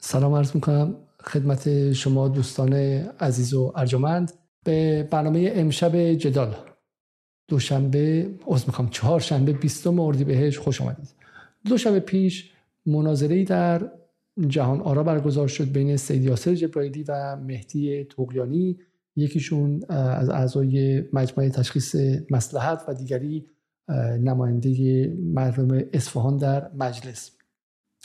سلام عرض می‌کنم خدمت شما دوستان عزیز و ارجمند. به برنامه امشب جدال دوشنبه از می‌خوام چهار شنبه بیستم اردیبهشت خوش آمدید دو شب پیش مناظره در جهان آرا برگزار شد بین سید یاسر جبرائیلی و مهدی توقیانی یکیشون از اعضای مجمع تشخیص مسلحت و دیگری نماینده مردم اصفهان در مجلس.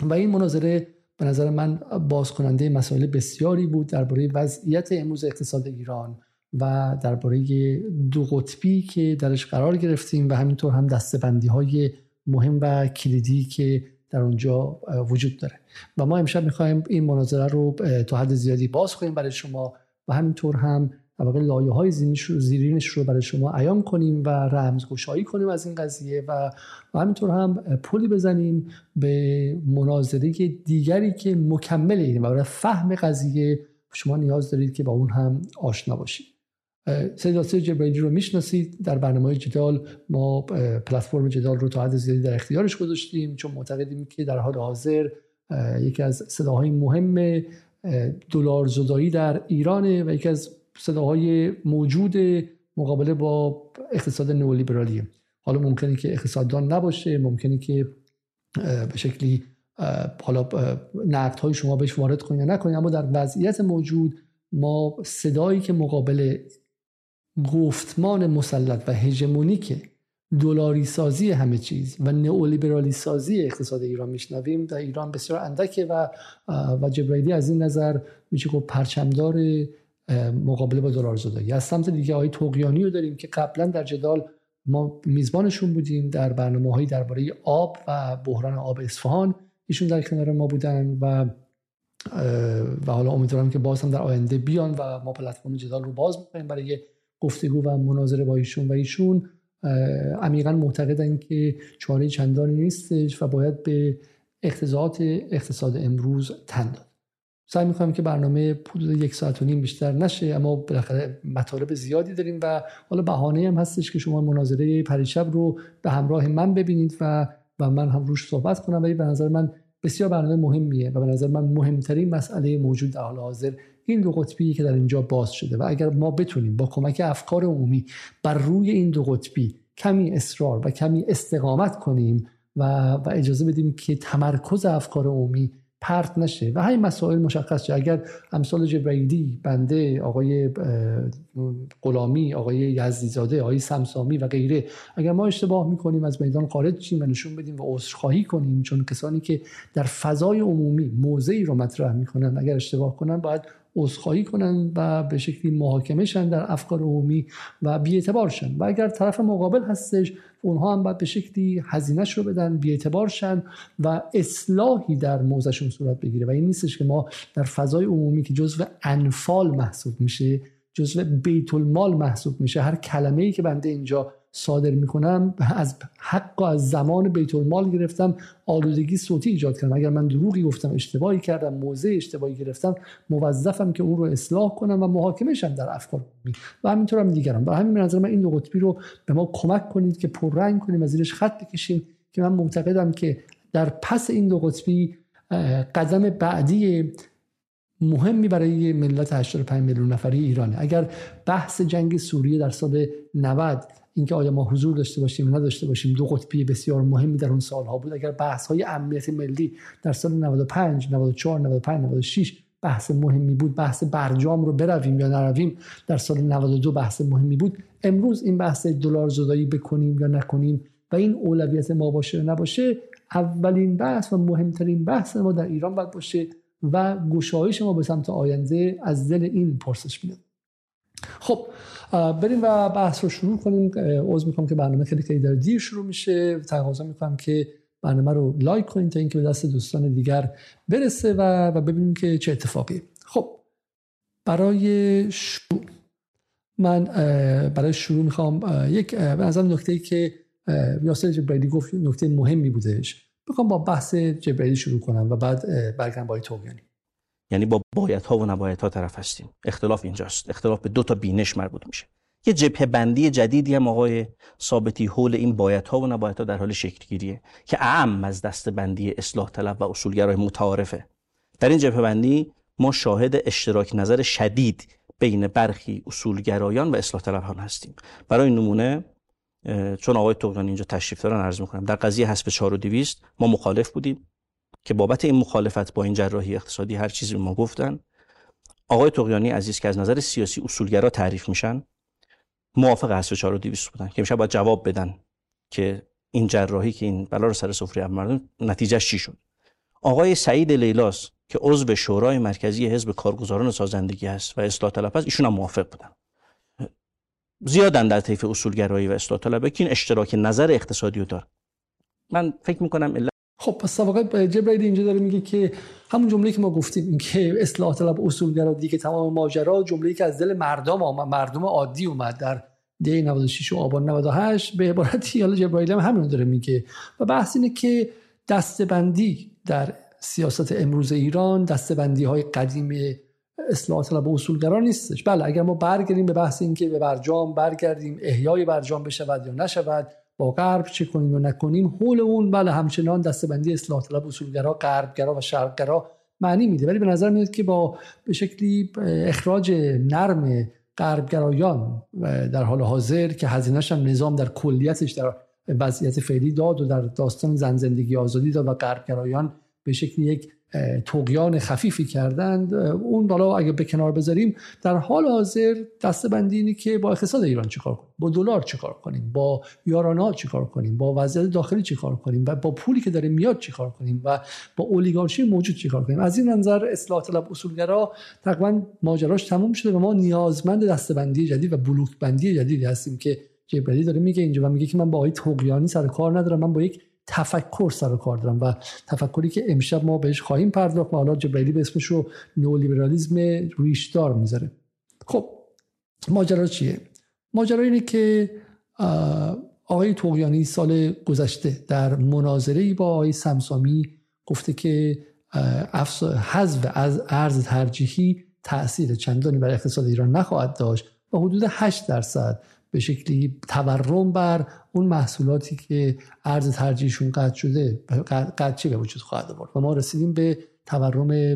و این مناظره به نظر من باز کننده مسائل بسیاری بود درباره وضعیت امروز اقتصاد ایران و درباره دو قطبی که درش قرار گرفتیم و همینطور هم دستبندی های مهم و کلیدی که در اونجا وجود داره. و ما امشب می‌خوایم این مناظره رو تا حد زیادی باز کنیم برای شما و همینطور هم واقع لایه های زیرینش رو برای شما عیان کنیم و رمزگشایی کنیم از این قضیه و, همینطور هم پلی بزنیم به مناظره دیگری که مکمل اینه و برای فهم قضیه شما نیاز دارید که با اون هم آشنا باشید. سید آسیر جبرائیلی رو می‌شناسید. در برنامه جدال ما پلتفرم جدال رو تا حد زیادی در اختیارش گذاشتیم چون معتقدیم که در حال حاضر یکی از صداهای مهم دلار زدایی در ایرانه و یکی از صداهای موجود مقابله با اقتصاد نئولیبرالیه حالا ممکنه که اقتصاددان نباشه ممکنه که به شکلی حالا نقد های شما بهش وارد کنید یا نکنید اما در وضعیت موجود ما صدایی که مقابل گفتمان مسلط و هژمونیک دلاری سازی همه چیز و نئولیبرالی سازی اقتصاد ایران میشنویم در ایران بسیار اندکه و و جبرائیلی از این نظر میشه گفت پرچمدار مقابله با دلار زدایی از سمت دیگه آقای توقیانی رو داریم که قبلا در جدال ما میزبانشون بودیم در برنامه هایی درباره آب و بحران آب اصفهان. ایشون در کنار ما بودن و و حالا امیدوارم که باز هم در آینده بیان و ما پلتفرم جدال رو باز می‌کنیم برای گفتگو و مناظره با ایشون. و ایشون عمیقا معتقدن که چاره چندانی نیستش و باید به اقتضاعات اقتصاد امروز تن داد. سعی می‌کنم که برنامه حدود یک ساعت و نیم بیشتر نشه اما بالاخره مطالب زیادی داریم و حالا بهانه هم هستش که شما مناظره پریشب رو به همراه من ببینید و و من هم روش صحبت کنم. ولی به نظر من بسیار برنامه مهمیه و به نظر من مهمترین مسئله موجود در حال حاضر این دو قطبی که در اینجا باز شده و اگر ما بتونیم با کمک افکار عمومی بر روی این دو قطبی کمی اصرار و کمی استقامت کنیم و, و اجازه بدیم که تمرکز افکار عمومی پرت نشه. و همین مسائل مشخص شه. اگر امثال جبرائیلی بنده آقای غلامی آقای یزدیزاده آقای سمسامی و غیره اگر ما اشتباه می‌کنیم از میدان خارج چیم و نشون بدیم و عذرخواهی کنیم چون کسانی که در فضای عمومی موضعی رو مطرح می‌کنن اگر اشتباه کنن باید عذرخواهی کنن و به شکلی محاکمه شن در افکار عمومی و بیاعتبار شن و اگر طرف مقابل هستش اونها هم باید به شکلی هزینهش رو بدن بیاعتبار شن و اصلاحی در موضعشون صورت بگیره. و این نیستش که ما در فضای عمومی که جزو انفال محسوب میشه جزو بیت المال محسوب میشه هر کلمه ای که بنده اینجا صادر می‌کنم از حق و از زمان بیت المال گرفتم آلودگی صوتی ایجاد کردم. اگر من دروغی گفتم اشتباهی کردم موضع اشتباهی گرفتم موظفم که اون رو اصلاح کنم و محاکمه شم در افکار و همینطور هم دیگرم. و همین نظر من این دو قطبی رو به ما کمک کنید که پررنگ کنیم از زیرش خط بکشیم که من معتقدم که در پس این دو قطبی قدم بعدی مهمی برای ملت 85 میلیون نفری ایرانه. اگر بحث جنگ سوریه در سال 90 اینکه آیا ما حضور داشته باشیم نداشته باشیم دو قطبی بسیار مهمی در اون سالها بود. اگر بحث های امنیت ملی در سال 95 94 95 96 بحث مهمی بود بحث برجام رو برویم یا نرویم در سال 92 بحث مهمی بود. امروز این بحث دلار زدایی بکنیم یا نکنیم و این اولویت ما باشه یا نباشه اولین بحث و مهمترین بحث ما در ایران باید باشه و گشایش ما به سمت آینده از دل این پرسش میاد خب بریم و بحث رو شروع کنیم. عذر می‌کنم که برنامه خیلی خیلی در دیر شروع میشه. تقاضا می‌کنم که برنامه رو لایک کنید تا اینکه به دست دوستان دیگر برسه و, و ببینیم که چه اتفاقی. خب برای شروع من برای شروع می‌خوام یک به نکته ای که یاسر جبرائیلی گفت نکته مهمی بودش. می‌خوام با بحث جبرائیلی شروع کنم و بعد برگردم با توگیانی یعنی با بایت ها و نبایت ها طرف هستیم. اختلاف اینجاست. اختلاف به دو تا بینش مربوط میشه. یه جبهه بندی جدیدی هم آقای ثابتی حول این بایت ها و نبایت ها در حال شکل گیریه که اعم از دست بندی اصلاح طلب و اصولگرای متعارفه. در این جبهه بندی ما شاهد اشتراک نظر شدید بین برخی اصولگرایان و اصلاح طلبان هستیم. برای نمونه چون آقای تقیانی اینجا تشریف دارن عرض می‌کنم در قضیه حسب 4 و 200 ما مخالف بودیم. که بابت این مخالفت با این جراحی اقتصادی هر چیزی ما گفتن آقای تقیانی عزیز که از نظر سیاسی اصولگرا تعریف میشن موافق حسب 4 و 200 بودن که میشه باید جواب بدن که این جراحی که این بلا رو سر سفره مردم نتیجهش چی شد. آقای سعید لیلاس که عضو شورای مرکزی حزب کارگزاران سازندگی است و اصلاح طلب است ایشون هم موافق بودن. زیادن در طیف اصولگرایی و اصلاح طلبه که این اشتراک نظر اقتصادی رو داره. من فکر می‌کنم خب پس واقعا جبرائیل اینجا داره میگه که همون جمله که ما گفتیم این که اصلاح طلب اصولگرا دیگه تمام ماجرا جمله‌ای که از دل مردم آمد مردم عادی اومد در دی 96 و آبان 98 به عبارتی حالا جبرائیل هم همین داره میگه. و بحث اینه که دستبندی در سیاست امروز ایران دستبندی های قدیم اصلاح طلب اصولگرا نیستش. بله اگر ما برگردیم به بحث اینکه به برجام برگردیم احیای برجام بشود یا نشود با غرب چه کنیم و نکنیم حول اون بله همچنان دستبندی اصلاح طلب اصولگرا غربگرا و شرقگرا معنی میده. ولی به نظر میاد که با به شکلی اخراج نرم غربگرایان در حال حاضر که هزینهش هم نظام در کلیتش در وضعیت فعلی داد و در داستان زن زندگی آزادی داد و غربگرایان به شکل یک توقیان خفیفی کردند اون بالا اگه به کنار بذاریم در حال حاضر دسته بندی اینه که با اقتصاد ایران چیکار کنیم؟ با دلار چیکار کنیم؟ با یارانه چیکار کنیم؟ با وضعیت داخلی چیکار کنیم؟ و با پولی که داره میاد چیکار کنیم؟ و با اولیگارشی موجود چیکار کنیم؟ از این نظر اصلاح طلب اصولگرا تقریبا ماجراش تموم شده و ما نیازمند دستبندی جدید و بلوک بندی جدیدی هستیم که جبرئیل داره میگه اینجا و میگه که من با آقای توقیانی سر کار ندارم من با یک تفکر سر کار دارم و تفکری که امشب ما بهش خواهیم پرداخت و حالا جبرئیلی به اسمش رو نولیبرالیزم ریشدار می‌ذاره. خب ماجرا چیه؟ ماجرا اینه که آقای توقیانی سال گذشته در مناظره با آقای سمسامی گفته که حذف از ارز ترجیحی تاثیر چندانی بر اقتصاد ایران نخواهد داشت و حدود 8 درصد به شکلی تورم بر اون محصولاتی که ارز ترجیحشون قطع شده قطعی به وجود خواهد آورد؟ و ما رسیدیم به تورم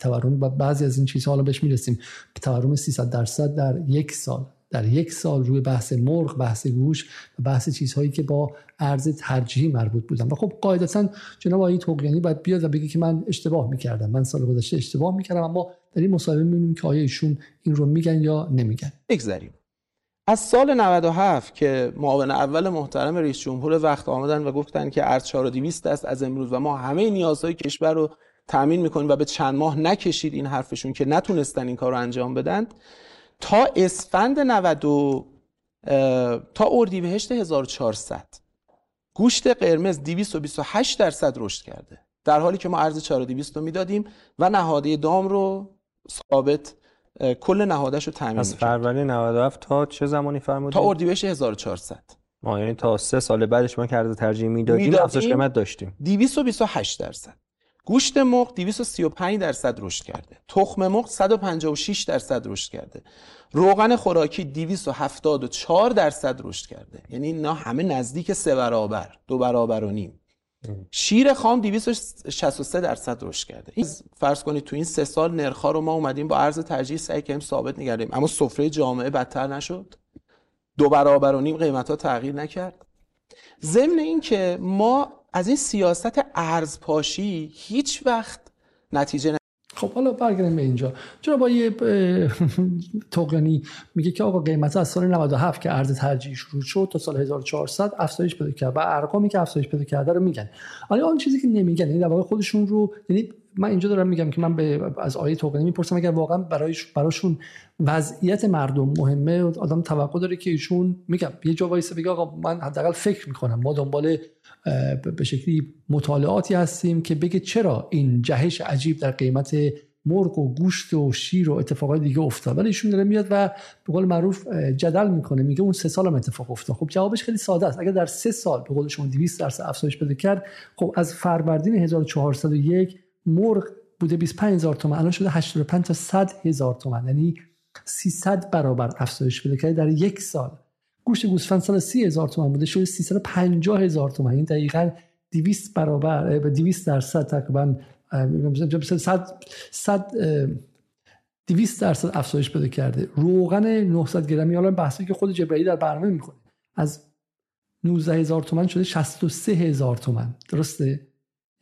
تورم بعضی از این چیزها حالا بهش می‌رسیم. تورم 300 درصد در یک سال. در یک سال روی بحث مرغ بحث گوش و بحث چیزهایی که با ارز ترجیحی مربوط بودن. و خب قاعدتا جناب آقای توقیانی باید بیاد و بگه که من اشتباه می‌کردم. من سال گذشته اشتباه می‌کردم اما در این مصاحبه می‌بینیم که آیا ایشون این رو میگن یا نمیگن. بگذریم از سال 97 که معاون اول محترم رئیس جمهور وقت آمدن و گفتن که ارز 4200 است از امروز و ما همه نیازهای کشور رو تامین می‌کنیم و به چند ماه نکشید این حرفشون که نتونستن این کار رو انجام بدن تا اسفند 90 تا اردیبهشت 1400 گوشت قرمز 228 درصد رشد کرده در حالی که ما ارز 4200 رو می‌دادیم و نهاده دام رو ثابت کل نهادش رو تامین از فروردین 97 تا چه زمانی فرمودید؟ تا اردیبهشت 1400 ما یعنی تا سه سال بعدش ما که ارز ترجیح می‌دادیم افزایش قیمت داشتیم. 228 درصد. گوشت مرغ 235 درصد رشد کرده. تخم مرغ 156 درصد رشد کرده. روغن خوراکی 274 درصد رشد کرده. یعنی اینا همه نزدیک سه برابر دو برابر و نیم. شیر خام 263 درصد رشد کرده. این فرض کنید تو این سه سال نرخ‌ها رو ما اومدیم با ارز ترجیح سعی کردیم ثابت نگردیم اما سفره جامعه بدتر نشد. دو برابر و نیم قیمت ها تغییر نکرد. ضمن این که ما از این سیاست ارزپاشی هیچ وقت نتیجه خب حالا برگردیم به اینجا. چرا با یه توقنی میگه که آقا قیمت از سال 97 که ارز ترجیح شروع شد تا سال 1400 افزایش پیدا کرد و ارقامی که افزایش پیدا کرده رو میگن. حالا آن چیزی که نمیگن یعنی در واقع خودشون رو یعنی من اینجا دارم میگم که من به از آیه توقنی می‌پرسم اگر واقعا برایش براشون وضعیت مردم مهمه آدم توقع داره که ایشون میگم یه جا وایسه بگه آقا من حداقل فکر می‌کنم ما دنبال به شکلی مطالعاتی هستیم که بگه چرا این جهش عجیب در قیمت مرغ و گوشت و شیر و اتفاقات دیگه افتاد. ولی ایشون داره میاد و به قول معروف جدل می‌کنه. میگه اون سه سال هم اتفاق افتاد. خب جوابش خیلی ساده است. اگر در سه سال به قول شما 200 درصد افزایش بده کرد خب از فروردین 1401 مرغ بوده 25000 تومان. الان شده 85 تا 100 هزار تومان. یعنی 300 برابر افزایش بده کرد در یک سال. گوشت گوسفند سال 30 هزار تومان بوده شده 350 هزار تومان. این دقیقا 200 برابر 200 درصد تقریبا صد صد 200 درصد افزایش پیدا کرده. روغن 900 گرمی حالا بحثی که خود جبرئیل در برنامه می‌کنه. از 19 هزار تومن شده 63 هزار تومن درسته؟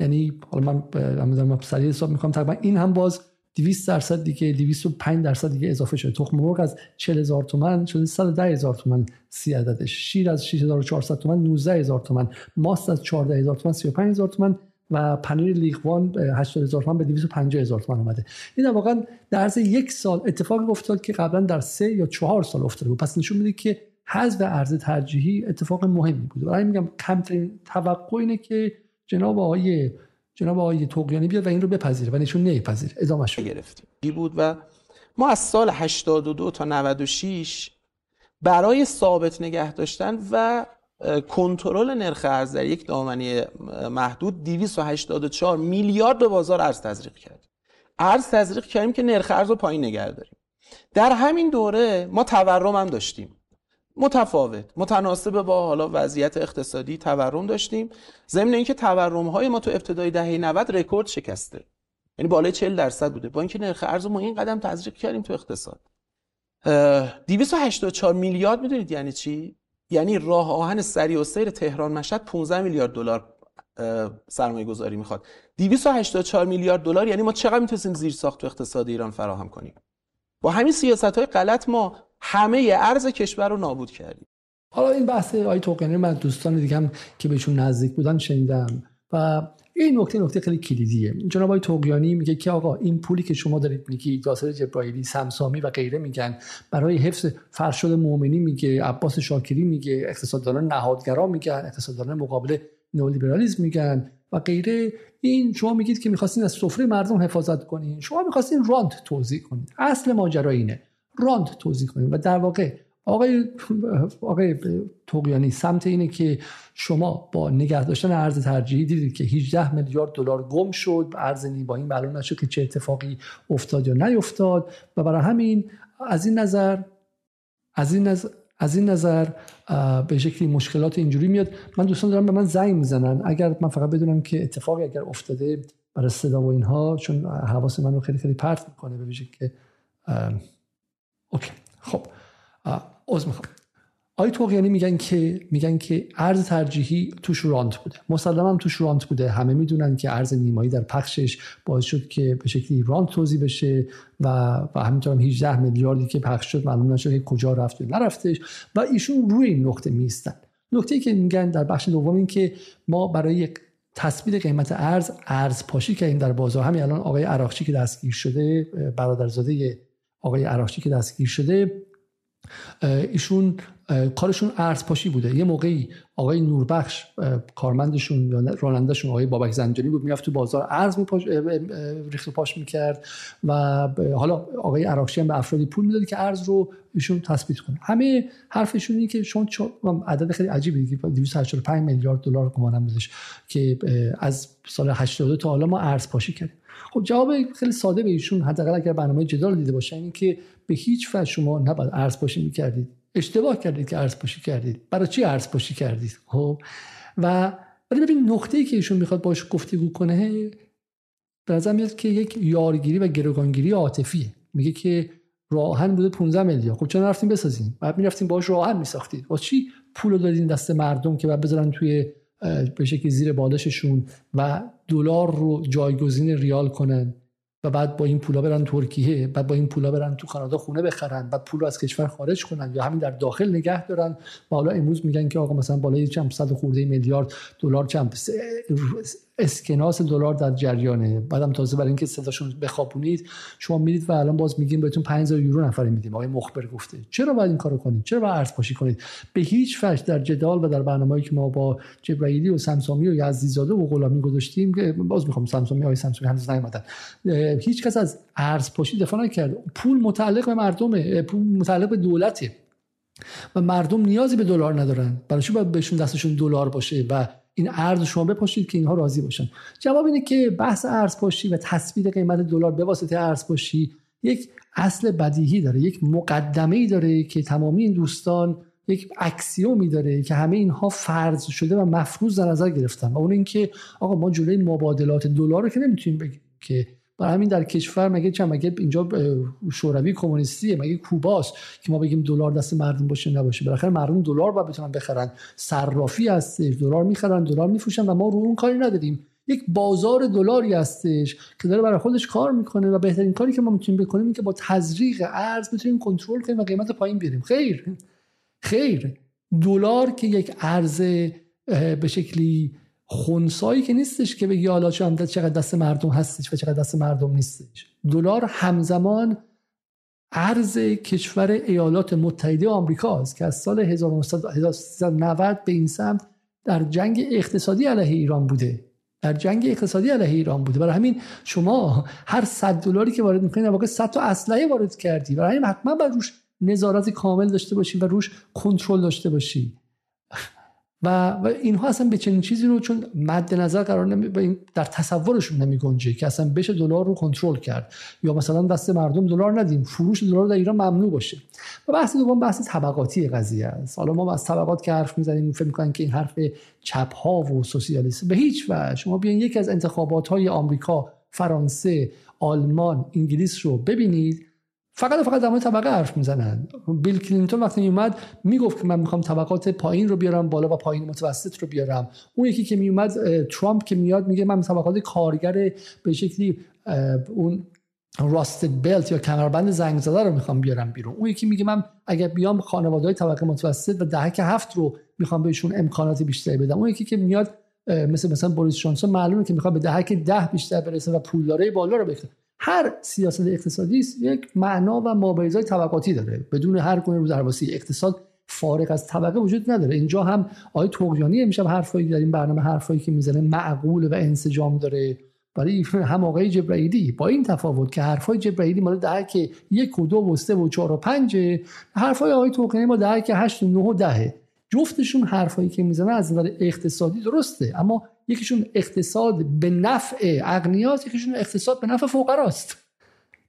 یعنی حالا من سریع حساب می‌کنم تقریبا این هم باز 200 درصد دیگه 205 درصد دیگه اضافه شده. تخم مرغ از 40 هزار تومن شده 110 هزار تومن سی عددش. شیر از 6400 تومن 19 هزار تومن. ماست از 14 هزار تومن 35 هزار تومن و پنیر لیغوان 80 هزار تومن به 250 هزار تومن اومده. این در واقع در عرض یک سال اتفاقی افتاد که قبلا در سه یا چهار سال افتاده بود. پس نشون میده که حذف ارز ترجیحی اتفاق مهمی بود. برای میگم کمترین توقع اینه که جناب آقای جناب آقای توقیانی بیاد و این رو بپذیره و نشون نمیپذیره. ادامه شو گرفتیم بود و ما از سال 82 تا 96 برای ثابت نگه داشتن و کنترل نرخ ارز در یک دامنه محدود 284 میلیارد به بازار ارز تزریق کرد. ارز تزریق کردیم که نرخ ارز رو پایین نگه داریم. در همین دوره ما تورم هم داشتیم. متفاوت متناسب با حالا وضعیت اقتصادی تورم داشتیم. ضمن اینکه تورم های ما تو ابتدای دهه 90 رکورد شکسته. یعنی بالای 40 درصد بوده. با اینکه نرخ ارز ما این قدم تزریق کردیم تو اقتصاد. 284 میلیارد می‌دونید یعنی چی؟ یعنی راه آهن سریع و سیر تهران مشهد 15 میلیارد دلار سرمایه گذاری می‌خواد. 284 میلیارد دلار یعنی ما چقدر می‌تونیم زیر ساخت تو اقتصاد ایران فراهم کنیم؟ با همین سیاست های غلط ما همه ارز کشور رو نابود کردیم حالا این بحث آی توقنی من دوستان دیگه هم که بهشون نزدیک بودن شنیدم. و این نکته نکته خیلی کلیدیه. جناب آقای توقیانی میگه که آقا این پولی که شما دارید میگی یاسر جبرائیلی سمسامی و غیره میگن برای حفظ فرشاد مؤمنی میگه عباس شاکری میگه اقتصاددانان نهادگرا میگن اقتصاددانان مقابل نئولیبرالیسم میگن و غیره. این شما میگید که می‌خواستین از سفره مردم حفاظت کنین. شما می‌خواستین رانت توضیح کنید اصل ماجرا اینه. رانت توضیح کنید و در واقع آقای آقای توقیانی سمت اینه که شما با نگه داشتن ارز ترجیحی دیدید که 18 میلیارد دلار گم شد ارز با این معلوم نشد که چه اتفاقی افتاد یا نیفتاد. و برای همین از این نظر از این نظر از این نظر به شکلی مشکلات اینجوری میاد. من دوستان دارم به من زنگ می‌زنن. اگر من فقط بدونم که اتفاقی اگر افتاده برای صدا و اینها چون حواس من رو خیلی خیلی پرت می‌کنه به که اوکی. خب عذر می‌خوام. آقای توقیانی میگن که میگن که ارز ترجیحی توش رانت بوده. مسلما توش رانت بوده. همه می‌دونن که ارز نیمایی در پخشش باعث شد که به شکلی رانت توضیح بشه و و همینطور هم 18 میلیاردی که پخش شد معلوم نشد که کجا رفت نرفتش و ایشون روی این نقطه میستن نکته که میگن در بخش دوم این که ما برای تثبیت قیمت ارز ارز پاشی کردیم در بازار. همین الان آقای عراقچی که دستگیر شده برادرزاده آقای عراقچی که دستگیر شده ایشون کارشون ارز پاشی بوده. یه موقعی آقای نوربخش کارمندشون یا رانندهشون آقای بابک زنجانی بود می‌رفت تو بازار ارز میپاش ریخت پاش می‌کرد و حالا آقای عراقچی هم به افرادی پول می‌داد که ارز رو ایشون تثبیت کنه. همه حرفشون اینه که شما عدد خیلی عجیبی دیگه 285 میلیارد دلار گمانم بودش که از سال 82 تا حالا ما ارز پاشی کردیم. خب جواب خیلی ساده به ایشون حداقل اگر برنامه جدال دیده باشن این که به هیچ وجه شما نباید ارز پاشی می‌کردید. اشتباه کردید که ارز پاشی کردید. برای چی ارز پاشی کردید؟ خب؟ و ولی ببین نقطه‌ای که ایشون می‌خواد باش گفتگو کنه به نظر میاد که یک یارگیری و گروگانگیری عاطفیه. میگه که راهن بوده 15 میلیارد. خب چرا نرفتیم بسازیم؟ بعد می‌رفتیم باش راهن میساختید. واسه چی پول دادین دست مردم که بعد بذارن توی به شکلی زیر بالششون و دلار رو جایگزین ریال کنن و بعد با این پولا برن ترکیه بعد با این پولا برن تو کانادا خونه بخرن بعد پول رو از کشور خارج کنن یا همین در داخل نگه دارن. و حالا امروز میگن که آقا مثلا بالای چند صد خورده میلیارد دلار چند؟ اسکناس دلار در جریانه. بعدم تازه برای اینکه صداشون بخوابونید شما میرید و الان باز میگیم بهتون 5000 یورو نفری میدیم. آقای مخبر گفته. چرا باید این کارو کنید؟ چرا باید ارز پاشی کنید؟ به هیچ وجه در جدال و در برنامه‌ای که ما با جبرائیلی و سمسامی و یزدیزاده و غلامی گذاشتیم باز می‌خوام سمسامی های سمسامی هنوز نیومدن. هیچ کس از ارز پاشی دفاع نکرد. پول متعلق به مردمه. پول متعلق به دولته. و مردم نیازی به دلار ندارن. برای باید بهشون دستشون دلار باشه و این ارز شما بپاشید که اینها راضی باشن. جواب اینه که بحث ارز پاشی و تثبیت قیمت دلار به واسطه ارز پاشی یک اصل بدیهی داره یک مقدمه ای داره که تمامی این دوستان یک اکسیومی داره که همه اینها فرض شده و مفروض در نظر گرفتن. و اون اینکه آقا ما جلوی مبادلات دلار رو که نمی‌تونیم بگیم که برای همین در کشور مگه چند مگه اینجا شوروی کمونیستیه مگه کوباست که ما بگیم دلار دست مردم باشه نباشه؟ بالاخره مردم دلار باید بتونن بخرن. صرافی هستش دلار می‌خرن دلار میفروشن و ما رو اون کاری نداریم. یک بازار دلاری هستش که داره برای خودش کار می‌کنه و بهترین کاری که ما می‌تونیم بکنیم این که با تزریق ارز بتونیم کنترل کنیم و قیمت پایین بیاریم. خیر. خیر. دلار که یک ارز به شکلی خونسایی که نیستش که بگی حالا چقدر دست مردم هستش و چقدر دست مردم نیستش. دلار همزمان ارز کشور ایالات متحده آمریکا که از سال 1990 به این سمت در جنگ اقتصادی علیه ایران بوده. در جنگ اقتصادی علیه ایران بوده. برای همین شما هر 100 دلاری که وارد می‌کنید واقع 100 تا اسلحه وارد کردی. برای همین حتما باید روش نظارت کامل داشته باشی و روش کنترل داشته باشی و, و اینها اصلا به چنین چیزی رو چون مد نظر قرار نمی در تصورشون نمی گنجه که اصلا بشه دلار رو کنترل کرد. یا مثلا دست مردم دلار ندیم فروش دلار در ایران ممنوع باشه. و بحث دوم بحث طبقاتی قضیه است. حالا ما از طبقات که حرف می‌زنیم فکر می‌کنن که این حرف چپ ها و سوسیالیست به هیچ وجه. شما بیان یکی از انتخابات های آمریکا فرانسه آلمان انگلیس رو ببینید. فقط فقط در طبقه حرف می‌زنن. بیل کلینتون وقتی میومد می‌گفت که من می‌خوام طبقات پایین رو بیارم بالا و پایین متوسط رو بیارم. اون یکی که میومد ترامپ که میاد میگه من طبقات کارگر به شکلی اون راستد بلت یا کمربند زنگ زده رو می‌خوام بیارم بیرون. اون یکی میگه من اگر بیام خانواده های طبقه متوسط و دهک هفت رو می‌خوام بهشون امکانات بیشتری بدم. اون یکی که میاد مثل مثلا بوریس جانسون معلومه که می‌خواد به دهک ده بیشتر برسه و پولداره بالا رو بخره هر سیاست اقتصادی یک معنا و مابعضای طبقاتی داره. بدون هر گونه رو درواسی اقتصاد فارغ از طبقه وجود نداره. اینجا هم آقای توقیانی امشب حرفایی در این برنامه حرفایی که می‌زنه معقول و انسجام داره. برای هم آقای جبرائیلی با این تفاوت که حرفای جبرائیلی مال دهک یک و دو و سه و چهار و پنج حرفای آقای توقیانی ما دهک هشت و نه و دهه. جفتشون حرفایی که می‌زنه از نظر اقتصادی درسته اما یکیشون اقتصاد به نفع اغنیاست یکیشون اقتصاد به نفع فقراست.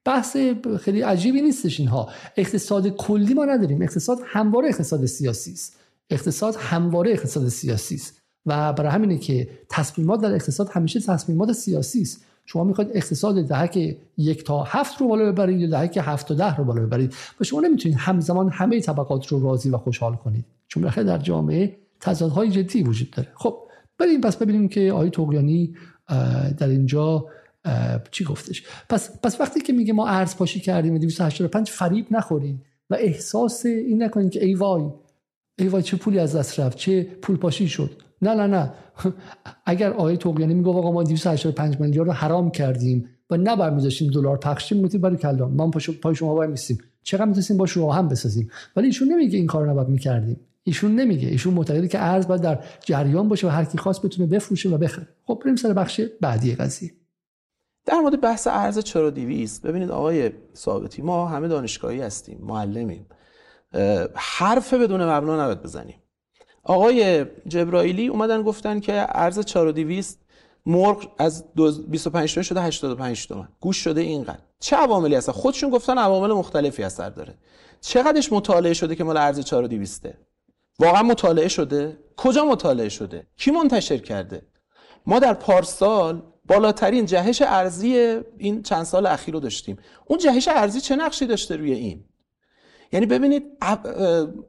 بحث خیلی عجیبی نیستش اینها. اقتصاد کلی ما نداریم. اقتصاد همواره اقتصاد سیاسی است. اقتصاد همواره اقتصاد سیاسی است. و برای همینه که تصمیمات در اقتصاد همیشه تصمیمات سیاسی است. شما می‌خواید اقتصاد دهک یک تا هفت رو بالا ببرید یا دهک هفت تا ده رو بالا ببرید. و شما نمی‌تونید همزمان همه طبقات رو راضی و خوشحال کنید. چون بالاخره در جامعه تضادهای جدی وجود داره. خب بریم پس ببینیم که آقای توقیانی در اینجا چی گفتش. پس پس وقتی که میگه ما ارز پاشی کردیم 285 فریب نخورید و احساس این نکنید که ای وای ای وای چه پولی از دست رفت چه پول پاشی شد. نه نه نه. اگر آقای توقیانی آقا ما 285 میلیارد رو حرام کردیم و نه میذاشیم دلار پخش کنیم برای کلا. ما پای شما وای میسیم. چقدر می‌تونیم با شما هم بسازیم؟ ولی ایشون نمیگه این کار نباید می‌کردیم. ایشون نمیگه. ایشون معتقده که ارز باید در جریان باشه و هر کی خواست بتونه بفروشه و بخره. خب بریم سر بخش بعدی قضیه. در مورد بحث ارز چرا دیویست ببینید آقای ثابتی ما همه دانشگاهی هستیم معلمیم. حرف بدون مبنا نباید بزنیم. آقای جبرائیلی اومدن گفتن که ارز 4200 مرغ از 25 تومن شده 85 تومن. گوش شده اینقدر. چه عواملی هستن؟ خودشون گفتن عوامل مختلفی اثر داره. چقدرش مطالعه شده که مال ارز 4200 واقعا مطالعه شده؟ کجا مطالعه شده؟ کی منتشر کرده؟ ما در پارسال بالاترین جهش ارزی این چند سال اخیر رو داشتیم. اون جهش ارزی چه نقشی داشته روی این؟ یعنی ببینید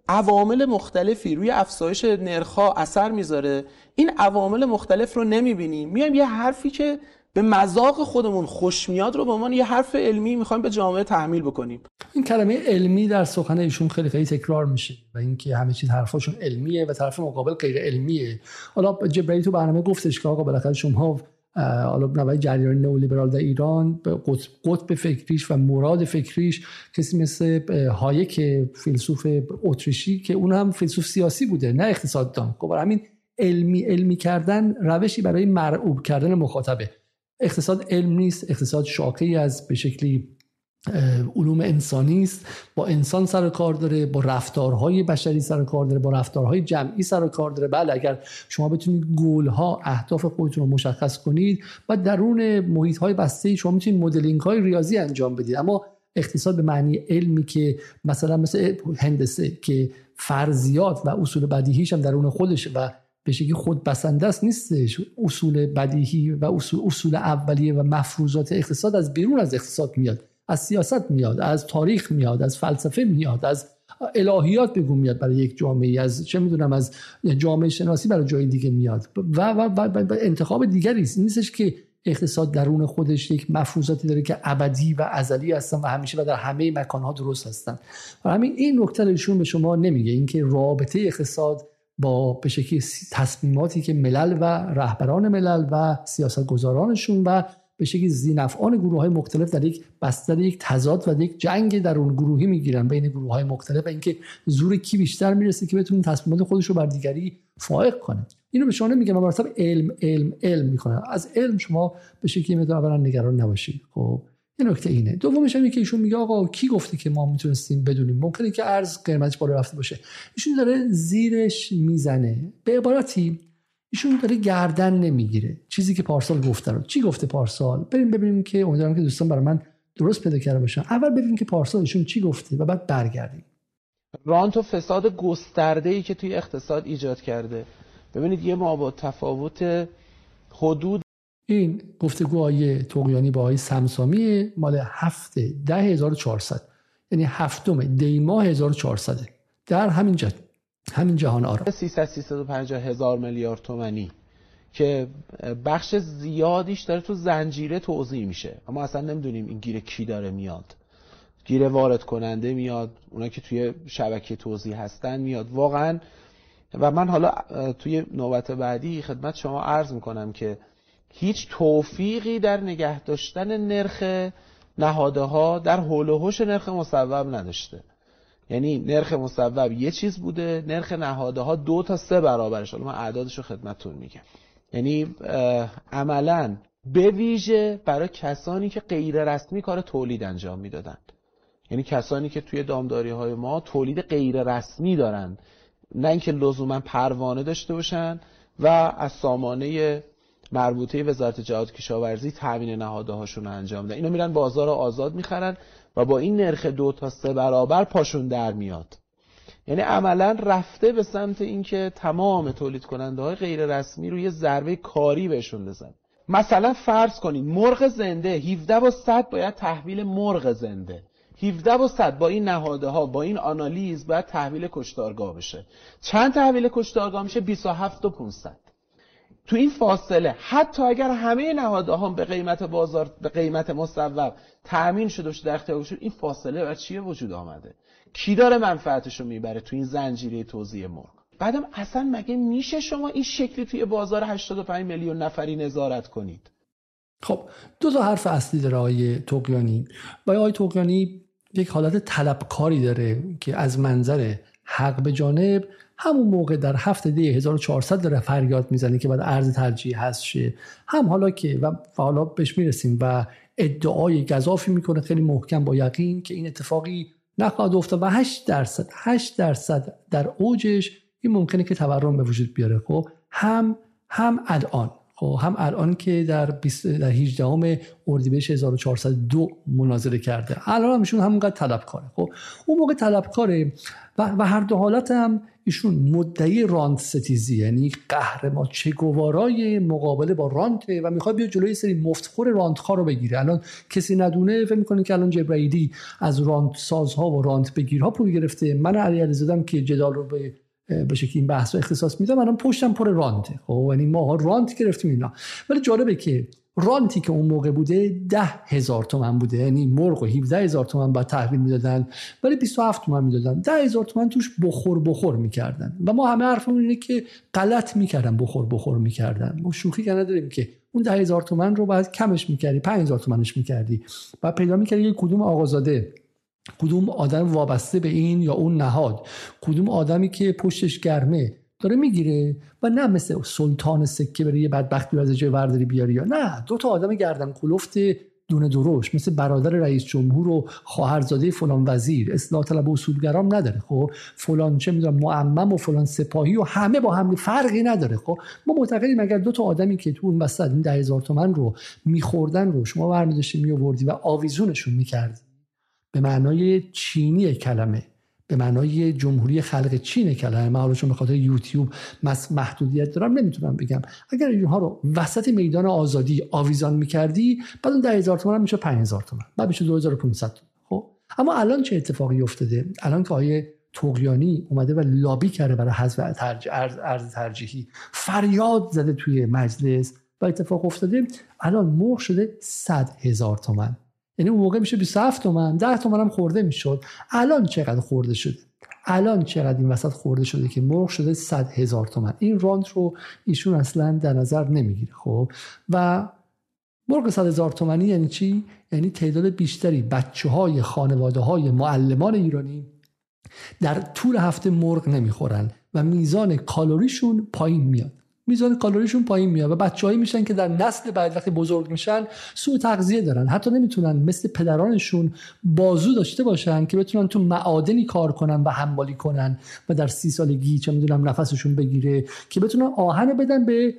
عوامل مختلفی روی افزایش نرخها اثر می‌ذاره. این عوامل مختلف رو نمی‌بینیم. میایم یه حرفی که به مذاق خودمون خوش میاد رو به عنوان یه حرف علمی می‌خوایم به جامعه تحمیل بکنیم. این کلمه علمی در سخن ایشون خیلی خیلی تکرار میشه و اینکه همه چیز حرفاشون علمیه و طرف مقابل غیر علمیه. حالا جبرئیل تو برنامه گفتش که آقا بالاخره شما حالا نوای جریان نئولیبرال در ایران به قطب فکریش و مراد فکریش کسی مثل هایک فیلسوف اتریشی که اون هم فیلسوف سیاسی بوده نه اقتصاددان. خب همین علمی علمی کردن روشی برای مرعوب کردن مخاطبه. اقتصاد علم نیست اقتصاد شاقی از به شکلی علوم انسانی است. با انسان سر کار داره با رفتارهای بشری سر کار داره با رفتارهای جمعی سر کار داره. بله اگر شما بتونید گول ها اهداف خودتون رو مشخص کنید و درون محیط های بسته شما می‌تونید مدلینگ های ریاضی انجام بدید. اما اقتصاد به معنی علمی که مثلا مثل هندسه که فرضیات و اصول بدیهیش هم درون خودش و به شکلی خود بسنده است نیستش. اصول بدیهی و اصول, اصول اولیه و مفروضات اقتصاد از بیرون از اقتصاد میاد از سیاست میاد از تاریخ میاد از فلسفه میاد از الهیات بگو میاد برای یک جامعه از چه می‌دونم از جامعه شناسی برای جای دیگه میاد. و, و, و, و انتخاب دیگری نیستش که اقتصاد درون خودش یک مفروضاتی داره که ابدی و ازلی هستن و همیشه و در همه مکانها درست هستن. و همین این نکته ایشون به شما نمیگه. اینکه رابطه اقتصاد با به شکلی تصمیماتی که ملل و رهبران ملل و سیاستگزارانشون و به شکلی زینفعان گروه های مختلف در یک بستر یک تضاد و یک جنگ در اون گروهی می‌گیرن بین گروه های مختلف و اینکه زور کی بیشتر می‌رسه که بتونه تصمیمات خودش رو بر دیگری فائق کنه اینو به شما نمیگم من علم علم علم می‌کنه از علم شما به شکلی اولا نگران نباشید. خب. این نکته اینه. دومش اینه که ایشون میگه آقا کی گفته که ما می‌تونستیم بدونیم؟ ممکنه که ارز قیمتش بالا رفته باشه. ایشون داره زیرش می‌زنه. به عبارتی ایشون داره گردن نمی‌گیره. چیزی که پارسال گفته رو. چی گفته پارسال؟ بریم ببینیم که امیدوارم که دوستان برای من درست پیدا کرده باشن. اول ببینیم که پارسال ایشون چی گفته و بعد برگردیم. رانت و فساد گسترده ای که توی اقتصاد ایجاد کرده. ببینید یه ما با تفاوت حدود این گفتگوهای توقیانی با آقای سمسامی مال هفته ده 1400 یعنی هفتم دی ماه 1400 در همین جد همین جهان آرام 300 350 هزار میلیارد تومانی که بخش زیادیش داره تو زنجیره توضیح میشه. اما اصلا نمی‌دونیم این گیر کی داره میاد. گیر وارد کننده میاد اونا که توی شبکه توضیح هستن میاد. واقعا و من حالا توی نوبت بعدی خدمت شما عرض می‌کنم که هیچ توفیقی در نگه داشتن نرخ نهاده ها در حول و حوش نرخ مصوب نداشته. یعنی نرخ مصوب یه چیز بوده نرخ نهاده ها دو تا سه برابرش. حالا من اعدادش رو خدمتتون میگم. یعنی عملا به ویژه برای کسانی که غیر رسمی کار تولید انجام می‌دادن یعنی کسانی که توی دامداری های ما تولید غیر رسمی دارن. نه اینکه لزوما پروانه داشته باشن و از سامانه مربوطه وزارت جهاد کشاورزی تامین نهاده هاشون رو انجام میدن اینو میرن بازار آزاد می‌خرن و با این نرخ دو تا سه برابر پاشون در میاد. یعنی عملا رفته به سمت اینکه تمام تولید کننده های غیر رسمی رو یه ضربه کاری بهشون بزن مثلا فرض کنید مرغ زنده 17 و 100 باید تحویل مرغ زنده. 17 و 100 با این نهاده ها با این آنالیز باید تحویل کشتارگاه بشه. چند تحویل کشتارگاه میشه؟ 27 و 500 تو این فاصله حتی اگر همه نهاده ها به قیمت بازار به قیمت مصوب تأمین شده و در اختیار این فاصله و چیه وجود آمده؟ کی داره منفعتش رو می‌بره تو این زنجیره توزیع مرغ؟ بعدم اصلا مگه میشه شما این شکلی توی بازار 85 میلیون نفری نظارت کنید؟ خب دو تا حرف اصلی داره آقای توقیانی. و آقای توقیانی یک حالت طلبکاری داره که از منظر حق به جانب همون موقع در هفته دی 1400 داره فریاد می‌زنه که بعد ارز ترجیح هست شه. هم حالا که و حالا بهش می‌رسیم و ادعای گذافی می‌کنه خیلی محکم با یقین که این اتفاقی نخواهد افتاد و 8 درصد 8 درصد در اوجش این ممکنه که تورم به وجود بیاره. خب هم هم الان. خب هم الان که در 20 در 18 اردیبهشت 1402 مناظره کرده. الان همشون همونقدر طلبکاره. خب اون موقع طلبکاره و, و هر دو حالت هم ایشون مدعی رانت ستیزی یعنی قهرمان چگوارای مقابله با رانت و می‌خواد بیا جلوی سری مفتخور رانت رو بگیره. الان کسی ندونه فکر می‌کنه که الان جبرائیلی از رانت سازها و رانت بگیرها پول گرفته. من علی علیزاده که جدال رو به به شکلی این بحث رو اختصاص میدم الان پشتم پر رانته. خب یعنی ما رانت گرفتیم اینا. ولی جالبه که رانتی که اون موقع بوده ده هزار تومن بوده. یعنی مرغ و 17 هزار تومن بعد تحویل می‌دادن. ولی 27 تومن می‌دادن. ده هزار تومن توش بخور بخور می‌کردن. و ما همه حرفمون اینه که غلط می‌کردن بخور بخور می‌کردن. ما شوخی که نداریم که اون ده هزار تومن رو باید کمش می‌کردی 5000 تومنش می‌کردی. و پیدا می‌کردی یه کدوم آقازاده کدوم آدم وابسته به این یا اون نهاد. کدوم آدمی که پشتش گرمه داره می‌گیره و نه مثل سلطان سکه بره یه بدبختی از جای ورداری بیاری یا نه. دو تا آدم گردن کلفت دونه دروش مثل برادر رئیس جمهور و خواهرزاده فلان وزیر. اصلاح طلب و اصولگرام نداره خب؟ فلان چه می‌دونم معمم و فلان سپاهی و همه با هم فرقی نداره خب؟ ما معتقدیم اگر دو تا آدمی که تو اون وسط این ده هزار تومن رو میخوردن رو شما برمیداشتی میوردی و آویزونشون می‌کردی. به معنای چینی کلمه. به معنای جمهوری خلق چین کلمه من حالا چون به خاطر یوتیوب محدودیت دارم نمی‌تونم بگم. اگر اینها رو وسط میدان آزادی آویزان می‌کردی بعد اون 10000 تومان میشه 5000 تومان. بعد میشه 2500 خب؟ اما الان چه اتفاقی افتاده؟ الان که آیه توقیانی اومده و لابی کرده برای حذف ارز ترجیحی. فریاد زده توی مجلس و اتفاق افتاده. الان مرغ شده 100 هزار تومن یعنی اون موقع میشه 27 تومن 10 تومن هم خورده می‌شد. الان چقدر خورده شده الان چقدر این وسط خورده شده که مرغ شده 100 هزار تومن. این رانت رو ایشون اصلا در نظر نمی‌گیره خب؟ و مرغ 100 هزار تومنی یعنی چی؟ یعنی تعداد بیشتری بچه های خانواده های معلمان ایرانی در طول هفته مرغ نمی‌خورن و میزان کالریشون پایین میاد. میزان کالریشون پایین میاد و بچههایی میشن که در نسل بعد وقتی بزرگ میشن سوء تغذیه دارن. حتی نمی‌تونن مثل پدرانشون بازو داشته باشن که بتونن تو معادنی کار کنن و حمالی کنن و در سی سالگی چه می‌دونم نفسشون بگیره که بتونن آهن بدن به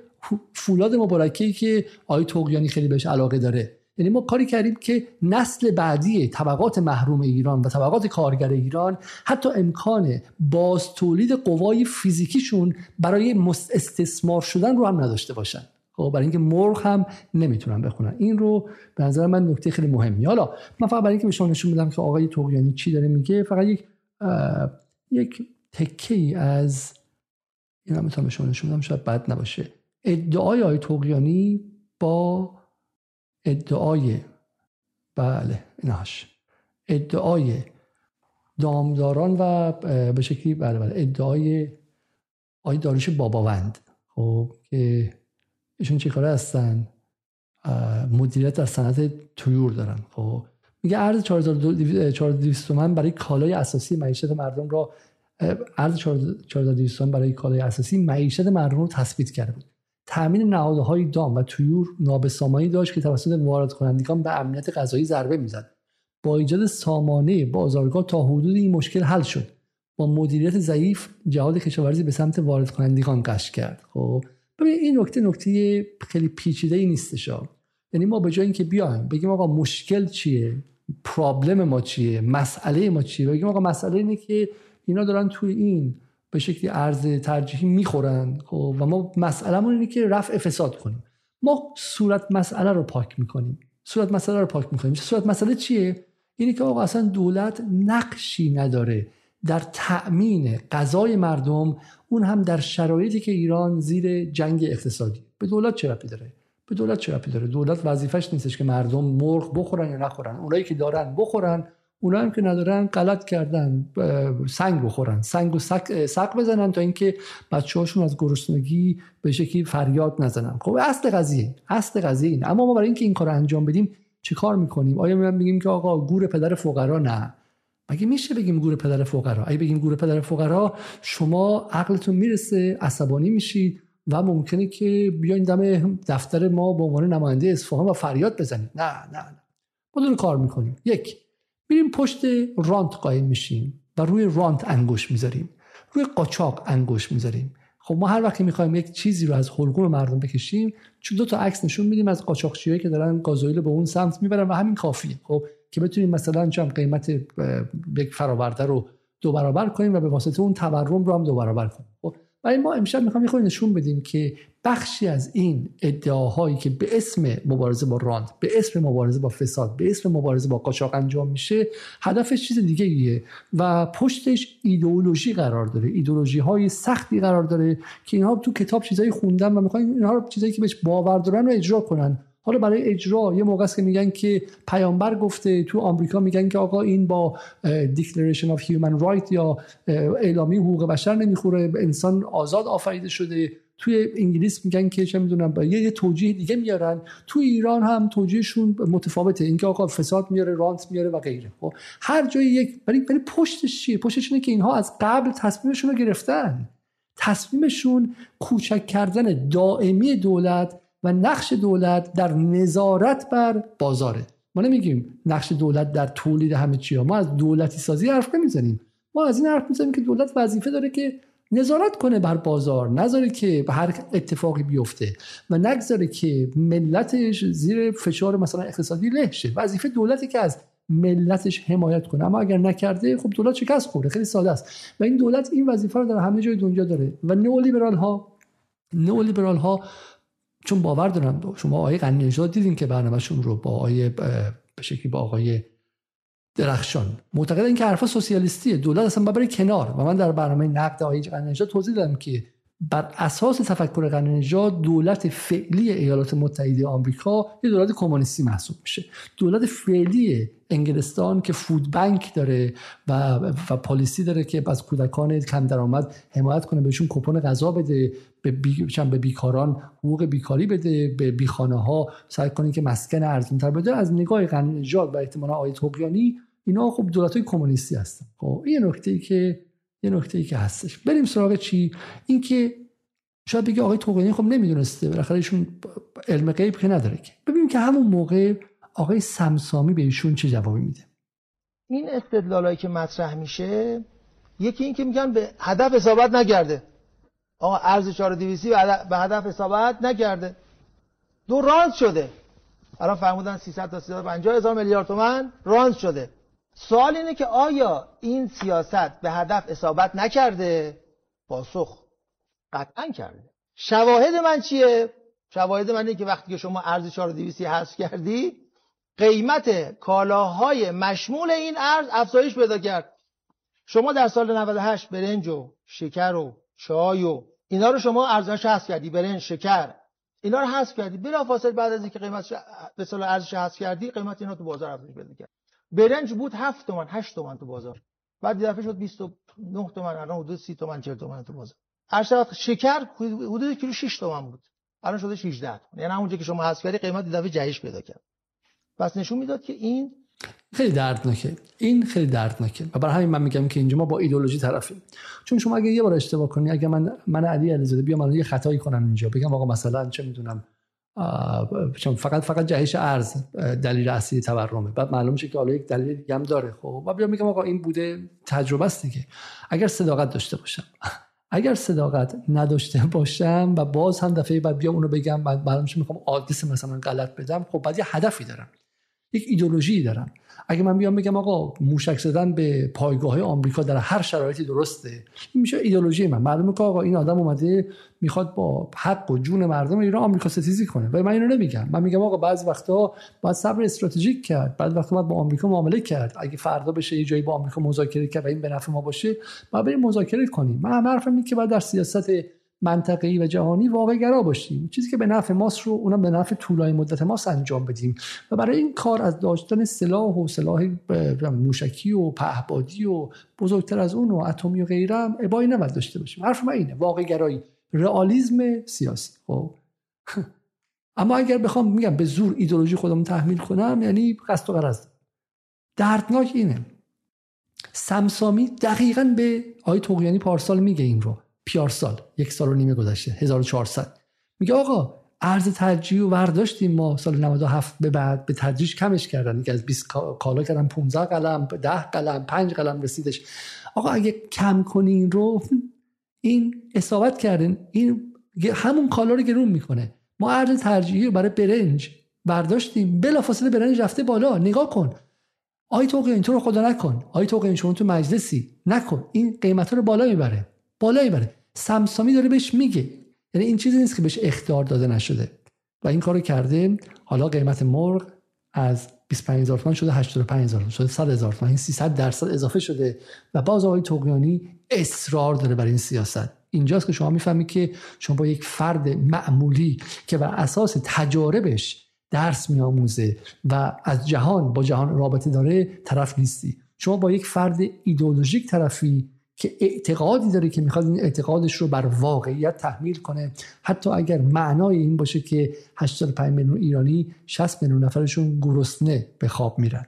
فولاد مبارکی که آی توقیانی خیلی بهش علاقه داره. یعنی ما کاری کردیم که نسل بعدی طبقات محروم ایران و طبقات کارگر ایران حتی امکان باز تولید قوای فیزیکیشون برای استثمار شدن رو هم نداشته باشن. خب برای اینکه مرغ هم نمی‌تونن بخونن. این رو به نظر من نکته خیلی مهمی. حالا من فقط برای اینکه به شما نشون بدم که آقای توقیانی چی داره میگه فقط یک یک تکه ای از این هم به شما نشون بدم شاید بد نباشه. ادعای آقای توقیانی با ادعای بله ایناش ادعای دامداران و به شکلی بله بله ادعای آی داریش باباوند خب که ایشون چه کاره هستن؟ مدیریت در صنعت تویور دارن خب. میگه ارز 4200 تومن برای کالای اساسی معیشت مردم را ارز 4200 تومن برای کالای اساسی معیشت مردم رو تثبیت کرده بود. تامین نهادهای دام و تویور نابسامانی داشت که توسط وارد کنندگان به امنیت غذایی ضربه می‌زد. با ایجاد سامانه بازارگاه تا حدود این مشکل حل شد. با مدیریت ضعیف جهاد کشاورزی به سمت وارد کنندگان قش کرد. خب ببین این نکته نکته خیلی پیچیده ای نیستش یعنی ما به جای اینکه بیایم بگیم آقا مشکل چیه؟ پرابلم ما چیه؟ مسئله ما چیه؟ بگیم آقا مسئله اینه که اینا دارن توی این به شکلی ارز ترجیحی می‌خورن خب و ما مسئلهمون اینه که رفع فساد کنیم. ما صورت مسئله رو پاک می‌کنیم. صورت مسئله رو پاک می‌کنیم. صورت مسئله چیه؟ اینه که آقا اصلا دولت نقشی نداره. در تأمین غذای مردم اون هم در شرایطی که ایران زیر جنگ اقتصادی. به دولت چه ربطی داره؟ به دولت چه ربطی داره؟ دولت وظیفش نیستش که مردم مرغ بخورن یا نخورن. اونایی که دارن بخورن اونا هم که ندارن غلط کردن سنگ بخورن. سنگ و سق بزنن تا اینکه بچه هاشون از گرسنگی به شکلی فریاد نزنن. خب اصل قضیه اصل قضیه این اما ما برای اینکه این کار انجام بدیم چه کار می‌کنیم؟ آیا می میگیم که آقا گور پدر فقرا؟ نه. مگه میشه بگیم گور پدر فقرا؟ اگه بگیم گور پدر فقرا شما عقلتون می‌رسه عصبانی میشید و ممکنه که بیاین دم دفتر ما به عنوان نماینده اصفهان و فریاد بزنید. نه نه نه. ما کار می‌کنیم. یک میریم پشت رانت قایم میشیم و روی رانت انگوش می‌ذاریم. روی قاچاق انگوش می‌ذاریم. خب ما هر وقتی می‌خوایم یک چیزی رو از حلقوم مردم بکشیم چون دو تا عکس نشون میدیم از قاچاقچیایی که دارن گازوئیل به اون سمت می‌برن و همین کافیه. خب که بتونیم مثلا چم قیمت یک فراورده رو دو برابر کنیم و به واسطه اون تورم رو هم دو برابر کنیم. خب برای ما امشب می‌خوام یه نشون بدیم که بخشی از این ادعاهایی که به اسم مبارزه با راند به اسم مبارزه با فساد به اسم مبارزه با قاچاق انجام میشه هدفش چیز دیگه ایه و پشتش ایدئولوژی قرار داره ایدئولوژی های سختی قرار داره که اینها تو کتاب چیزایی خوندن و می‌خوان اینها رو چیزایی که بهش باور دارن رو اجرا کنن. حالا برای اجرا یه موقع است که میگن که پیامبر گفته تو آمریکا میگن که آقا این با declaration of human right یا اعلامیه حقوق بشر نمی‌خوره انسان آزاد آفریده شده. توی انگلیس میگن که چه می‌دونم یه, یه توجیه دیگه میارن. تو ایران هم توجیهشون متفاوته. اینکه آقا فساد میاره رانت میاره و غیره. خب هر جایی یک ولی ولی پشتش چیه؟ پشتش اینه که اینها از قبل تصمیمشون رو گرفتن. تصمیمشون کوچک کردن دائمی دولت و نقش دولت در نظارت بر بازاره. ما نمیگیم نقش دولت در تولید همه چی ما از دولتی سازی حرف نمی‌زنیم. ما از این حرف می‌زنیم که دولت وظیفه داره که نظارت کنه بر بازار نذاره که به هر اتفاقی بیفته و نگذاره که ملتش زیر فشار مثلا اقتصادی له شه وظیفه دولتی که از ملتش حمایت کنه. اما اگر نکرده خب دولت شکست خورده. خیلی ساده است. و این دولت این وظیفه رو در همه جای دنیا داره. و نئولیبرال ها نئولیبرال ها چون باور دارن شما آقای غنی دیدین که برنامهشون رو با آقای به شکلی با آقای درخشان. معتقد این که حرفا سوسیالیستیه. دولت اصلا ببره کنار. و من در برنامه نقد آقای غنی توضیح دادم که بر اساس تفکر غنی دولت فعلی ایالات متحده آمریکا یه دولت کمونیستی محسوب میشه. دولت فعلی انگلستان که فود بانک داره و, و پالیسی داره که از کودکان کم درآمد حمایت کنه بهشون کپون غذا بده به, بی... به بیکاران حقوق بیکاری بده به بیخانه ها سعی کنه که مسکن ارزون تر بده. از نگاه غنی و احتمالا آیت اینا خب دولت های کمونیستی هستن. خب این نکته ای که یه نکته ای که هستش. بریم سراغ چی؟ اینکه شاید بگه آقای توقیانی خب نمی‌دونسته بالاخره ایشون علم غیب که نداره که. ببینیم که همون موقع آقای سمسامی به ایشون چه جوابی میده. این استدلالایی که مطرح میشه یکی این که میگن به هدف حسابت نگرده. آقا ارز 4200 به هدف حسابت نگرده. دو رانت شده. الان فرمودن 300 تا 350 هزار میلیارد تومن رانت شده. سوال اینه که آیا این سیاست به هدف اصابت نکرده؟ پاسخ قطعا کرده. شواهد من چیه؟ شواهد من اینه که وقتی که شما ارز 4200 حذف کردی قیمت کالاهای مشمول این ارز افزایش پیدا کرد. شما در سال 98 برنج و شکر و چای و اینا رو شما ارزش حذف کردی برنج شکر. اینا رو حذف کردی. بلافاصله بعد از اینکه قیمت به صلاح ارزش حذف کردی قیمت اینا تو بازار افزایش پیدا کرد. برنج بود 7 تومن 8 تومن تو بازار. بعد دفعه شد 29 تومن الان حدود 30 تومن 40 تومن تو بازار. ارشد شکر حدود کیلو 6 تومن بود. الان شده 16 تومن یعنی همونجا که شما حذف کردی قیمت دفعه جهش پیدا کرد. پس نشون می‌داد که این خیلی دردناکه. این خیلی دردناکه. و برای همین من میگم که اینجا ما با ایدولوژی طرفیم. چون شما اگه یه بار اشتباه کنی اگه من من علی علیزاده بیام الان یه خطایی کنم اینجا. بگم آقا مثلا چه می‌دونم فقط فقط جهش ارز دلیل اصلی تورمه. بعد معلوم میشه که حالا یک دلیل دیگه هم داره خب. و بیام میگم آقا این بوده تجربه است دیگه. اگر صداقت داشته باشم. اگر صداقت نداشته باشم و باز هم دفعه بعد بیام اونو بگم بعد معلوم می‌خوام آدرس مثلا غلط بدم خب بعد یه هدفی دارم. یک ایدولوژی دارم اگه من بیام بگم آقا موشک زدن به پایگاه آمریکا در هر شرایطی درسته این میشه ایدولوژی من. معلومه که آقا این آدم اومده می‌خواد با حق و جون مردم ایران آمریکا ستیزی کنه. و من اینو نمیگم. من میگم آقا بعضی وقتا باید صبر استراتژیک کرد. بعد وقتا باید با آمریکا معامله کرد. اگه فردا بشه یه جایی با آمریکا مذاکره کرد و این به نفع ما باشه باید بریم مذاکره کنیم. من حرفم اینه که بعد در سیاست منطقه‌ای و جهانی واقع گرا باشیم. چیزی که به نفع ماست رو اونم به نفع طولانی مدت ماست انجام بدیم. و برای این کار از داشتن سلاح و سلاح موشکی و پهبادی و بزرگتر از اون و اتمی و غیره هم ابایی نباید داشته باشیم. حرف من اینه واقع گرایی رئالیسم سیاسی. خب؟ اما اگر بخوام میگم به زور ایدولوژی خودم تحمیل کنم یعنی قصد و غرض. دردناک اینه. سمسامی دقیقا به آی توقیانی پارسال میگه این رو. پیارسال یک سال و نیمه گذشته 1400 میگه آقا ارز ترجیح و برداشتیم ما سال 97 به بعد به تدریج کمش کردن. که از 20 کالا کردن 15 قلم 10 قلم 5 قلم رسیدش. آقا اگه کم کنین رو این اصابت کردن این همون کالا رو گرون می‌کنه. ما ارز ترجیحی برای برنج برداشتیم بلافاصله برنج رفته بالا. نگاه کن. آی توقی اینطور خدا نکن. آی توقی شما تو مجلسی. نکن. این قیمت رو بالا می‌بره. بالایی بره. سمسامی داره بهش میگه. یعنی این چیزی نیست که بهش اختیار داده نشده. و این کارو کرده حالا قیمت مرغ از 25000 تومان شده 85000 تومان. شده 100000 تومان. این 300 درصد اضافه شده. و باز آقای توقیانی اصرار داره بر این سیاست. اینجاست که شما می‌فهمید که شما با یک فرد معمولی که بر اساس تجاربش درس میآموزه و از جهان با جهان رابطه داره طرف نیستی. شما با یک فرد ایدئولوژیک طرفی که اعتقادی داره که می‌خواد این اعتقادش رو بر واقعیت تحمیل کنه. حتی اگر معنای این باشه که 85 میلیون ایرانی 60 میلیون نفرشون گرسنه به خواب میرن.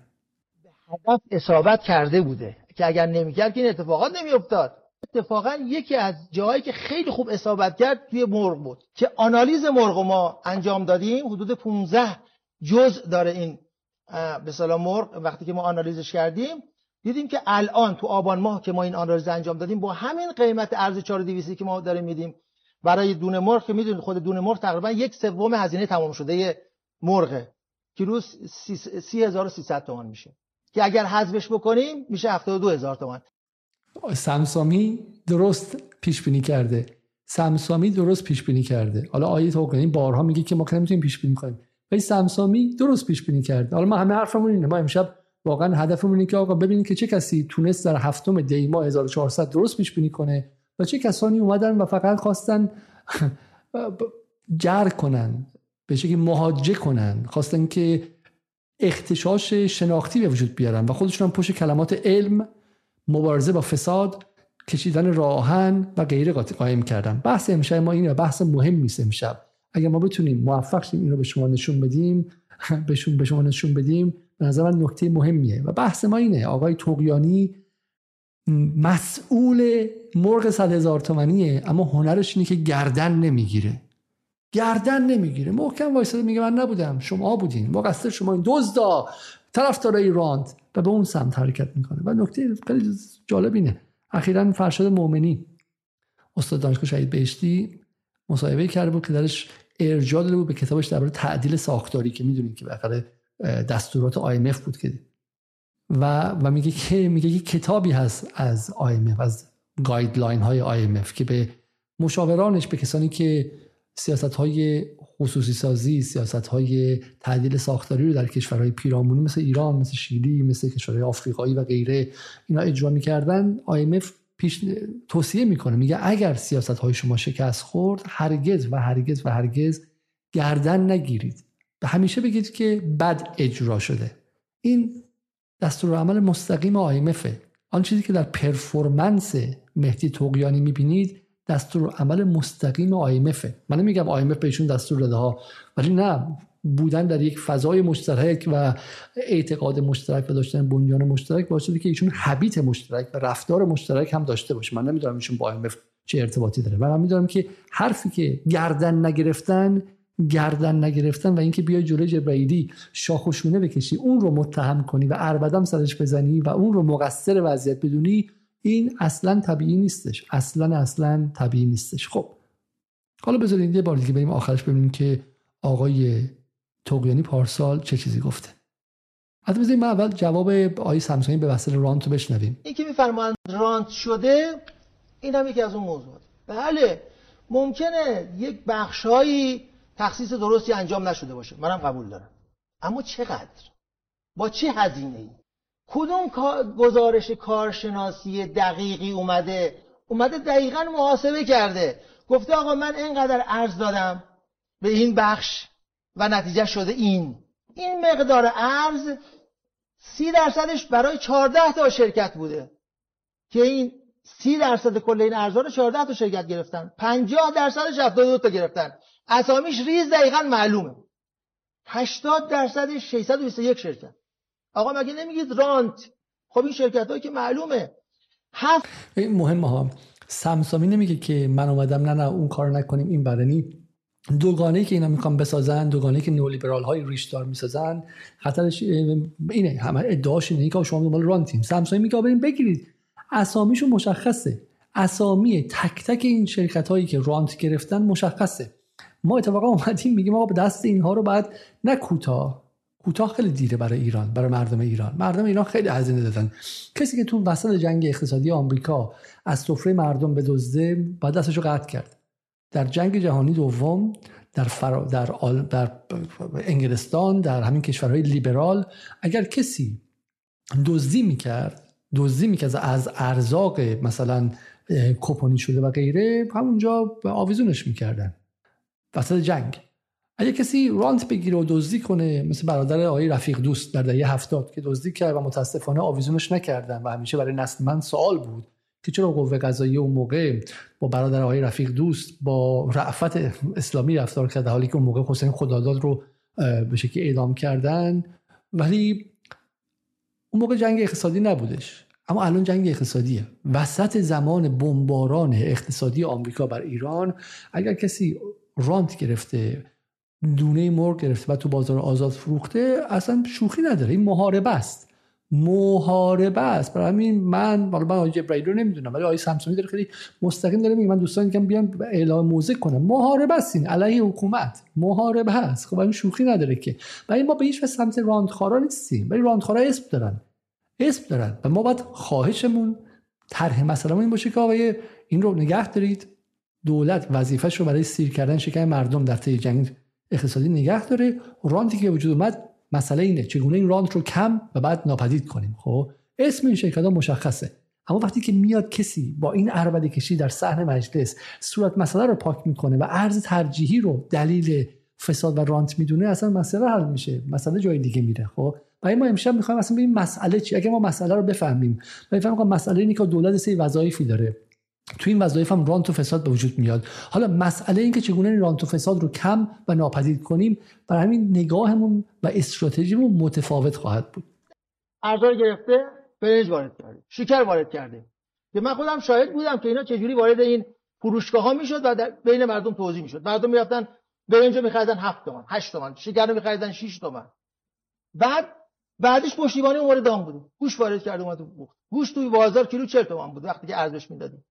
هدف اصابت کرده بوده. که اگر نمی‌کرد که این اتفاقات نمیافتاد. اتفاقا یکی از جاهایی که خیلی خوب اصابت کرد توی مرغ بود. که آنالیز مرغ ما انجام دادیم حدود 15 جزء داره این به مرغ. وقتی که ما آنالیزش کردیم دیدیم که الان تو آبان ماه که ما این آنالیز انجام دادیم با همین قیمت ارز 4200 که ما داریم میدیم. برای دونه مرغ که می‌دونید خود دونه مرغ تقریبا یک سوم هزینه تمام شده مرغه. کیلو 3300 تومان میشه. که اگر حذفش بکنیم میشه 72 هزار تومان. سمسامی درست پیش بینی کرده. سمسامی درست پیش بینی کرده. حالا آیه توقعی بارها میگه که ما که نمی‌تونیم پیش بینی کنیم؟ ولی سمسامی درست پیش بینی کرده. حالا ما همه حرفمون اینه. ما امشب واقعا هدفمون اینه که آقا ببینید که چه کسی تونست در هفتم دی ماه 1400 درست پیش بینی کنه و چه کسانی اومدن و فقط خواستن جر کنن به شکلی مهاجه کنن خواستن که اختشاش شناختی به وجود بیارن و خودشون هم پشت کلمات علم مبارزه با فساد کشیدن راهن و غیره قایم کردن. بحث امشب ما اینه بحث مهم نیست امشب. اگر ما بتونیم موفق شیم این رو به شما نشون بدیم به شما نشون بدیم به نظر من نکته مهمیه. و بحث ما اینه آقای توقیانی مسئول مرغ صد هزار تومنیه اما هنرش اینه که گردن نمی‌گیره. گردن نمی‌گیره. محکم وایساده میگه من نبودم شما بودین. مقصر شما این دزدا طرفدار راند و به اون سمت حرکت می‌کنه. و نکته خیلی جالب اینه. اخیرا فرشاد مؤمنی استاد دانشگاه شهید بهشتی مصاحبه کرده بود که درش ارجاع داده بود به کتابش درباره تعدیل ساختاری که می‌دونید که بالاخره دستورات IMF بود که و و میگه که میگه که کتابی هست از IMF از گایدلاین های IMF که به مشاورانش به کسانی که سیاست های خصوصی سازی سیاست های تعدیل ساختاری رو در کشورهای پیرامونی مثل ایران مثل شیلی مثل کشورهای آفریقایی و غیره اینا اجرا می‌کردن IMF پیش توصیه می‌کنه میگه اگر سیاست های شما شکست خورد هرگز و هرگز و هرگز گردن نگیرید. و همیشه بگید که بد اجرا شده. این دستور عمل مستقیم IMF آن چیزی که در پرفورمنس مهدی توقیانی می‌بینید عمل مستقیم IMF من نمیگم IMF بهشون دستور داده ها ولی نه بودن در یک فضای مشترک و اعتقاد مشترک و داشتن بنیان مشترک باعث که ایشون حبیت مشترک و رفتار مشترک هم داشته باشه. من نمی‌دونم ایشون با IMF چه ارتباطی داره. من می‌دونم که حرفی که گردن نگرفتن گردن نگرفتن و اینکه بیای جلوی جبرائیلی شاخ و شونه بکشی. اون رو متهم کنی و اربدم سرش بزنی و اون رو مقصر وضعیت بدونی این اصلا طبیعی نیستش. اصلا اصلا طبیعی نیستش. خب. حالا بذارید یه بار دیگه بریم آخرش ببینیم که آقای توقیانی پارسال چه چیزی گفته. حتی بذاریم ما اول جواب آقای سمسونی به وسیله رانت رو بشنویم. که میفرمایند رانت شده؟ این هم یکی از اون موضوعات. بله. ممکنه یک بخشهایی تخصیص درستی انجام نشده باشه. منم قبول دارم. اما چقدر؟ با چه هزینه ای کدوم گزارش کارشناسی دقیقی اومده؟ اومده دقیقا محاسبه کرده. گفته آقا من اینقدر ارز دادم به این بخش و نتیجه شده این. این مقدار ارز سی درصدش برای چهارده تا شرکت بوده. که این سی درصد کل این ارزها رو چهارده تا شرکت گرفتن. پنجاه درصدش دو تا گرفتن. اسامیش ریز دقیقا معلومه. هشتاد درصدش 621 شرکت. آقا مگه نمیگید رانت؟ خب این شرکت هایی که معلومه. هفت این مهم ها. سمسامی نمیگه که من اومدم نه نه اون کار نکنیم این برنی دوگانه که اینا می‌خوان بسازن دوگانه که نئولیبرال های ریشدار می‌سازن خطرش اینه. همه ادعاش اینه که شما دنبال رانتیم. سمسامی میگه بریم بگیرید. اسامیشون مشخصه. اسامی تک تک این شرکت هایی که رانت گرفتن مشخصه. ما اتفاقا اومدیم میگیم آقا به دست اینها رو بعد نه کوتاه. کوتاه خیلی دیره برای ایران برای مردم ایران. مردم ایران خیلی هزینه دادن. کسی که تو وسط جنگ اقتصادی آمریکا از سفره مردم بدزده بعد دستشو قطع کرد. در جنگ جهانی دوم در, فرا در, در انگلستان در همین کشورهای لیبرال اگر کسی دزدی می‌کرد دزدی می‌کرد از ارزاق مثلا کپونی شده و غیره همونجا آویزونش می‌کردن. وسط جنگ. اگه کسی رانت بگیره و دزدی کنه مثل برادر آقای رفیق دوست در دهه هفتاد که دزدی کرد و متاسفانه آویزونش نکردن و همیشه برای نسل من سوال بود که چرا قوه قضاییه اون موقع با برادر آقای رفیق دوست با رعفت اسلامی رفتار کرد حالی که اون موقع حسین خداداد رو به شکلی اعدام کردن. ولی اون موقع جنگ اقتصادی نبودش. اما الان جنگ اقتصادیه. وسط زمان بمباران اقتصادی آمریکا بر ایران اگر کسی رانت گرفته دونه مرغ گرفته و تو بازار آزاد فروخته اصلا شوخی نداره. این محاربه است. محاربه است. برای همین من حالا من آقای رو نمی‌دونم ولی آقای سمسونی داره خیلی مستقیم داره میگه من دوستان میگم بیان اعلام موزه کنم. محاربه است این علیه حکومت. محاربه است. خب این شوخی نداره که. ولی ما به هیچ سمت راندخارا نیستیم. ولی راندخارا اسم دارن. اسم دارن. و ما باید خواهشمون طرح مسئله این باشه که آقای این رو نگه دارید. دولت وظیفهش رو برای سیر کردن شکن مردم در طی جنگ اقتصادی نگه داره. رانتی که وجود اومد مسئله اینه. چگونه این رانت رو کم و بعد ناپدید کنیم؟ خب اسم این شرکت ها مشخصه. اما وقتی که میاد کسی با این عربده کشی در صحن مجلس صورت مسئله رو پاک می‌کنه و ارز ترجیحی رو دلیل فساد و رانت می‌دونه اصلا مسئله حل میشه. مسئله جای دیگه میره. خب برای ما امشب می‌خوایم اصلا ببینیم مسئله چی اگه ما مسئله رو بفهمیم و بفهمیم مسئله اینه که دولت سه وظایفی داره. تو این وظایف هم رانت و فساد به وجود میاد. حالا مسئله این که چگونه رانت و فساد رو کم و ناپدید کنیم برای همین نگاهمون و استراتژیمون متفاوت خواهد بود. ارزا گرفته برنج وارد کرده شکر وارد کرده که من خودم شاهد بودم که اینا چجوری وارد این فروشگاه ها می‌شد و در بین مردم توضیح می‌شد. مردم می‌رفتن برنج میخریدن 7 تومن 8 تومن شکر رو میخریدن 6 تومن بعد بعدش پشتیبانی وارد دام بود. گوش وارد کرده اومد گوش توی بازار کیلو 40 تومن بود. وقتی که ارزش می‌دادیم.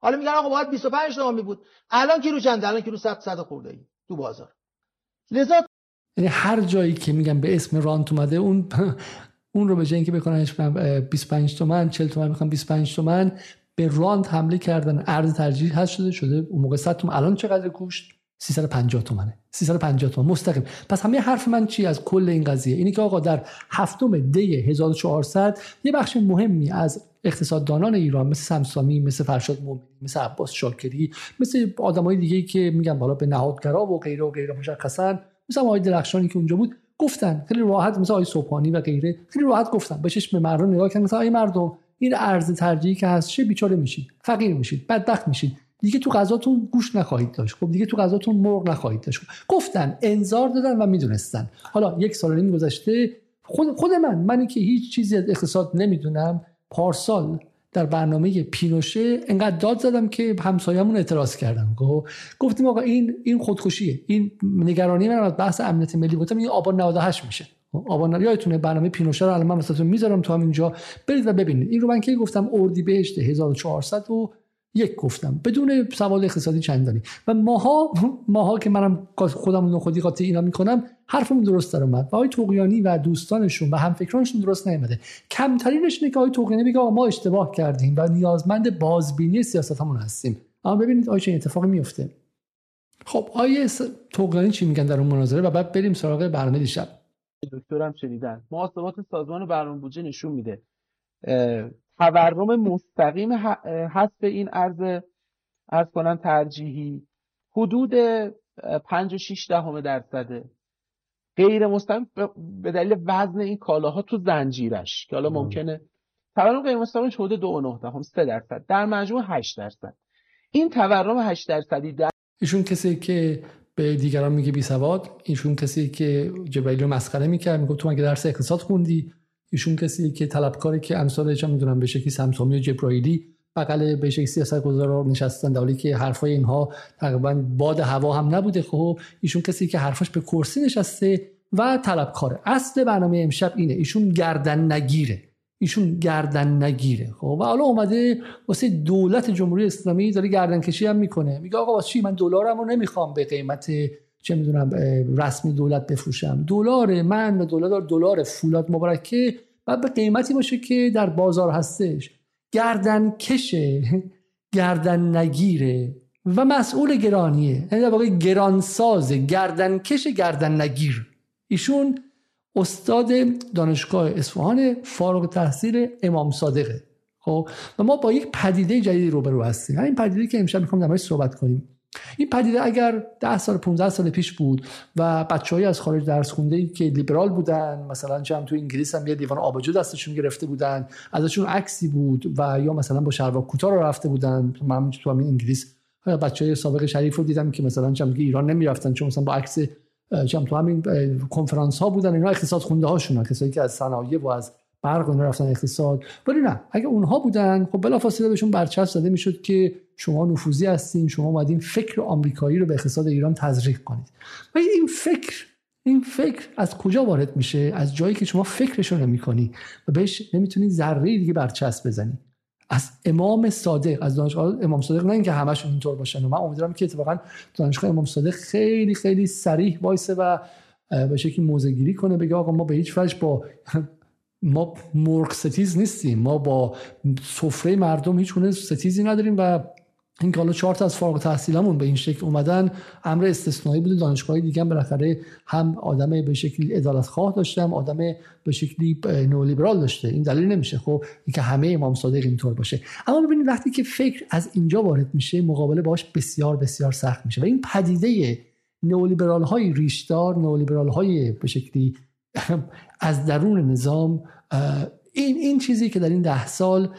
حالا میگن آقا باید 25 تومن می بود. الان کیلو چند الان کیلو 100 100 خورده ای؟ تو بازار. لذا یعنی هر جایی که میگم به اسم رانت اومده اون اون رو به جای اینکه بکننش 25 تومن 40 تومن می‌خوام 25 تومن به رانت حمله کردن. ارز ترجیح هست شده شده اون موقع 100 تومن. الان چقدر گوشت 350 تومنه 350 تومن. مستقیم. پس همه حرف من چی از کل این قضیه؟ اینی که آقا در هفتم دی 1400 یه بخش مهمی از اقتصاددانان ایران مثل سمسامی مثل فرشاد مومنی مثل عباس شاکری مثل آدمای دیگه که میگن بالا به نهادگرا و غیره و غیره مشخصا مثل آقای درخشانی که اونجا بود گفتن. خیلی راحت مثل آقای صبحانی و غیره. خیلی راحت گفتن. به چشم مردم نگاه کردن. مثلا مردم این ارز ترجیحی که هست چه بیچاره میشید؟ فقیر میشید. بدبخت میشید. دیگه تو غذاتون گوش نخواهید داشت. خب دیگه تو غذاتون مرغ نخواهید داشت. گفتن انذار دادن و می‌دونستن. حالا یک سال نیم گذشته خود, خود من منی که هیچ چیزی از اقتصاد نمی‌دونم. پارسال در برنامه پینوشه انقدر داد زدم که همسایه‌مون اعتراض کردن خب، گفتیم آقا این این خودکشیه. این نگرانی من از بحث امنیت ملی گفتم این آبان 98 میشه. خب، آبان یادتونه برنامه پینوشه رو الان من واسهتون می‌ذارم تو همینجا. برید و ببینید. این رو من کی گفتم؟ اردیبهشت 1400 و یک گفتم بدون سوال اقتصادی چندانی. و ماها ماها که منم خودم خودی قاطی اینا می‌کنم حرفمون درست در اومد. و آقای توقیانی و دوستانشون و همفکرانشون درست نیومده. کمترینش اینه که آقای توقیانی بگه ما اشتباه کردیم و نیازمند بازبینی همون هستیم. اما ببینید آیا چه اتفاقی میفته خب آیه توقیانی چی میگن در اون مناظره؟ و بعد بریم سراغ برنامه دیشب. دکترم شنیدن محاسبات سازمان برنامه بودجه نشون میده. تورم مستقیم هست به این ارز ارز کنن ترجیحی. حدود 5 و 6 دهم درصده غیر مستقیم به دلیل وزن این کالاها تو زنجیرش که حالا ممکنه تورم غیر مستقیمش حدود 2 دهم 3 درصد. در مجموع 8 درصد. این تورم 8 درصدی در ایشون کسی که به دیگران میگه بی سواد ایشون کسی که جبرائیل رو مسخره می‌کرد میگه تو مگه درس اقتصاد خوندی؟ ایشون کسی که طلبکاری که امثالش هم می‌دونم به شکلی سمسامی و جبرائیلی بغل به شکلی سیاست گذارا نشستن در حالی که حرفای اینها تقریبا باد هوا هم نبوده. خب ایشون کسی که حرفاش به کرسی نشسته و طلبکاره. اصل برنامه امشب اینه. ایشون گردن نگیره. ایشون گردن نگیره. خب و حالا اومده واسه دولت جمهوری اسلامی داره گردن کشی هم می‌کنه. میگه آقا واسه چی؟ من دلارمو نمی‌خوام به قیمت چه می‌دونم رسمی دولت بفروشم. دلار من و دلار دلار فولاد مبارکه بعد به قیمتی باشه که در بازار هستش. گردن کشه گردن نگیره و مسئول گرانیه. یعنی در واقع گرانساز گردن کش گردن نگیر. ایشون استاد دانشگاه اصفهان فارغ تحصیل امام صادقه. خب و ما با یک پدیده جدیدی روبرو هستیم. این پدیده که امشب می‌خوام در صحبت کنیم. این پدیده اگر 10 سال 15 سال پیش بود و بچه‌ای از خارج درس خونده ای که لیبرال بودن مثلا چم تو انگلیس هم یه دیوان آبجو دستشون گرفته بودن ازشون عکسی بود و یا مثلا با شلوار کوتاه رو رفته بودن. من تو همین انگلیس بچه سابق شریف رو دیدم که مثلا چم ایران نمی‌رفتن چون مثلا با عکس چم تو همین کنفرانس ها بودن. اینا اقتصاد خونده هاشون کسایی که از صنایع و از برق رفتن اقتصاد. ولی نه اگه اونها بودن خب بلافاصله بهشون برچسب زده می‌شد که شما نفوذی هستین شما اومدین فکر آمریکایی رو به اقتصاد ایران تزریق کنید. و این فکر این فکر از کجا وارد میشه؟ از جایی که شما فکرش رو نمی‌کنی و بهش نمی‌تونی ذره دیگه برچسب بزنی. از امام صادق از دانشگاه امام صادق نه اینکه همشون اینطور باشن. و من امیدوارم که اتفاقا دانشگاه امام صادق خیلی خیلی سریح وایسه و به شکلی موزه کنه بگه آقا ما به هیچ وجه با ما مرغ ستیز نیستیم. ما با سفره مردم هیچ گونه ستیزی نداریم و این که حالا چهار تا از فارغ تحصیلمون به این شکل اومدن امر استثنایی بوده. دانشگاه دیگه هم بالاخره هم آدم به شکلی عدالت خواه داشتم آدم به شکلی نولیبرال داشته. این دلیل نمیشه خب اینکه همه امام صادق اینطور باشه. اما ببینید وقتی که فکر از اینجا وارد میشه مقابله باش بسیار بسیار سخت میشه. و این پدیده نولیبرال های ریشدار نولیبرال های به شکلی از درون نظام این این چیزی که در این ده سال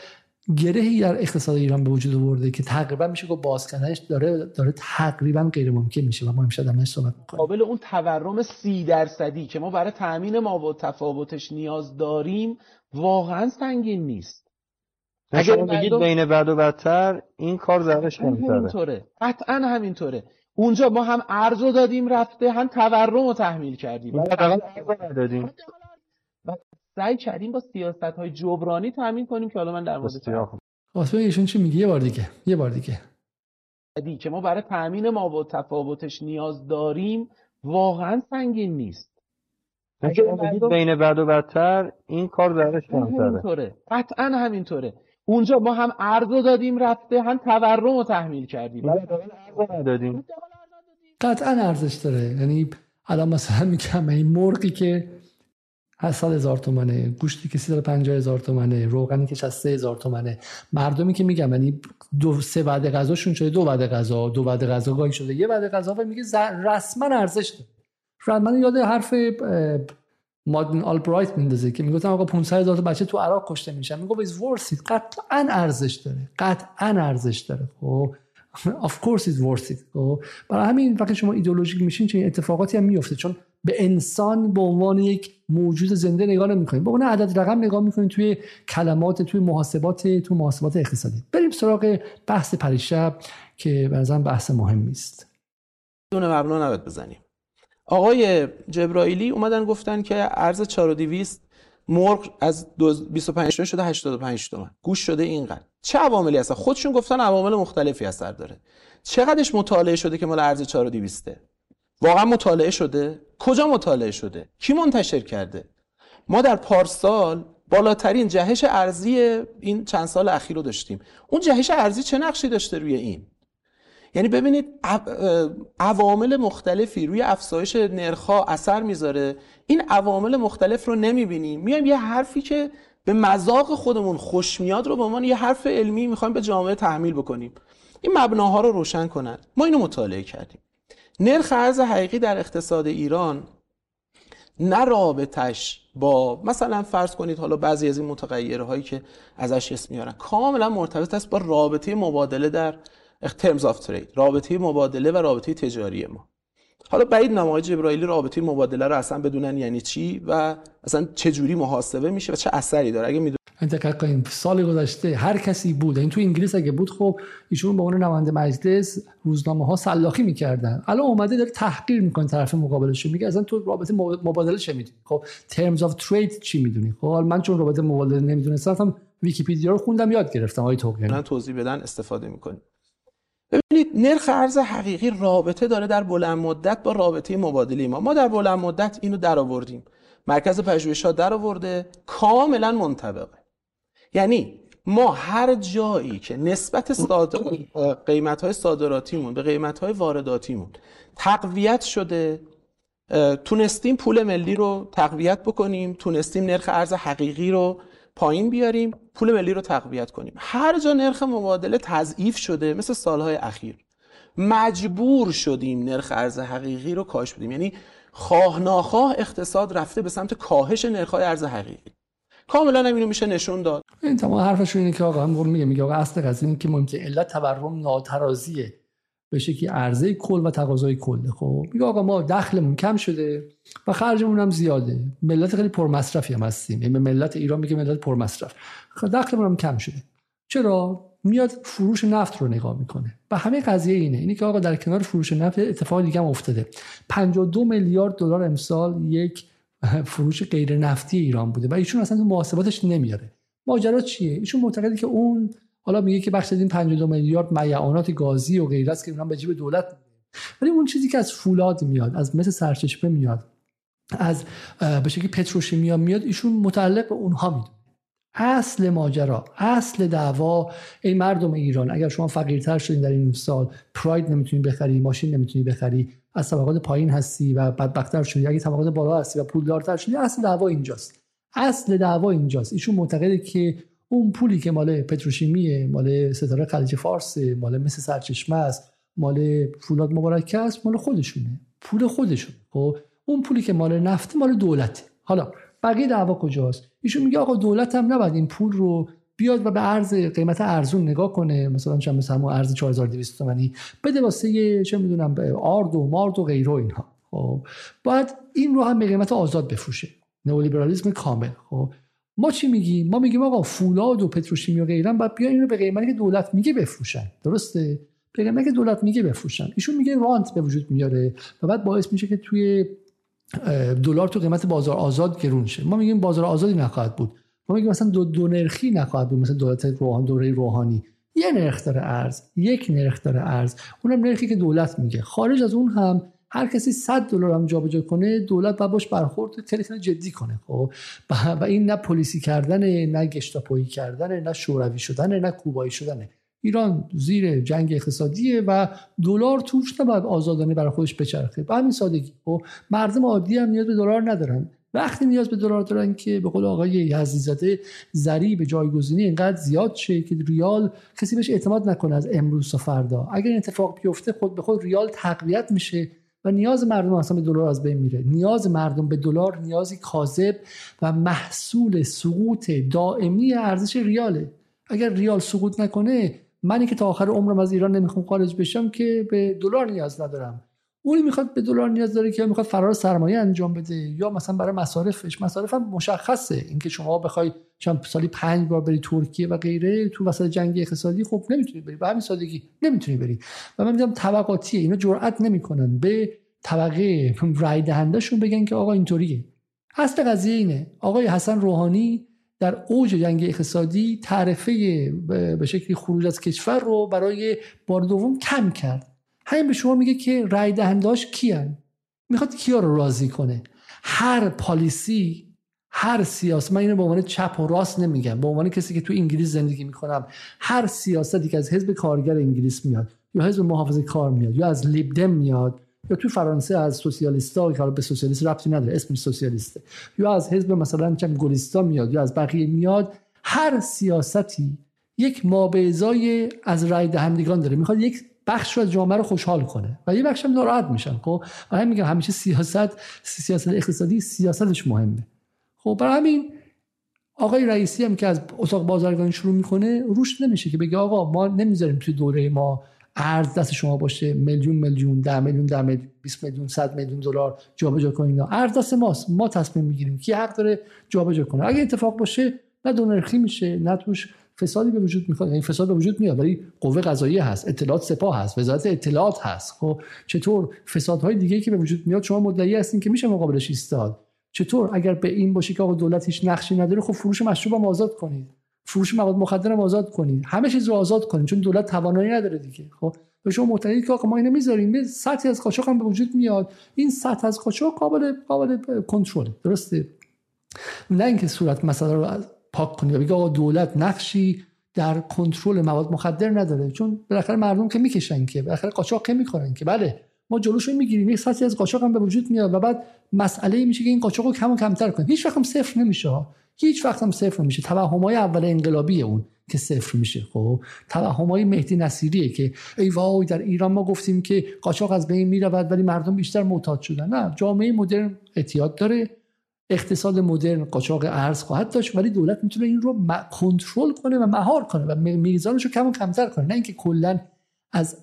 گرهی در اقتصاد ایران به وجود آورده که تقریبا میشه گفت باز کردنش داره داره تقریبا غیر ممکن میشه و ما امشب در صحبت می‌کنیم قابل اون تورم سی درصدی که ما برای تامین ما و تفاوتش نیاز داریم واقعا سنگین نیست. اگر بگید بین بد و بدتر این کار ضررش همینطوره. قطعا همینطوره. اونجا ما هم ارز دادیم رفته هم تورم رو تحمیل کردیم. دادیم سعی کردیم با سیاست های جبرانی تامین کنیم که حالا من در مورد واسه ایشون چی میگه؟ یه بار دیگه یه بار دیگه. که ما برای تامین ما و تفاوتش نیاز داریم واقعا سنگین نیست. بین بد و بدتر این کار ضررش همینطوره. قطعا همینطوره. اونجا ما هم ارز دادیم رفته هم تورم رو تحمیل کردیم. دادیم قطعا ارزش داره. یعنی الان مثلا میگم این مرغی که 800 هزار تومنه گوشتی که 350 هزار تومنه روغنی که 63 هزار تومنه. مردمی که میگم یعنی دو سه وعده غذاشون شده دو وعده غذا دو وعده غذا گاهی شده یه وعده غذا و میگه رسما ارزش داره. من یاد حرف مادن آلبرایت میندازه که می‌گفتن آقا 500 هزار بچه تو عراق کشته میشن. میگه ایز ورث قطعا ارزش داره. قطعا ارزش داره. خب؟ Of course it's worth it خب برای همین وقتی شما ایدئولوژیک میشین چه اتفاقاتی هم میفته. چون به انسان به عنوان یک موجود زنده نگاه نمی‌کنید به عنوان عدد رقم نگاه می‌کنید توی کلمات توی محاسبات توی محاسبات اقتصادی. بریم سراغ بحث پریشب که به بحث مهمی است دونه مبنا نباید بزنیم. آقای جبرائیلی اومدن گفتن که ارز 4200 مرغ از 25 تومن شده 85 تومن. گوش شده اینقدر. چه عواملی هستن؟ خودشون گفتن عوامل مختلفی اثر داره. چقدرش مطالعه شده که مال ارز 4200 واقعا مطالعه شده؟ کجا مطالعه شده؟ کی منتشر کرده؟ ما در پارسال بالاترین جهش ارزی این چند سال اخیر رو داشتیم. اون جهش ارزی چه نقشی داشته روی این؟ یعنی ببینید عوامل مختلفی روی افزایش نرخها اثر می‌ذاره. این عوامل مختلف رو نمی‌بینیم. میایم یه حرفی که به مذاق خودمون خوش میاد رو به عنوان یه حرف علمی می‌خوایم به جامعه تحمیل بکنیم. این مبناها رو روشن کنن ما اینو مطالعه کردیم. نرخ ارز حقیقی در اقتصاد ایران نه رابطش با مثلا فرض کنید حالا بعضی از این متغیرهایی که ازش اسم میارن کاملا مرتبط است با رابطه مبادله در terms of trade رابطه مبادله و رابطه تجاری ما. حالا بعید نمای جبرائیلی رابطه مبادله رو اصلا بدونن یعنی چی و اصلا چه جوری محاسبه میشه و چه اثری داره؟ اگه دقت کنیم سال گذشته هر کسی بود این تو انگلیس اگه بود خب ایشون به عنوان نماینده مجلس روزنامه ها سلاخی می‌کردن. الان اومده داره تحقیر می‌کنه طرف مقابلش میگه اصلا تو رابطه مبادله چه می‌دونی؟ خب terms of trade چی می‌دونی؟ خب من چون رابطه مبادله نمی‌دونستم ویکیپدیا رو خوندم یاد گرفتم آقای من توضیح بدن استفاده می‌کنیم ببینید نرخ ارز حقیقی رابطه داره در بلند مدت با رابطه مبادله ما ما در بلند مدت اینو درآوردیم. مرکز پژوهش‌ها درآورده کاملا منطبقه. یعنی ما هر جایی که نسبت قیمت های صادراتیمون به قیمت های وارداتیمون تقویت شده تونستیم پول ملی رو تقویت بکنیم تونستیم نرخ ارز حقیقی رو پایین بیاریم پول ملی رو تقویت کنیم. هر جا نرخ مبادله تضعیف شده مثل سالهای اخیر مجبور شدیم نرخ ارز حقیقی رو کاهش بدیم. یعنی خواه ناخواه اقتصاد رفته به سمت کاهش نرخ ارز حقیقی. کاملا اینو میشه نشون داد. این تمام حرفش اینه که آقا هم میگه میگه آقا اصل قضیه اینه که ممکن علت تورم ناترازیه. به شکلی عرضه کل و تقاضای کل. خب میگه آقا ما دخلمون کم شده و خرجمون هم زیاده. ملت خیلی پرمصرفی هم هستیم. یعنی ملت ایران میگه ملت پرمصرف. دخلمون هم کم شده. چرا؟ میاد فروش نفت رو نگاه می‌کنه. و همه قضیه اینه. اینه که آقا در کنار فروش نفت اتفاق دیگه هم افتاده. 52 میلیارد دلار امسال یک فروش غیر نفتی ایران بوده. و ایشون اصلا تو محاسباتش نمیاره. ماجرا چیه؟ ایشون معتقده که اون حالا میگه که بخش این 52 میلیارد میعانات گازی و غیره است که اونم به جیب دولت ولی اون چیزی که از فولاد میاد از مثل سرچشمه میاد از به شکلی پتروشیمیا میاد ایشون متعلق به اونها می‌دونه. اصل ماجرا اصل دعوا این مردم ایران اگر شما فقیرتر شدین در این سال پراید نمی‌تونی بخری ماشین نمی‌تونی بخری از طبقات پایین هستی و بدبختتر شدی اگه طبقات بالا هستی و پولدارتر شدی اصل دعوا اینجاست. اصل دعوا اینجاست. ایشون معتقده که اون پولی که مال پتروشیمیه مال ستاره خلیج فارس مال مثل سرچشمه است مال فولاد مبارکه است مال خودشونه. پول خودشون. خب اون پولی که مال نفت مال دولته. حالا بقیه دعوا کجاست؟ ایشون میگه آقا دولت هم نباید این پول رو بیاد و به ارز قیمت ارزون نگاه کنه. مثلا چند مثلا ارز 4200 تومانی. بده واسه چه می‌دونم آرد و مارد و غیره اینها. خب باید این رو هم به قیمت آزاد بفروشه. نئولیبرالیسم کامل. خب ما چی میگیم؟ ما میگیم آقا فولاد و پتروشیمی و غیره باید بیا این رو به قیمتی که دولت میگه بفروشن. درسته؟ به قیمتی که دولت میگه بفروشن. ایشون میگه رانت به وجود میاره و بعد باعث میشه که توی دلار تو قیمت بازار آزاد گرون شه. ما میگیم بازار آزادی نخواهد بود. ما میگیم مثلا دو, دو نرخی نخواهد بود مثل دولت روحان دوره روحانی. یه نرخ داره ارز یک نرخ داره ارز. اونم نرخی که دولت میگه. خارج از اون هم هر کسی 100 دلار هم جابجا کنه دولت باید باش برخورد خیلی جدی کنه خب؟ و این نه پلیسی کردن نه گشتاپویی کردن نه شوروی شدن نه کوبایی شدنه ایران زیر جنگ اقتصادیه و دلار توش نباید آزادانه برای خودش بچرخه. به همین سادگی خب، مردم عادی هم نیاز به دلار ندارن. وقتی نیاز به دلار دارن که به قول آقای یزدی زاده به جایگزینی اینقدر زیاد شه که ریال کسی بهش اعتماد نکنه از امروز تا فردا. اگر این اتفاق بیفته خود به خود ریال تقویت میشه. و نیاز مردم اصلا به دلار از بین میره. نیاز مردم به دلار نیازی کاذب و محصول سقوط دائمی ارزش ریاله. اگر ریال سقوط نکنه منی که تا آخر عمرم از ایران نمی‌خوام خارج بشم که به دلار نیاز ندارم. اونی می‌خواد به دلار نیاز داره که می‌خواد فرار سرمایه انجام بده یا مثلا برای مصارفش. مصارف هم مشخصه. اینکه شما بخوای چند سالی پنج بار بری ترکیه و غیره تو وسط جنگ اقتصادی خب نمی‌تونی بری. به همین سادگی نمی‌تونی بری. و من میگم طبقاتیه. اینا جرئت نمی‌کنن. به طبقه رای دهندهشون بگن که آقا اینطوریه. اصل قضیه اینه. آقای حسن روحانی در اوج جنگ اقتصادی تعرفه به شکلی خروج از کشور رو برای بار دوم کم کرد. همین به شما میگه که رای دهنداش کیان؟ می‌خواد کیا رو راضی کنه؟ هر پالیسی هر سیاست من اینو به عنوان چپ و راست نمیگم به عنوان کسی که تو انگلیس زندگی می‌کنم هر سیاستی که از حزب کارگر انگلیس میاد یا حزب محافظه کار میاد یا از لیبدم میاد یا تو فرانسه از سوسیالیستا که به سوسیالیست ربطی نداره اسم سوسیالیسته یا از حزب مثلا چم گلیستا میاد یا از بقیه میاد هر سیاستی یک مابعضای از رای دهندگان داره. می‌خواد یک بخش رو از جامعه رو خوشحال کنه. و یه بخش هم ناراحت میشن خب و همین میگم همیشه سیاست سیاست اقتصادی سیاستش مهمه. خب برای همین آقای رئیسی هم که از اتاق بازرگانی شروع می‌کنه روش نمیشه که بگه آقا ما نمی‌ذاریم توی دوره ما ارز دست شما باشه میلیون میلیون ده میلیون ده میلیون 20 میلیون 100 میلیون دلار جابجا کنید ارز دست ماست. ما تصمیم می‌گیریم کی حق داره جابجا کنه. اگه اتفاق باشه نه دونرخی میشه نه توش فسادی به وجود میاد این فساد به وجود میاد ولی قوه قضاییه هست اطلاعات سپاه هست وزارت اطلاعات هست. خب چطور فسادهای دیگه که به وجود میاد شما مدعی هستین که میشه مقابلش ایستاد؟ چطور اگر به این باشه که آقا دولت هیچ نقشی نداره خب فروش مشروب هم آزاد کنید. فروش مواد مخدر هم آزاد کنید. همه چیز رو آزاد کنید چون دولت توانایی نداره دیگه. خب به شما معتقدید که آقا ما اینو می‌ذاریم یه سطحی از قاچاق هم به وجود میاد. این سطح از قاچاق قابل قابل کنترل درسته؟ نه اینکه صورت مسئله رو پاک کنید بگه آقا دولت نقشی در کنترل مواد مخدر نداره. چون بالاخره مردم که می‌کشن که بالاخره قاچاق که می‌کنن که. بله ما جلوش می‌گیریم. یک سطحی از قاچاق هم به وجود میاد و بعد مسئله میشه که این قاچاق رو کم و کمتر کنیم. هیچ وقت هم صفر نمیشه هیچ وقت هم صفر نمیشه. توهمای اول انقلابی اون که صفر میشه. خب توهمای مهدی نصیریه که ای وای در ایران ما گفتیم که قاچاق از بین می‌رود ولی مردم بیشتر معتاد شدن. نه جامعه مدرن احتیاط داره. اقتصاد مدرن قاچاق ارز خواهد داشت ولی دولت می‌تونه این رو کنترل کنه و مهار کنه و میزانش رو کم و کمتر کنه. نه اینکه کلا از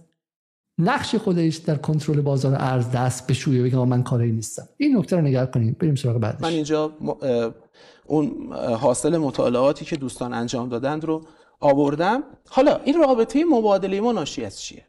نقش خودش در کنترل بازار ارز دست بشویه بگه من کاری نیستم. این نکته رو نگاه کنیم. بریم سراغ بعدش. من اینجا اون حاصل مطالعاتی که دوستان انجام دادند رو آوردم. حالا این رابطه مبادله ما ناشی از چیه؟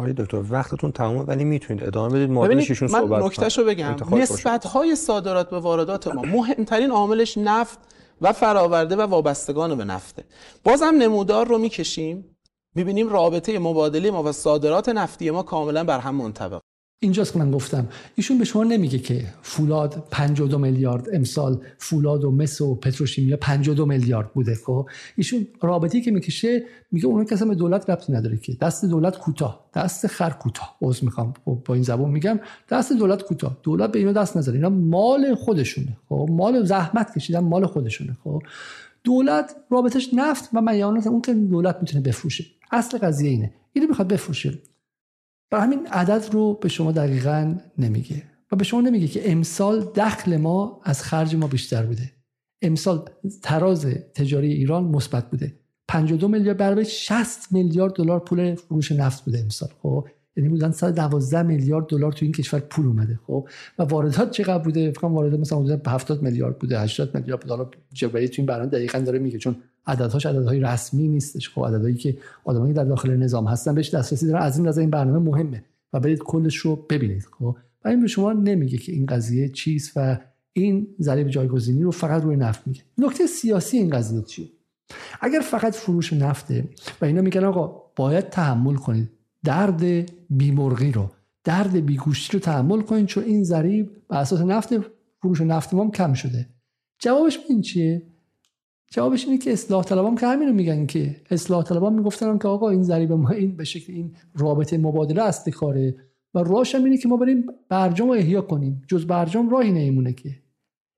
آقای دکتر وقتتون تمامه ولی می‌تونید ادامه بدید. مادرش من نکتهشو بگم. نسبت های صادرات به واردات ما مهمترین عاملش نفت و فراورده و وابستگان به نفته. بازم نمودار رو می‌کشیم می‌بینیم رابطه مبادله ما و صادرات نفتی ما کاملا بر هم منطبق اینجاست که من گفتم. ایشون به شما نمیگه که فولاد 52 میلیارد امسال فولاد و مس و پتروشیمیا 52 میلیارد بوده خب؟ ایشون رابطی که می‌کشه میگه اون کسی به دولت ربطی نداره که. دست دولت کوتاه. دست خر کوتاه. عذر می‌خوام. خب با این زبان میگم. دست دولت کوتاه. دولت به اینا دست نذاره. اینا مال خودشونه. خب مال زحمت کشیدن مال خودشونه. خب دولت رابطش نفت و میانات اون که دولت می‌تونه بفروشه. اصل قضیه اینه. اینو می‌خواد بفروشه. برای همین عدد رو به شما دقیقا نمیگه. و به شما نمیگه که امسال دخل ما از خرج ما بیشتر بوده. امسال تراز تجاری ایران مثبت بوده. 52 میلیارد برابر 60 میلیارد دلار پول فروش نفت بوده امسال خب؟ یعنی بودن 112 میلیارد دلار تو این کشور پول اومده خب؟ و واردات چقدر بوده؟ فکر واردات مثلا حدود 70 میلیارد بوده 80 میلیارد دلار جبری تو این برنامه دقیقاً داره میگه چون عددهاش عددهای رسمی نیستش. خب عددهایی که آدمایی در داخل نظام هستن بهش دسترسی دارن. از این نظر این برنامه مهمه و برید کلش رو ببینید. خب و این به شما نمیگه که این قضیه چیست و این ضریب جایگزینی رو فقط روی نفت میگه. نکته سیاسی این قضیه چیه؟ اگر فقط فروش نفته و اینا میگن آقا باید تحمل کنید. درد بیمرغی رو درد بیگوشتی رو تحمل کنید چون این ضریب بر اساس نفت فروش نفت ما کم شده. جوابش این چیه؟ جوابش اینه که اصلاح طلبان که همین رو میگن که اصلاح طلبان می‌گفتن که آقا این ضریب ما این به شکل این رابطه مبادله است کاره. و راهش هم اینه که ما بریم برجام رو احیا کنیم. جز برجام راهی نمیمونه که.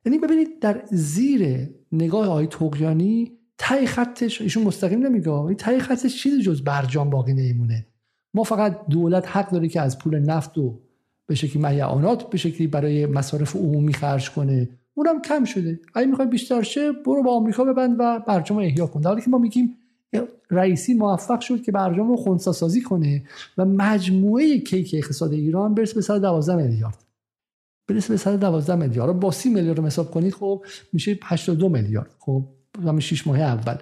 یعنی ببینید در زیر نگاه آقای توقیانی تای خطش ایشون مستقیم نمیگه تای خطش چیزی جز برجام باقی نمیمونه. ما فقط دولت حق داره که از پول نفت و به شکلی میعانات به شکلی برای مصارف عمومی خرج کنه. اونم کم شده. اگه می‌خوای بیشتر شه برو با آمریکا ببند و برجام احیا کن. حالی که ما میگیم رئیسی موفق شد که برجام رو خونسا سازی کنه و مجموعه کیک اقتصاد ایران برسه به 112 میلیارد. برسه به 112 میلیارد. با 30 میلیارد رو حساب کنید خب میشه 82 میلیارد. خب همین 6 ماه اول.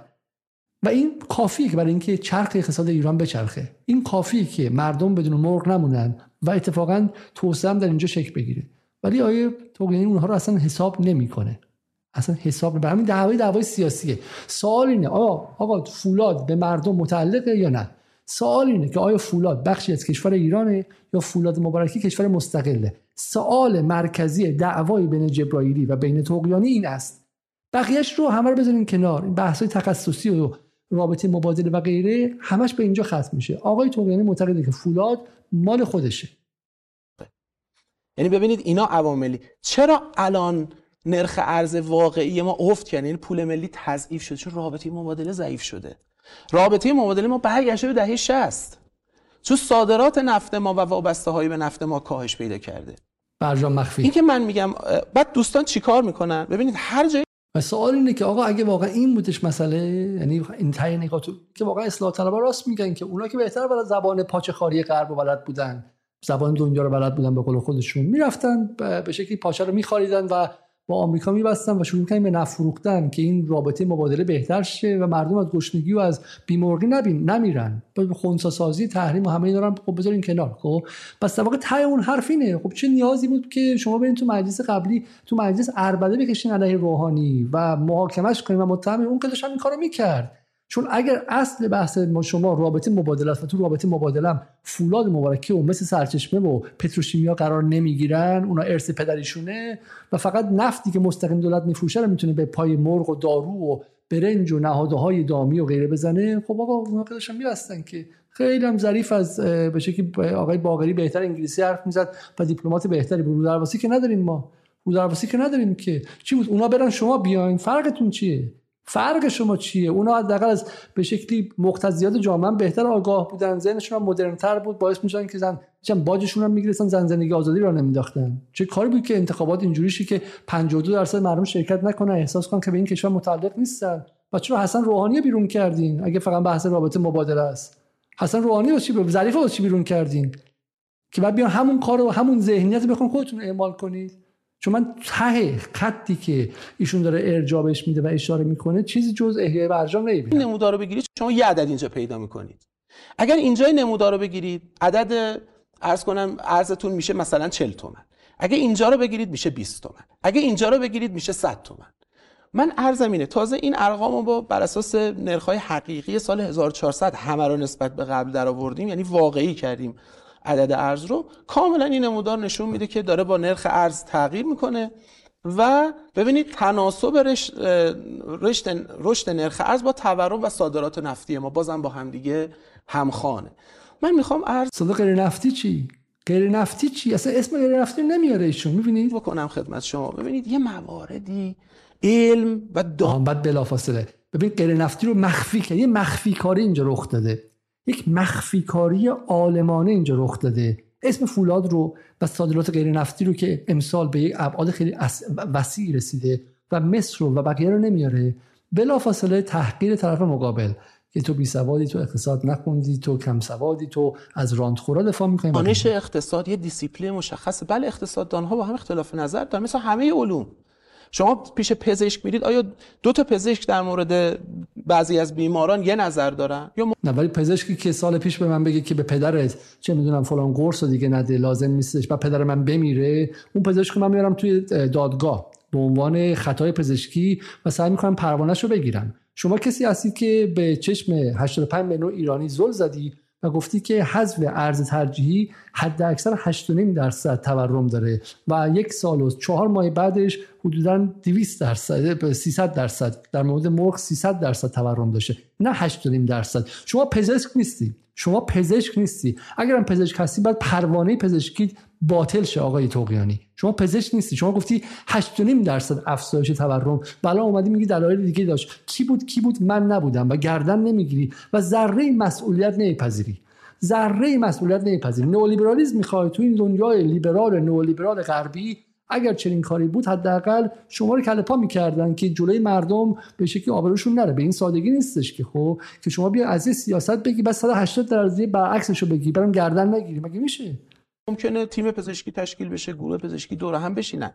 و این کافیه که برای اینکه چرخ اقتصاد ایران بچرخه. این کافیه که مردم بدون مرغ نمونن و اتفاقا توسعه در اینجا شکل بگیره. ولی آیه توگینی اونها رو اصلا حساب نمی‌کنه. اصلا حساب به همین دعوای دعوای سیاسیه. سوال اینه آقا آقا فولاد به مردم متعلقه یا نه؟ سوال اینه که آیا فولاد بخشی از کشور ایرانه یا فولاد مبارکی کشور مستقله؟ سوال مرکزی دعوای بین جبرائیلی و بین توقیانی این است. بقیهش رو همه رو بذارین کنار. این بحث تخصصی و رابطه مبادله و غیره همش به اینجا ختم میشه. آقای توقیانی معتقده که فولاد مال خودشه. یعنی ببینید اینا عواملی چرا الان نرخ ارز واقعی ما افت کرد؟ یعنی پول ملی تضعیف شده. چون رابطه مبادله ضعیف شده. رابطه مبادله ما برگشته به دهه 60 چون صادرات نفت ما و وابسته هایی به نفت ما کاهش پیدا کرده. برجام مخفی. این که من میگم بعد دوستان چیکار می‌کنن؟ ببینید هر جایی و سوال اینه که آقا اگه واقعا این بودش مسئله یعنی این تای نگاه که واقعا اصلاح طلبا راست میگن که اونا که بهتر بلد زبان پاچه خاری غرب و بلد بودن. زبان دنیا رو بلد بودن به قول خودشون. می‌رفتن به شکلی پاچه رو میخاریدن و با آمریکا میبستن و شروع کردن به نفت فروختن که این رابطه مبادله بهتر شه و مردم از گشنگی و از بیمرگی نبین نمیرن. به خونسا سازی تحریم و همه اینا رو خب بذارین کنار خب؟ پس در واقع ته اون حرف اینه. خب چه نیازی بود که شما برین تو مجلس قبلی تو مجلس اربده بکشین علیه روحانی و محاکمش کنین؟ و متهم اون که داشت این کارو می‌کرد. چون اگر اصل بحث ما شما رابطه مبادله است و تو رابطه مبادله فولاد مبارکی و مثل سرچشمه و پتروشیمیا قرار نمی‌گیرن اونا ارث پدریشونه و فقط نفتی که مستقیم دولت میفروشه رو می‌تونه به پای مرغ و دارو و برنج و نهادهای دامی و غیره بزنه. خب آقا اونا داشتن میبستن که خیلی هم ظریف از به شکلی آقای باقری بهتر انگلیسی حرف می‌زد و دیپلمات بهتری بود. درواسی که نداریم ما. درواسی که نداریم که. چی بود؟ اونا برن شما بیاین. فرقتون چیه؟ فرق شما چیه؟ اونا حداقل از به شکلی مقتضیات جامعه بهتر آگاه بودن ذهنشون هم مدرنتر بود باعث میشن که زن چون باجشون هم می‌گرفتن زن زندگی آزادی را نمیداختن. چه کاری بود که انتخابات اینجوری شی که 52 درصد مردم شرکت نکنن؟ احساس کنن که به این کشور متعلق نیستن. و چرا حسن روحانی بیرون کردین؟ اگه فقط بحث رابطه مبادله است. حسن روحانی واسه چی ظریف واسه چی بیرون کردین؟ که بعد بیان همون کارو همون ذهنیت بخون خودتون اعمال کنید. چون من ته خطی که ایشون داره ارجابش میده و اشاره می‌کنه چیزی جز احیای برجام نمی‌بینم. نمودار رو بگیرید شما یه عدد اینجا پیدا می‌کنید. اگر اینجا نمودار رو بگیرید عدد ارز کنم ارزتون میشه مثلا 40 تومن. اگه اینجا رو بگیرید میشه 20 تومن. اگه اینجا رو بگیرید میشه 100 تومن. من ارزم اینه تازه این ارقام رو با بر اساس نرخ‌های حقیقی سال 1400 همه رو نسبت به قبل در آوردیم یعنی واقعی کردیم. عدد ارز رو کاملا این نمودار نشون میده که داره با نرخ ارز تغییر می‌کنه و ببینید تناسب رشد, رشد نرخ ارز با تورم و صادرات نفتی ما بازم با همدیگه همخانه من می‌خوام ارز صادق غیر نفتی چی؟ غیر نفتی چی؟ اصلا اسم غیر نفتی نمیاره ایشون می‌بینید؟ بکنم خدمت شما. ببینید یه مواردی علم و دان بعد بلافاصله. ببین غیر نفتی رو مخفی کرد یه مخفی کاری اینجا رخ داده. یک مخفی کاری عالمانه اینجا رخ داده. اسم فولاد رو و صادرات غیر نفتی رو که امسال به یک ابعاد خیلی وسیع رسیده و مس رو و بقیه رو نمیاره بلافاصله تحقیر طرف مقابل که تو بی سوادی تو اقتصاد نخوندی تو کم سوادی تو از رانت‌خورا دفاع می‌کنی. دانش اقتصاد یه دیسیپلین مشخصه. بله اقتصاددان ها با هم اختلاف نظر دارن. مثل همه علوم. شما پیش پزشک میرید آیا دو تا پزشک در مورد بعضی از بیماران یه نظر دارن؟ یا نه ولی پزشکی که سال پیش به من بگه که به پدرت چه می‌دونم فلان قرص دیگه نده لازم نیستش و پدر من بمیره اون پزشک من میارم توی دادگاه به عنوان خطای پزشکی و سعی می‌کنم پروانهش رو بگیرم. شما کسی هستید که به چشم 85 میلیون ایرانی زل زدی و گفتی که حذف ارز ترجیحی حد اکثر 8.5 درصد تورم داره و یک سال و چهار ماه بعدش حدودا 200 درصد 300 درصد در مورد مرغ 300 درصد تورم داشته نه 8.5 درصد. شما پزشک نیستی. شما پزشک نیستی. اگرم پزشک هستی باید پروانه پزشکی باطل شه آقای توقیانی شما پزشک نیستی. شما گفتی 8.5 درصد افزایش تورم. بلا اومدی میگی دلایل دیگه داشت. کی بود؟ کی بود؟ من نبودم و گردن نمی‌گیری و ذره مسئولیت نمیپذیری. ذره مسئولیت نمیپذیری نئولیبرالیسم می‌خوای تو این دنیای لیبرال نئولیبرال غربی اگر چنین کاری بود حداقل شما رو کله پا می‌کردن که جلوی مردم به شکلی آبروشون نره. به این سادگی نیستش که خب که شما بیا از این سیاست بگی بس 180 درجه برعکسش رو بگی برام گردن نگیری. مگه میشه؟ ممکنه تیم پزشکی تشکیل بشه گروه پزشکی دور هم بشینن.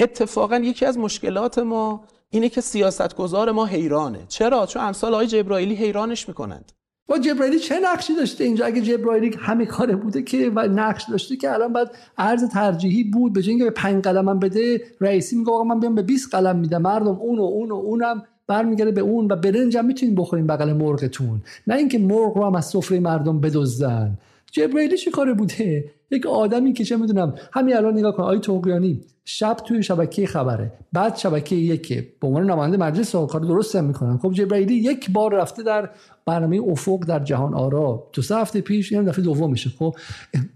اتفاقا یکی از مشکلات ما اینه که سیاستگزار ما حیرانه. چرا؟ چون امثال آقای جبرائیلی حیرانش می‌کنند. با جبرائیلی چه نقشی داشته اینجا؟ اگه جبرائیلی همه کاره بوده که و نقش داشته که الان بعد ارز ترجیحی بود به اینکه به 5 قلم بده رئیسی میگه آقا من بیام به 20 قلم میدم. مردم اون و اون و اونم برمیگرده به اون و برنج هم می‌تونین بخورین بغل مرغتون. نه اینکه مرغ رو هم از سفره مردم بدزدن. جبرائیلی چه کاره بوده؟ یک آدمی که چه می‌دونم همین الان نگاه کن آی توقیانی شب توی شبکه خبره بعد شبکه یکه. به عنوان نماینده مجلس کار درست هم می‌کنن. خب جبرائیلی یک بار رفته در برنامه افق در جهان آرا. تو سه هفته پیش این دفعه دوم میشه. خب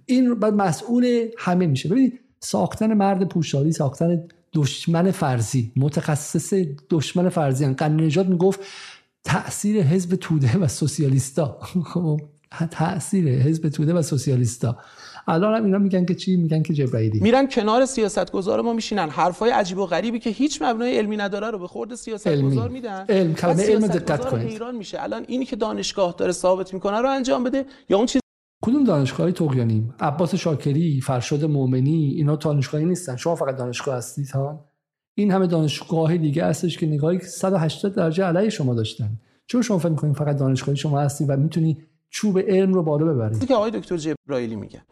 این بعد مسئول همه میشه. ببینید ساختن مرد پوشالی ساختن دشمن فرضی متخصص دشمن فرضی. قنی نجات می‌گفت تاثیر حزب توده و سوسیالیستا. خب تاثیر حزب توده و سوسیالیستا. الان هم اینا میگن که چی؟ میگن که جبرائیلی میرن کنار سیاستگزار ما میشینن. حرفای عجیب و غریبی که هیچ مبنای علمی نداره رو به خورد سیاستگزار میدن. علم کلمه علم دقت کنید. ایران میشه. الان اینی که دانشگاه داره ثابت می‌کنه رو انجام بده یا اون چیز کدوم دانشگاهی؟ توقیانی عباس شاکری فرشاد مؤمنی اینا دانشگاهی نیستن. شما فقط دانشگاه هستید ها؟ این همه دانشگاه دیگه هستش که نگاهی 180 درجه علیه شما داشتن. چون شما فکر می‌کنید فقط دانشگاهی شما هستی و می‌تونی چوب علم رو بالا ببرید. که آقای دکتر جبرائیلی میگن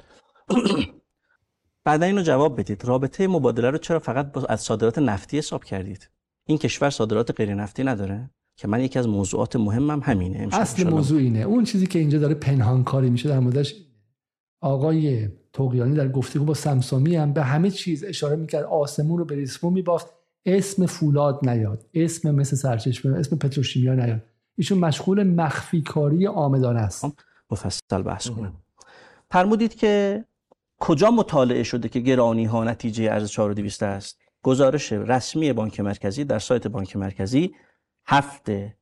بعدا اینو جواب بدید. رابطه مبادله رو چرا فقط با از صادرات نفتی حساب کردید؟ این کشور صادرات غیر نفتی نداره؟ که من یکی از موضوعات مهمم همینه. اصل موضوع اینه. اون چیزی که اینجا داره پنهان کاری میشه در موردش آقای توقیانی در گفتگو با سمسامی هم به همه چیز اشاره می‌کرد. آسمون رو به ریسمو میبافت. اسم فولاد نیاد. اسم مثل سرچشمه اسم پتروشیمیا نیاد. ایشون مشغول مخفی کاری آمدانه است. خب، مفصل بحث کنم فرمودید که کجا مطالعه شده که گرانی ها نتیجه ارز 4200 است؟ گزارش رسمی بانک مرکزی در سایت بانک مرکزی هفته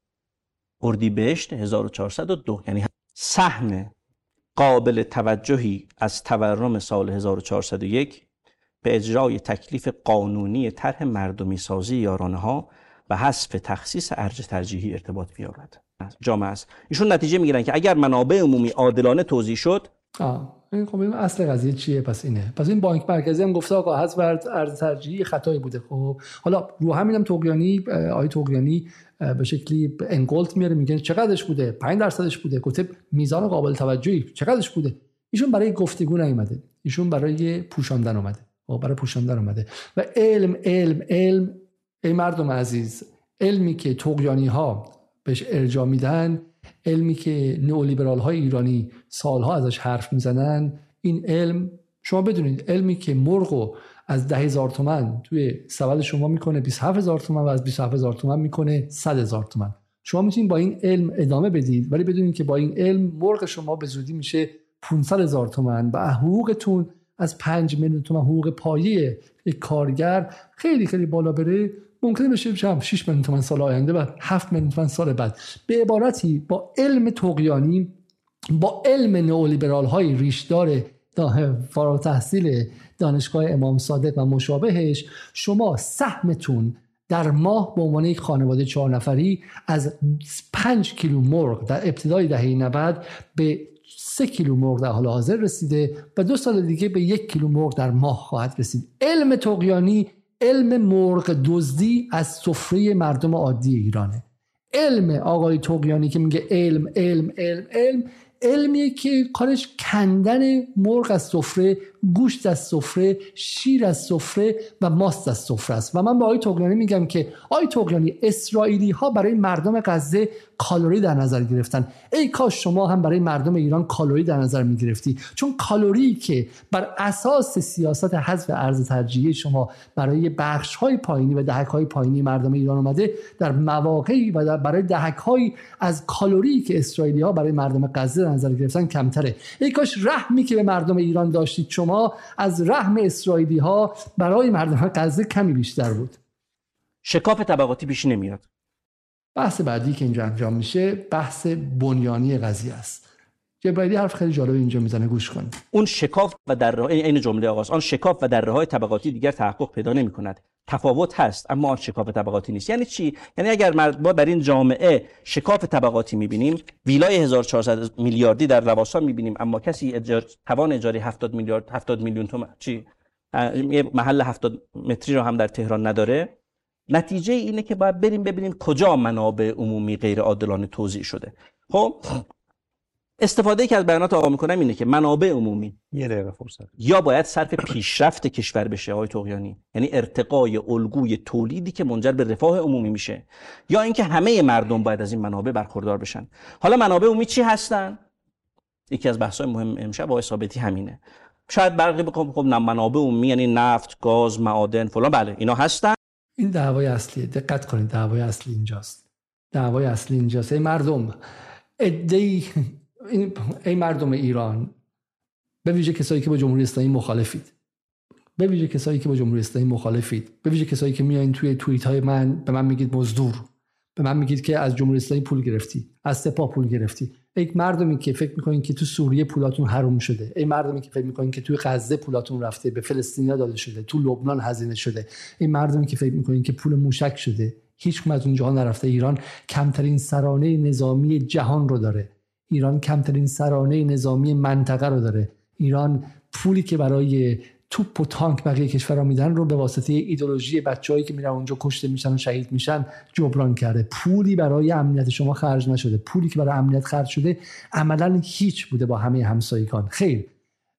اردیبهشت 1402 یعنی سهم قابل توجهی از تورم سال 1401 به اجرای تکلیف قانونی طرح مردمی سازی یارانه ها و حذف تخصیص ارج ترجیحی ارتباط بیابد جامعه است. ایشون نتیجه می‌گیرن که اگر منابع عمومی عادلانه توضیح شد آه. خب اصل قضیه چیه؟ پس اینه. پس این بانک مرکزی هم گفته آقا حذف ارز ترجیحی خطایی بوده. خب حالا رو همینم توقیانی آقای توقیانی به شکلی انگولت میاره میگه چقدرش بوده؟ 5 درصدش بوده. گفته میزان قابل توجهی چقدرش بوده؟ ایشون برای گفتگو نیومده. ایشون برای پوشاندن اومده. خب برای پوشاندن اومده. و علم علم علم ای مردم عزیز علمی که توقیانی ها بهش ارجاع میدن علمی که نئولیبرال های ایرانی سالها ازش حرف می‌زنن این علم شما بدونید علمی که مرغ از ده هزار تومن توی سبد شما می‌کنه 27 هزار تومن و از 27 هزار تومن می‌کنه 100 هزار تومن. شما می‌تونید با این علم ادامه بدید ولی بدونید که با این علم مرغ شما به زودی میشه 500 هزار تومن. و حقوقتون از 5 میلیون تومن حقوق پایه کارگر خیلی خیلی بالا بره. ممکنه بشه 6 میلیون تومن سال آینده و 7 میلیون تومن سال بعد. به عبارتی با علم تقیانی با علم نئولیبرال های ریشدار فارغ تحصیل دانشگاه امام صادق و مشابهش شما سهمتون در ماه به عنوان یک خانواده چهار نفری از 5 کیلو مرغ در ابتدای دهه 90 به سه کیلو مرغ در حال حاضر رسیده و دو سال دیگه به یک کیلو مرغ در ماه خواهد رسید. علم تقیانی علم مرغ دزدی از سفره مردم عادی ایرانه. علم آقای تقیانی که میگه علم علم علم علم علمیه که کارش کندن مرغ از سفره گوشت از سفره شیر از سفره و ماست از سفره است. و من به آقای توقیانی میگم که آقای توقیانی اسرائیلی ها برای مردم غزه کالری در نظر گرفتن. ای کاش شما هم برای مردم ایران کالری در نظر می‌گرفتی. چون کالری که بر اساس سیاست حذف ارز ترجیحی شما برای بخش های پایینی و دهک های پایینی مردم ایران اومده در مواقعی و در برای دهک های از کالری که اسرائیلی ها برای مردم غزه در نظر گرفتن کمتره. ای کاش رحمی که به مردم ایران داشتید شما از رحم اسرائیلی ها برای مردم غزه کمی بیشتر بود. شکاف طبقاتی پیش نمیاد. بحث بعدی که اینجا انجام میشه بحث بنیانی قضیه است. جبرائیلی حرف خیلی جالب اینجا می‌زنه گوش کن اون شکاف و در این جمله آغاز آن شکاف و در های طبقاتی دیگر تحقق پیدا نمی کند تفاوت هست اما آن شکاف طبقاتی نیست. یعنی چی؟ یعنی اگر ما در این جامعه شکاف طبقاتی می‌بینیم ویلای 1400 میلیاردی در لواسان می‌بینیم اما کسی اجار... توان اجاری 70 میلیارد 70 میلیون تومان چی؟ یه محل 70 متری رو هم در تهران نداره. نتیجه اینه که باید بریم ببینیم کجا منابع عمومی غیر عادلانه توزیع شده. خب؟ استفاده که از بیانات آقا می‌کنم اینه که منابع عمومی. یه دقیقه فرصت. یا باید صرف پیشرفت کشور بشه آقای توقیانی یعنی ارتقای الگوی تولیدی که منجر به رفاه عمومی میشه. یا اینکه همه مردم باید از این منابع برخوردار بشن. حالا منابع عمومی چی هستن؟ یکی از بحث‌های مهم امشب با ثابتی همینه. شاید برقی بکنم خب منابع عمومی یعنی نفت گاز معادن فلان بله اینا هستن. این دعوای اصلیه دقت کنید دعوای اصلی اینجاست. دعوای اصلی اینجاست. ای مردم ادعی این ای مردم ایران به ویژه کسایی که با جمهوری اسلامی مخالفید. به ویژه کسایی که با جمهوری اسلامی مخالفید. به ویژه کسایی که میایین توی توییت های من به من میگید مزدور. به من میگید که از جمهوری اسلامی پول گرفتی. از سپاه پول گرفتی. ای مردمی که فکر می‌کنین که تو سوریه پولاتون حروم شده. ای مردمی که فکر می‌کنین که توی غزه پولاتون رفته به فلسطینیا داده شده تو لبنان هزینه شده. ای مردمی که فکر می‌کنین که پول موشک شده هیچ از اونجا نرفته. ایران کمترین سرانه نظامی جهان رو داره. ایران کمترین سرانه نظامی منطقه رو داره. ایران پولی که برای توپ و تانک بقیه کشورها میدن رو به واسطه ایدولوژی بچههایی که میرن اونجا کشته میشن و شهید میشن جبران کرده. پولی برای امنیت شما خرج نشده. پولی که برای امنیت خرج شده عملا هیچ بوده با همه همسایگان. خیر.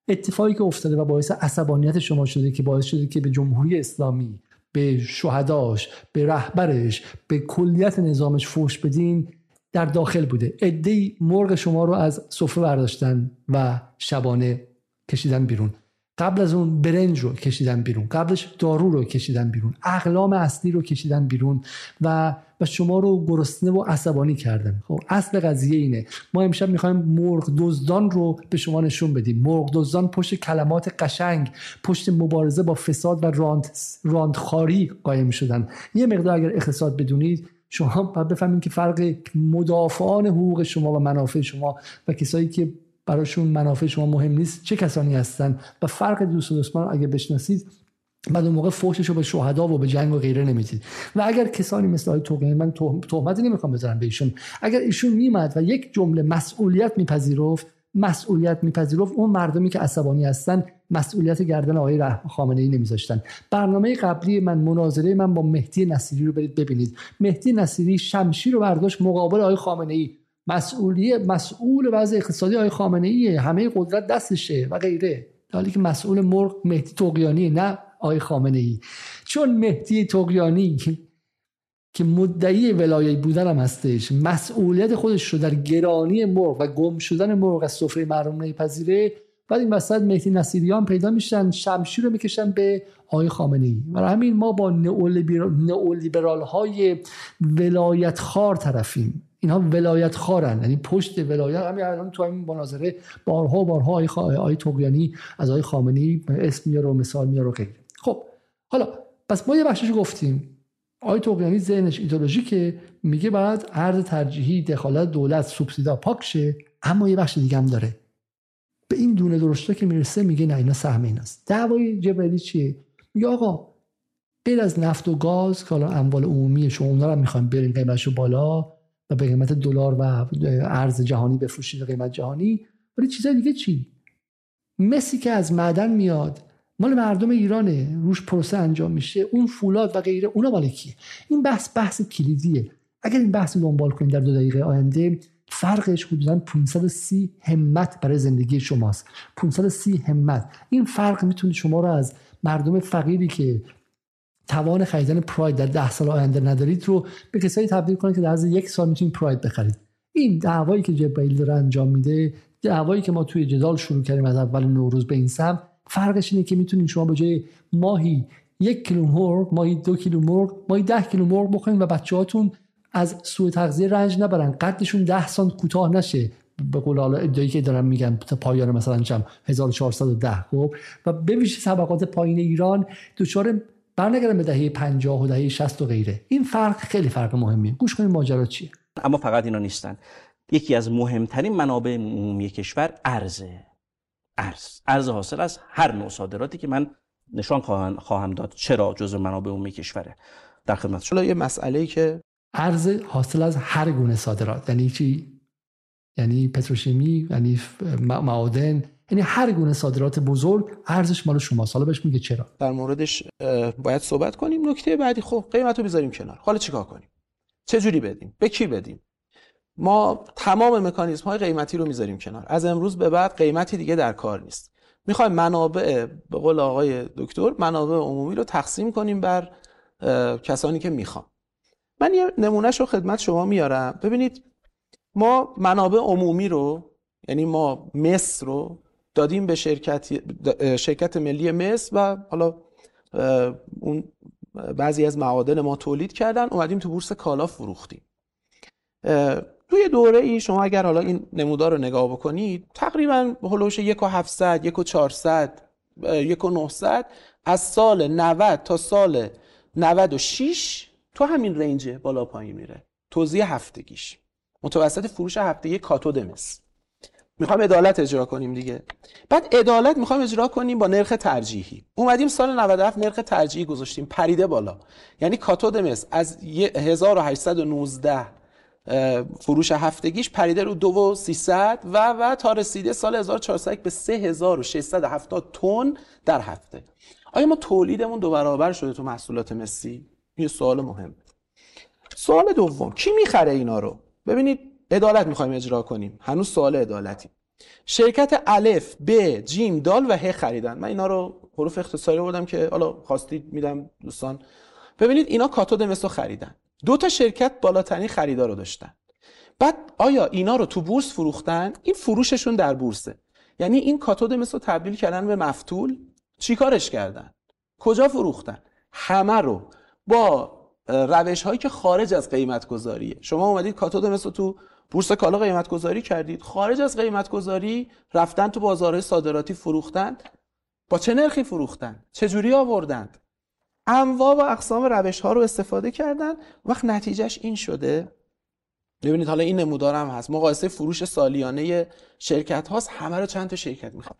اتفاقی که افتاده و باعث عصبانیت شما شده که باعث شده که به جمهوری اسلامی به شهداش به رهبرش به کلیت نظامش فوش بدین در داخل بوده. عدهای مرغ شما رو از سفره برداشتن و شبانه کشیدن بیرون. قبل از اون برنج رو کشیدن بیرون. قبلش دارو رو کشیدن بیرون. اقلام اصلی رو کشیدن بیرون و و شما رو گرسنه و عصبانی کردن. خب اصل قضیه اینه. ما امشب می‌خوایم مرغ دزدان رو به شما نشون بدیم. مرغ دزدان پشت کلمات قشنگ پشت مبارزه با فساد و راند راندخاری قایم شدن. یه مقدار اگر اقتصاد بدونید شما باید بفهمید که فرق مدافعان حقوق شما و منافع شما و کسایی که براشون منافع شما مهم نیست چه کسانی هستن و فرق دوست و دشمن اگه بشناسید بعد اون موقع فوشش به شهدا و به جنگ و غیره نمی‌دید. و اگر کسانی مثل آقای توقیانی من تهمتی نمی‌خوام بذارم به ایشون. اگر ایشون میمد و یک جمله مسئولیت میپذیرفت مسئولیت میپذیرفت اون مردمی که عصبانی هستن مسئولیت گردن آقای خامنه ای نمیذاشتن. برنامه قبلی من مناظره من با مهدی نصیری رو برید ببینید. مهدی نصیری شمشیر رو برداشت مقابل آقای خامنه ای مسئولیت مسئول وضع اقتصادی آقای خامنه ای همه قدرت دستشه و غیره. حالی که مسئول مرغ مهدی توقیانی نه آقای خامنه ای چون مهدی توقیانی که مدعی ولایت بودن هم هستش مسئولیت خودش رو در گرانی مرغ و گم شدن مرغ از سفره مردم نمیپذیره بعد این وسط مهدی نصیریان پیدا میشن شمشیر رو می‌کشن به آقای خامنه ای همین ما با نئولیبرال های ولایت خار طرفیم. اینها ولایت خارن یعنی پشت ولایت. همین الان تو همین مناظره بارها بارها آقای, خا... آقای توقیانی از آقای خامنه‌ای اسم میاره و مثال میاره و غیره. خب حالا پس ما یه بخشش گفتیم. آقای توقیانی ذهنش که میگه بعد ارز ترجیحی دخالت دولت سوبسیدا پاک شه اما یه بخش دیگه هم داره. به این دونه درشته که می‌رسه میگه نه اینا سهم ایناست. دعوای جبلی چیه؟ میگه آقا غیر از نفت و گاز که حالا اموال عمومی شما اونا رو می‌خوایم بریم قیمتشو بالا و به قیمت دلار و ارز جهانی بفروشید قیمت جهانی. ولی چیزای دیگه چی؟ مسی که از معدن میاد مال مردم ایرانه روش پروسه انجام میشه اون فولاد و غیره اونا مال کیه؟ این بحث بحث کلیدیه. اگر این بحث دنبال کنید در دو دقیقه آینده فرقش حدودا 530 همت برای زندگی شماست. 530 همت. این فرق می‌تونه شما رو از مردم فقیری که توان خریدن پراید در ده سال آینده ندارید رو به کسایی تبدیل کنه که در از یک سال می‌تونید پراید بخرید. این دعوایی که جبرائیل داره انجام میده دعوایی که ما توی جدال شروع کردیم از اول نوروز به این سم فرقش اینه که می‌تونید شما به جای ماهی یک کیلو مرغ ماهی دو کیلو مرغ ماهی ده کیلو مرغ بخورید و بچه‌هاتون از سوء تغذیه رنج نبرن. قدشون ده سانت کوتاه نشه. به قول حالا ادعایی که دارن میگن تا پایان مثلا چم 1410 خب؟ و به ویژه طبقات پایین ایران دچار برنگردن به دهه 50 و دهه 60 و غیره. این فرق خیلی فرق مهمیه. گوش کنید ماجرا چیه. اما فقط اینا نیستن. یکی از مهمترین منابع عمومی کشور ارزه. ارز. ارز حاصل از هر نوع صادراتی که من نشان خواهم داد چرا جزء منابع عمومی کشوره. در خدمت شما. یه مسئله که ارز حاصل از هر گونه صادرات. یعنی چی؟ یعنی پتروشیمی یعنی معادن یعنی هر گونه صادرات بزرگ ارزش مال شما حالا بهش میگه چرا. در موردش باید صحبت کنیم. نکته بعدی خب قیمت رو بذاریم کنار. حالا چیکار کنیم؟ چه جوری بدیم؟ به کی بدیم؟ ما تمام مکانیزم های قیمتی رو می‌ذاریم کنار. از امروز به بعد قیمتی دیگه در کار نیست. می‌خوایم منابع به قول آقای دکتر منابع عمومی رو تقسیم کنیم بر کسانی که می‌خوان. من یه نمونهش رو خدمت شما میارم. ببینید ما منابع عمومی رو یعنی ما مصر رو دادیم به شرکت شرکت ملی مصر و حالا اون بعضی از معادن ما تولید کردن اومدیم تو بورس کالا فروختیم. توی دوره ای شما اگر حالا این نمودار رو نگاه بکنید تقریبا هلوش یک و 700 یک و 400 یک و 900 از سال 90 تا سال 96 تو همین رنج بالا پایین میره. توضیح هفتگیش. متوسط فروش هفتگی کاتود مس می‌خوایم عدالت اجرا کنیم دیگه. بعد عدالت می‌خوایم اجرا کنیم با نرخ ترجیحی. اومدیم سال 97 نرخ ترجیحی گذاشتیم. پریده بالا. یعنی کاتود مس از 1819 فروش هفتگیش پریده رو 2300 و و تا رسیده سال 1400 به 3670 تن در هفته. آیا ما تولیدمون دو برابر شده تو محصولات مسی؟ این سوال مهم. سوال دوم کی می‌خره اینا رو؟ ببینید عدالت می‌خوایم اجرا کنیم. هنوز سوال عدالتی شرکت الف ب جیم دال و ه خریدن. من اینا رو حروف اختصاری بودم که حالا خواستید میدم دوستان. ببینید اینا کاتود مسو خریدن. دو تا شرکت بالاترین خریدار رو داشتن. بعد آیا اینا رو تو بورس فروختن؟ این فروششون در بورسه. یعنی این کاتود مسو تبدیل کردن به مفتول. چیکارش کردن؟ کجا فروختن؟ همه رو. با روش هایی که خارج از قیمت گذاریه شما اومدید کاتود مثل تو بورس کالا قیمت گذاری کردید. خارج از قیمت گذاری رفتن تو بازارهای صادراتی فروختن. با چه نرخی فروختن؟ چه جوری آوردند؟ انواع و اقسام روش ها رو استفاده کردن. وقت نتیجهش این شده. ببینید حالا این نمودارم هست. مقایسه فروش سالیانه شرکت هاست. همه رو چند تا شرکت می‌خواد.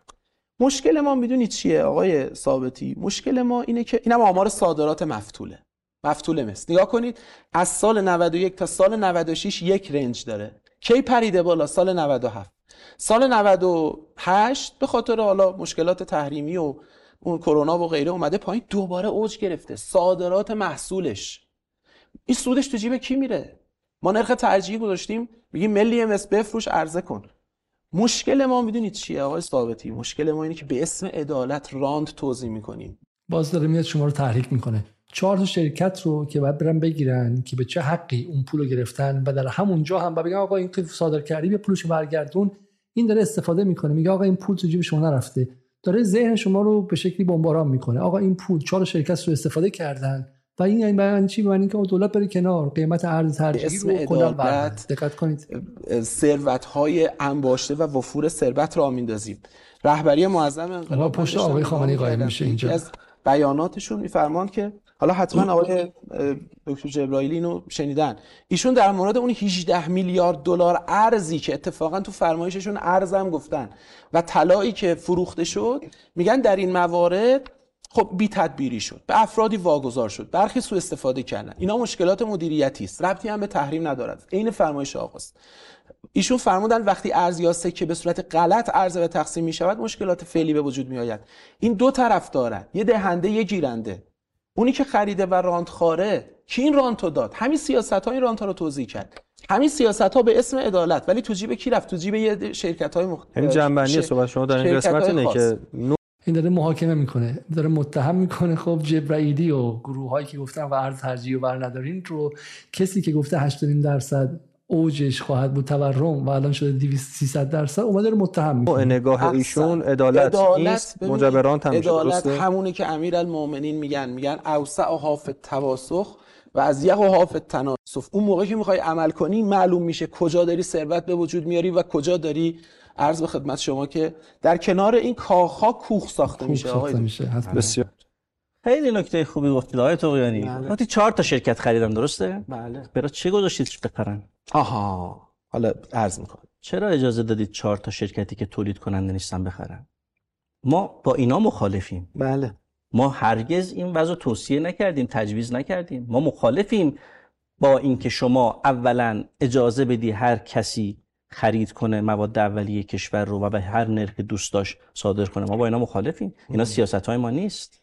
مشکل ما می‌دونید چیه آقای ثابتی؟ مشکل ما اینه که اینم آمار صادرات مفتوله. مفتول مثل نگاه کنید از سال 91 تا سال 96 یک رنج داره. کی پریده بالا؟ سال 97 سال 98 به خاطر حالا مشکلات تحریمی و اون کرونا و غیره اومده پایین. دوباره اوج گرفته. صادرات محصولش. این سودش تو جیب کی میره؟ ما نرخ ترجیحی گذاشتیم. میگیم ملی ام بفروش عرضه کن. مشکل ما می‌دونید چیه آقای ثابتی؟ مشکل ما اینه که به اسم عدالت راند توضیح می‌کنیم. باز داره میاد شما رو تحریک می‌کنه. چهار تا شرکت رو که باید برن بگیرن که به چه حقی اون پول رو گرفتن و در همونجا هم بگن آقا این که صادر کردی به پولش برگردون. این داره استفاده می‌کنه میگه آقا این پول تو جیب شما نرفته. داره ذهن شما رو به شکلی بمباران می‌کنه. آقا این پول چهار شرکت رو استفاده کردن و این یعنی معنی چی؟ معنی که دولت بره کنار. قیمت ارز ترجیحی رو کلا دقت کنید. ثروت های انباشته و وفور ثروت را میندازیم. رهبری معظم انقلاب پشت آقای خامنه‌ای قائم میشه اینجا. از بیاناتشون میفرمان که حالا حتما آقای دکتر جبرائیلی اینو شنیدن. ایشون در مورد اون 18 میلیارد دلار ارزی که اتفاقا تو فرمایششون ارزم گفتن و طلایی که فروخته شد میگن در این موارد خب بی تدبیری شد به افرادی واگذار شد برخی سوء استفاده کردن. اینا مشکلات مدیریتی است ربطی هم به تحریم ندارد. عین فرمایش آقاست. ایشون فرمودن وقتی ارز یا سکه به صورت غلط عرضه و تقسیم می شود مشکلات فعلی به وجود می آید این دو طرف دارد یه دهنده یه گیرنده. اونی که خریده و رانت خاره کی این رانتو داد؟ همین سیاست ها این رانت ها رو توضیح کرد. همین سیاست ها به اسم عدالت ولی تو جیب کی رفت؟ تو جیب یه شرکت های مختلف همین جنبندی صحبت شما در این قسمت اینه که این داره محاکمه می‌کنه داره متهم می‌کنه. خب جبرائیلی و گروه هایی که گفتن و ارز ترجیح و بر ندارین رو کسی که گفته 8 درصد اوجش خواهد بود تورم و الان شده 200 300 درصد اومده رو متهم می‌کنه. نگاه ایشون عدالت, نیست؟ مجبران هم عدالت همونی که امیرالمومنین میگن میگن اوسع و حاف تواسخ و از و حاف تناسف اون موقع که می‌خوای عمل کنی معلوم میشه کجا داری ثروت به وجود میاری و کجا داری عرض به خدمت شما که در کنار این کاخها کوخ ساخته میشه. آقای میشه بسیار خیلی نکته خوبی گفتید آقای توقیانی. بله. وقتی چهار تا شرکت خریدم درسته؟ بله. برای چه گذاشتید بخرن آها. حالا عرض می‌کنم. چرا اجازه دادید چهار تا شرکتی که تولید کننده نیستن بخرن؟ ما با اینا مخالفیم. بله. ما هرگز این وضع توصیه نکردیم تجویز نکردیم. ما مخالفیم با اینکه شما اولا اجازه بدی هر کسی خرید کنه مواد اولیه کشور رو و به هر نرخ دوست داشت صادر کنه. ما با اینا مخالفیم. اینا سیاست های ما نیست.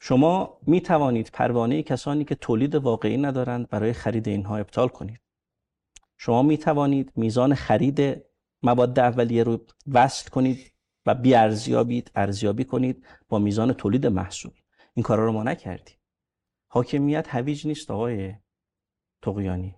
شما می توانید پروانه کسانی که تولید واقعی ندارند برای خرید اینها ابطال کنید. شما می توانید میزان خرید مواد اولیه رو وصل کنید و بی ارزیابید ارزیابی کنید با میزان تولید محصول. این کارا رو ما نکردیم. حاکمیت هویج نیست آقای تقیانی.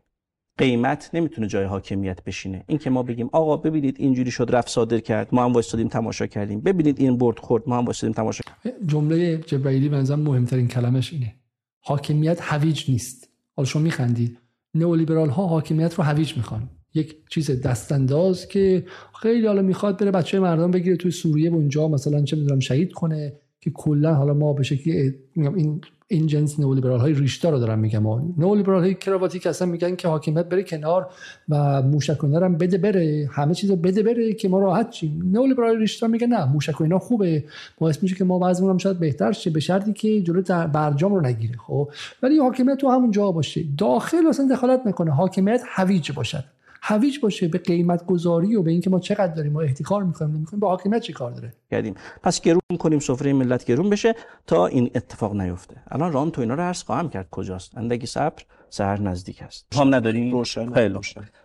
قیمت نمی‌تونه جای حاکمیت بشینه. این که ما بگیم آقا ببینید اینجوری شد رفت صادر کرد ما هم وایسادیم تماشا کردیم. ببینید این برد خورد ما هم وایسادیم تماشا کردیم. جمله جبرائیلی به مهمترین کلمش اینه. حاکمیت هویج نیست. حالا شما میخندید. نئولیبرال ها حاکمیت رو هویج می‌خوان. یک چیز دستانداز که خیلی حالا می‌خواد بره بچه مردم بگیره توی سوریه و اونجا مثلا چه می‌دونم شهید کنه که کلا حالا ما به شکلی این این جنس نئولیبرال های ریشتا رو دارم میگم. نئولیبرال های کراواتی که اصلا میگن که حاکمیت بره کنار و موشک هم بده بره همه چیز رو بده بره که ما راحت چیم نئولیبرال ریشتا میگن نه موشک اینا خوبه. باعث میشه که ما وضعمون هم شاید بهتر شه به شرطی که جلو برجام رو نگیره خب. ولی حاکمیت تو همون جا باشه. داخل اصلا دخالت نکنه. حاکمیت هویج باشد. هویج باشه به قیمت گذاری و به اینکه ما چقدر داریم ما احتکار می‌کنیم نمی‌کنیم با حاکمیت چی کار داره؟ کردیم. پس گرون کنیم سفره ملت گرون بشه تا این اتفاق نیفته. الان ران تو اینا رو عرض خواهم کرد. کجاست؟ اندکی صبر سهر نزدیک است. هم نداریم؟ روشن خیلی.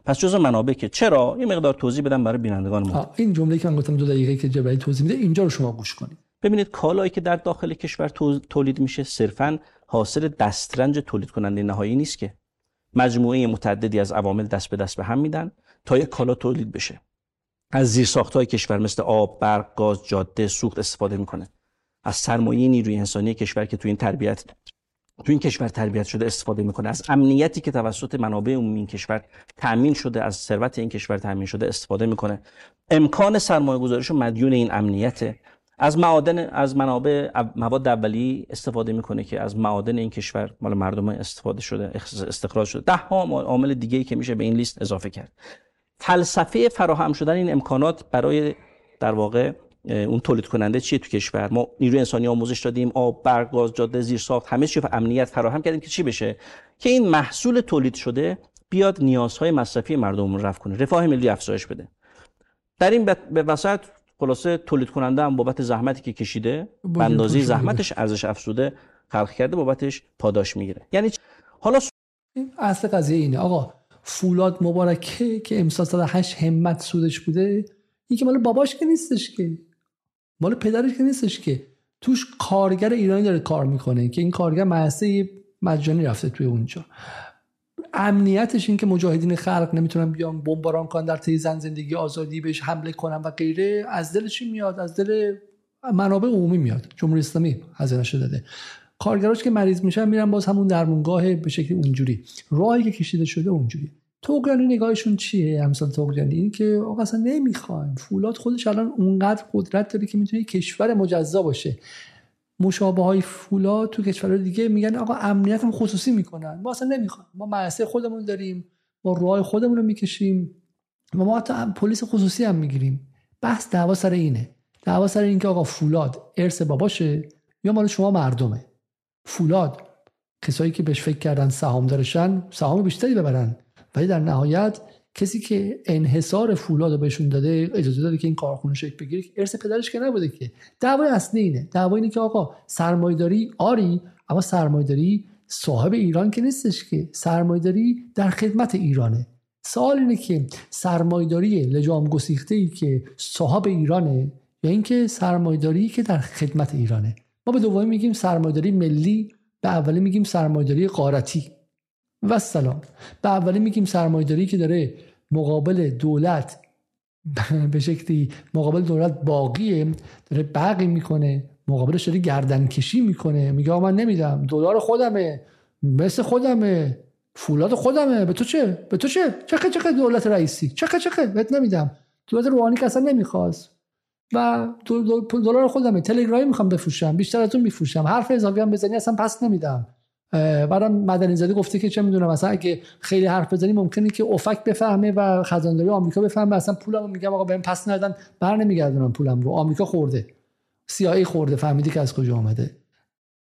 پس جزء منابع که چرا؟ یه مقدار توضیح بدم برای بینندگان ما. این جمله که من گفتم دو دقیقه که جبهه توضیح میده اینجا رو شما گوش کنید. ببینید کالایی که در داخل کشور تولید میشه صرفا حاصل دسترنج تولید کننده نهایی نیست که. مجموعه متعددی از عوامل دست به دست به هم میدن تا یک کالا تولید بشه. از زیر های کشور مثل آب، برق، گاز، جاده، سوخت استفاده می‌کنه. از سرمایه نیروی انسانی کشور که تو این تربیت تو این کشور تربیت شده استفاده می‌کنه. از امنیتی که توسط منابع عمومی این کشور تامین شده از ثروت این کشور تامین شده استفاده می‌کنه. امکان سرمایه گذاریش مدیون این امنیته. از معادن از منابع مواد اولیه استفاده می‌کنه که از معادن این کشور مال مردم استفاده شده استخراج شده. ده ها عامل دیگه ای که میشه به این لیست اضافه کرد. فلسفه فراهم شدن این امکانات برای در واقع اون تولید کننده چیه تو کشور؟ ما نیروی انسانی آموزش دادیم آب برق گاز جاده زیر ساخت همه چی امنیت فراهم کردیم که چی بشه؟ که این محصول تولید شده بیاد نیازهای مصرفی مردم رو رفع کنه رفاه ملی افزایش بده. در این به وسط خلاصه تولید کننده هم بابت زحمتی که کشیده به اندازه زحمتش ارزش افزوده خلق کرده بابتش پاداش می‌گیره. یعنی حالا اصل قضیه اینه. آقا فولاد مبارکه که امسال 108 همت سودش بوده. این که مال باباش که نیستش که. مال پدرش که نیستش که. توش کارگر ایرانی داره کار می‌کنه که این کارگر مهسته مجانی رفته توی اونجا. امنیتش این که مجاهدین خلق نمی‌تونن بیان بمباران کنن در طی زن زندگی آزادی بهش حمله کنن و غیره از دلش میاد؟ از دل منابع عمومی میاد. جمهوری اسلامی هزینه داده. کارگراش که مریض میشن میرن باز همون درمونگاه به شکل اونجوری. راهی که کشیده شده اونجوری. توگرانی نگاهشون چیه؟ امثال توگرانی این که آقا اصلا نمی‌خوایم. فولاد خودش الان اونقدر قدرت داره که می‌تونه کشور مجزا باشه. مشابه های فولاد تو کشور دیگه میگن آقا امنیت هم خصوصی می‌کنن. ما اصلا نمی‌خوایم. ما مدرسه خودمون داریم ما راه خودمون رو می‌کشیم و ما حتی پلیس خصوصی هم می‌گیریم. بحث دعوا سر اینه. دعوا سر این که آقا فولاد ارث باباشه یا مال شما مردمه. فولاد کسایی که بهش فکر کردن سهامدارشن سهام بیشتری ببرن. ولی در نهایت کسی که انحصار فولاد رو بهشون داده اجازه داده که این کارخونه شکل بگیره ارث پدرش که نبوده که. دعوای اصلی اینه. دعوای اینه که آقا سرمایداری آری اما سرمایداری صاحب ایران که نیستش که. سرمایداری در خدمت ایرانه. سوال اینه که سرمایداری لجام گسیخته ای که صاحب ایرانه یا اینکه سرمایداری که در خدمت ایرانه. ما به دومی میگیم سرمایداری ملی به اولی میگیم سرمایداری قارتی و سلام به اولی میگیم سرمایداری که داره مقابل دولت به شکلی مقابل دولت باقیه داره بقی می‌کنه مقابلش داره گردن کشی می‌کنه. میگه من نمیدم دلار خودمه مثل خودمه فولاد خودمه. به تو چه؟ به تو چه؟ چه چه دولت رئیسی؟ چه چه بهت نمیدم. دولت روحانی که اصلا نمی‌خواست. و دلار خودمه. تلگرامی می‌خوام بفروشم. بیشتر از اون میفروشم. حرف اضافی هم بزنی اصلا پس نمیدم. بعدم مدنی زاده گفته که چه می‌دونم مثلا اگه خیلی حرف بزنی ممکنه که افک بفهمه و خزانداری آمریکا بفهمه اصلا پولمو میگم آقا بهم پس ندن بر نمیگردونم پولم رو. آمریکا خورده. سیایی خورده. فهمیدی که از کجا آمده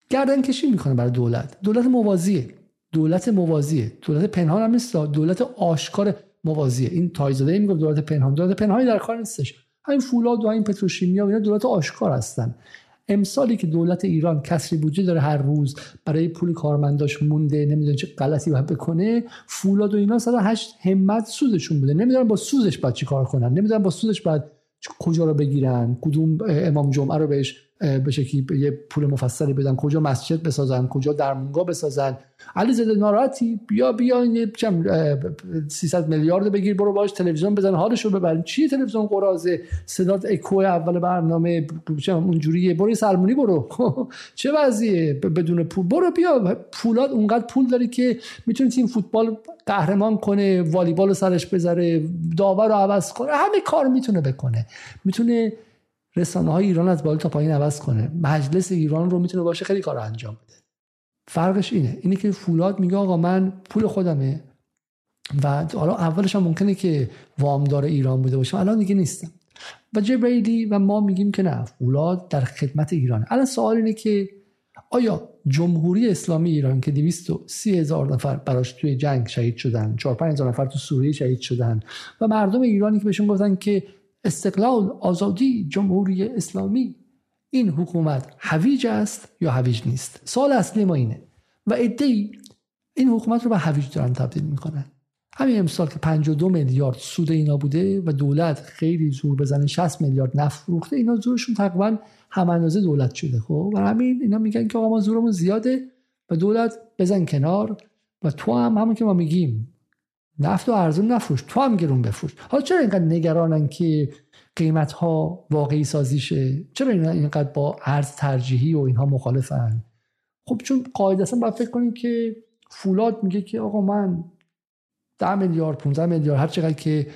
گردن کشی می‌کنه برای دولت. دولت موازیه. دولت موازیه. دولت پنهان هم نیست. دولت آشکار موازیه. این تایزاده میگه دولت پنهان. دولت پنهانی در کار نیستش. همین فولاد و این پتروشیمیا و اینا دولت آشکار هستن. امسالی که دولت ایران کسری بودجه داره هر روز برای پول کارمنداش مونده نمی‌دونه چه غلطی باید بکنه فولاد و اینا 108 همت سوزشون بوده. نمی‌دونن با سوزش باید چی کار کنن نمی‌دونن با سوزش باید کجا رو بگیرن کدوم امام جمعه رو بهش به شکلی یه پول مفصلی بدن کجا مسجد بسازن کجا درمونگاه بسازن؟ علی زده ناراحتی. بیا بیا یه 300 میلیارد بگیر برو باش تلویزیون بزن. حالش رو ببر چی تلویزیون قرازه؟ صدات اکو اول برنامه اونجوریه. برو سلمونی برو. چه وضعیه؟ بدون پول. برو بیا. پولات اونقدر پول داری که می‌تونی تیم فوتبال قهرمان کنه والیبال سرش بذاره داور رو عوض کنه. همه کار می‌تونه بکنه. می‌تونه رسانه های ایران از بالا تا پایین عوض کنه. مجلس ایران رو می‌تونه باشه خیلی کار انجام بده. فرقش اینه. اینه که فولاد میگه آقا من پول خودمه و حالا اولش هم ممکنه که وامدار ایران بوده باشم الان دیگه نیستم و جبریلی و ما میگیم که نه فولاد در خدمت ایرانه. الان سوال اینه که آیا جمهوری اسلامی ایران که 230 هزار نفر براش توی جنگ شهید شدن 4 5 هزار نفر تو سوریه شهید شدن و مردم ایرانی که بهشون گفتن که استقلال آزادی جمهوری اسلامی این حکومت هویج است یا هویج نیست؟ سال اصلی ما اینه. و ادهی این حکومت رو به هویج دارن تبدیل می‌کنن. همین امسال که 52 میلیارد سود اینا بوده و دولت خیلی زور بزنه 60 میلیارد نفت فروخته اینا زورشون تقریبا هم اندازه دولت شده خب؟ و همین اینا میگن که آقا ما زورمون زیاده و دولت بزن کنار و تو هم همون که ما میگیم. نفت و ارزون نفروش تو هم گرون بفروش. حالا چرا اینقدر نگرانن که قیمت ها واقعی سازی شه چرا اینقدر با ارز ترجیحی و اینها مخالفن؟ خب چون قاعدتا باید فکر کنیم که فولاد میگه که آقا من 10 میلیارد 15 میلیارد هر چقدر که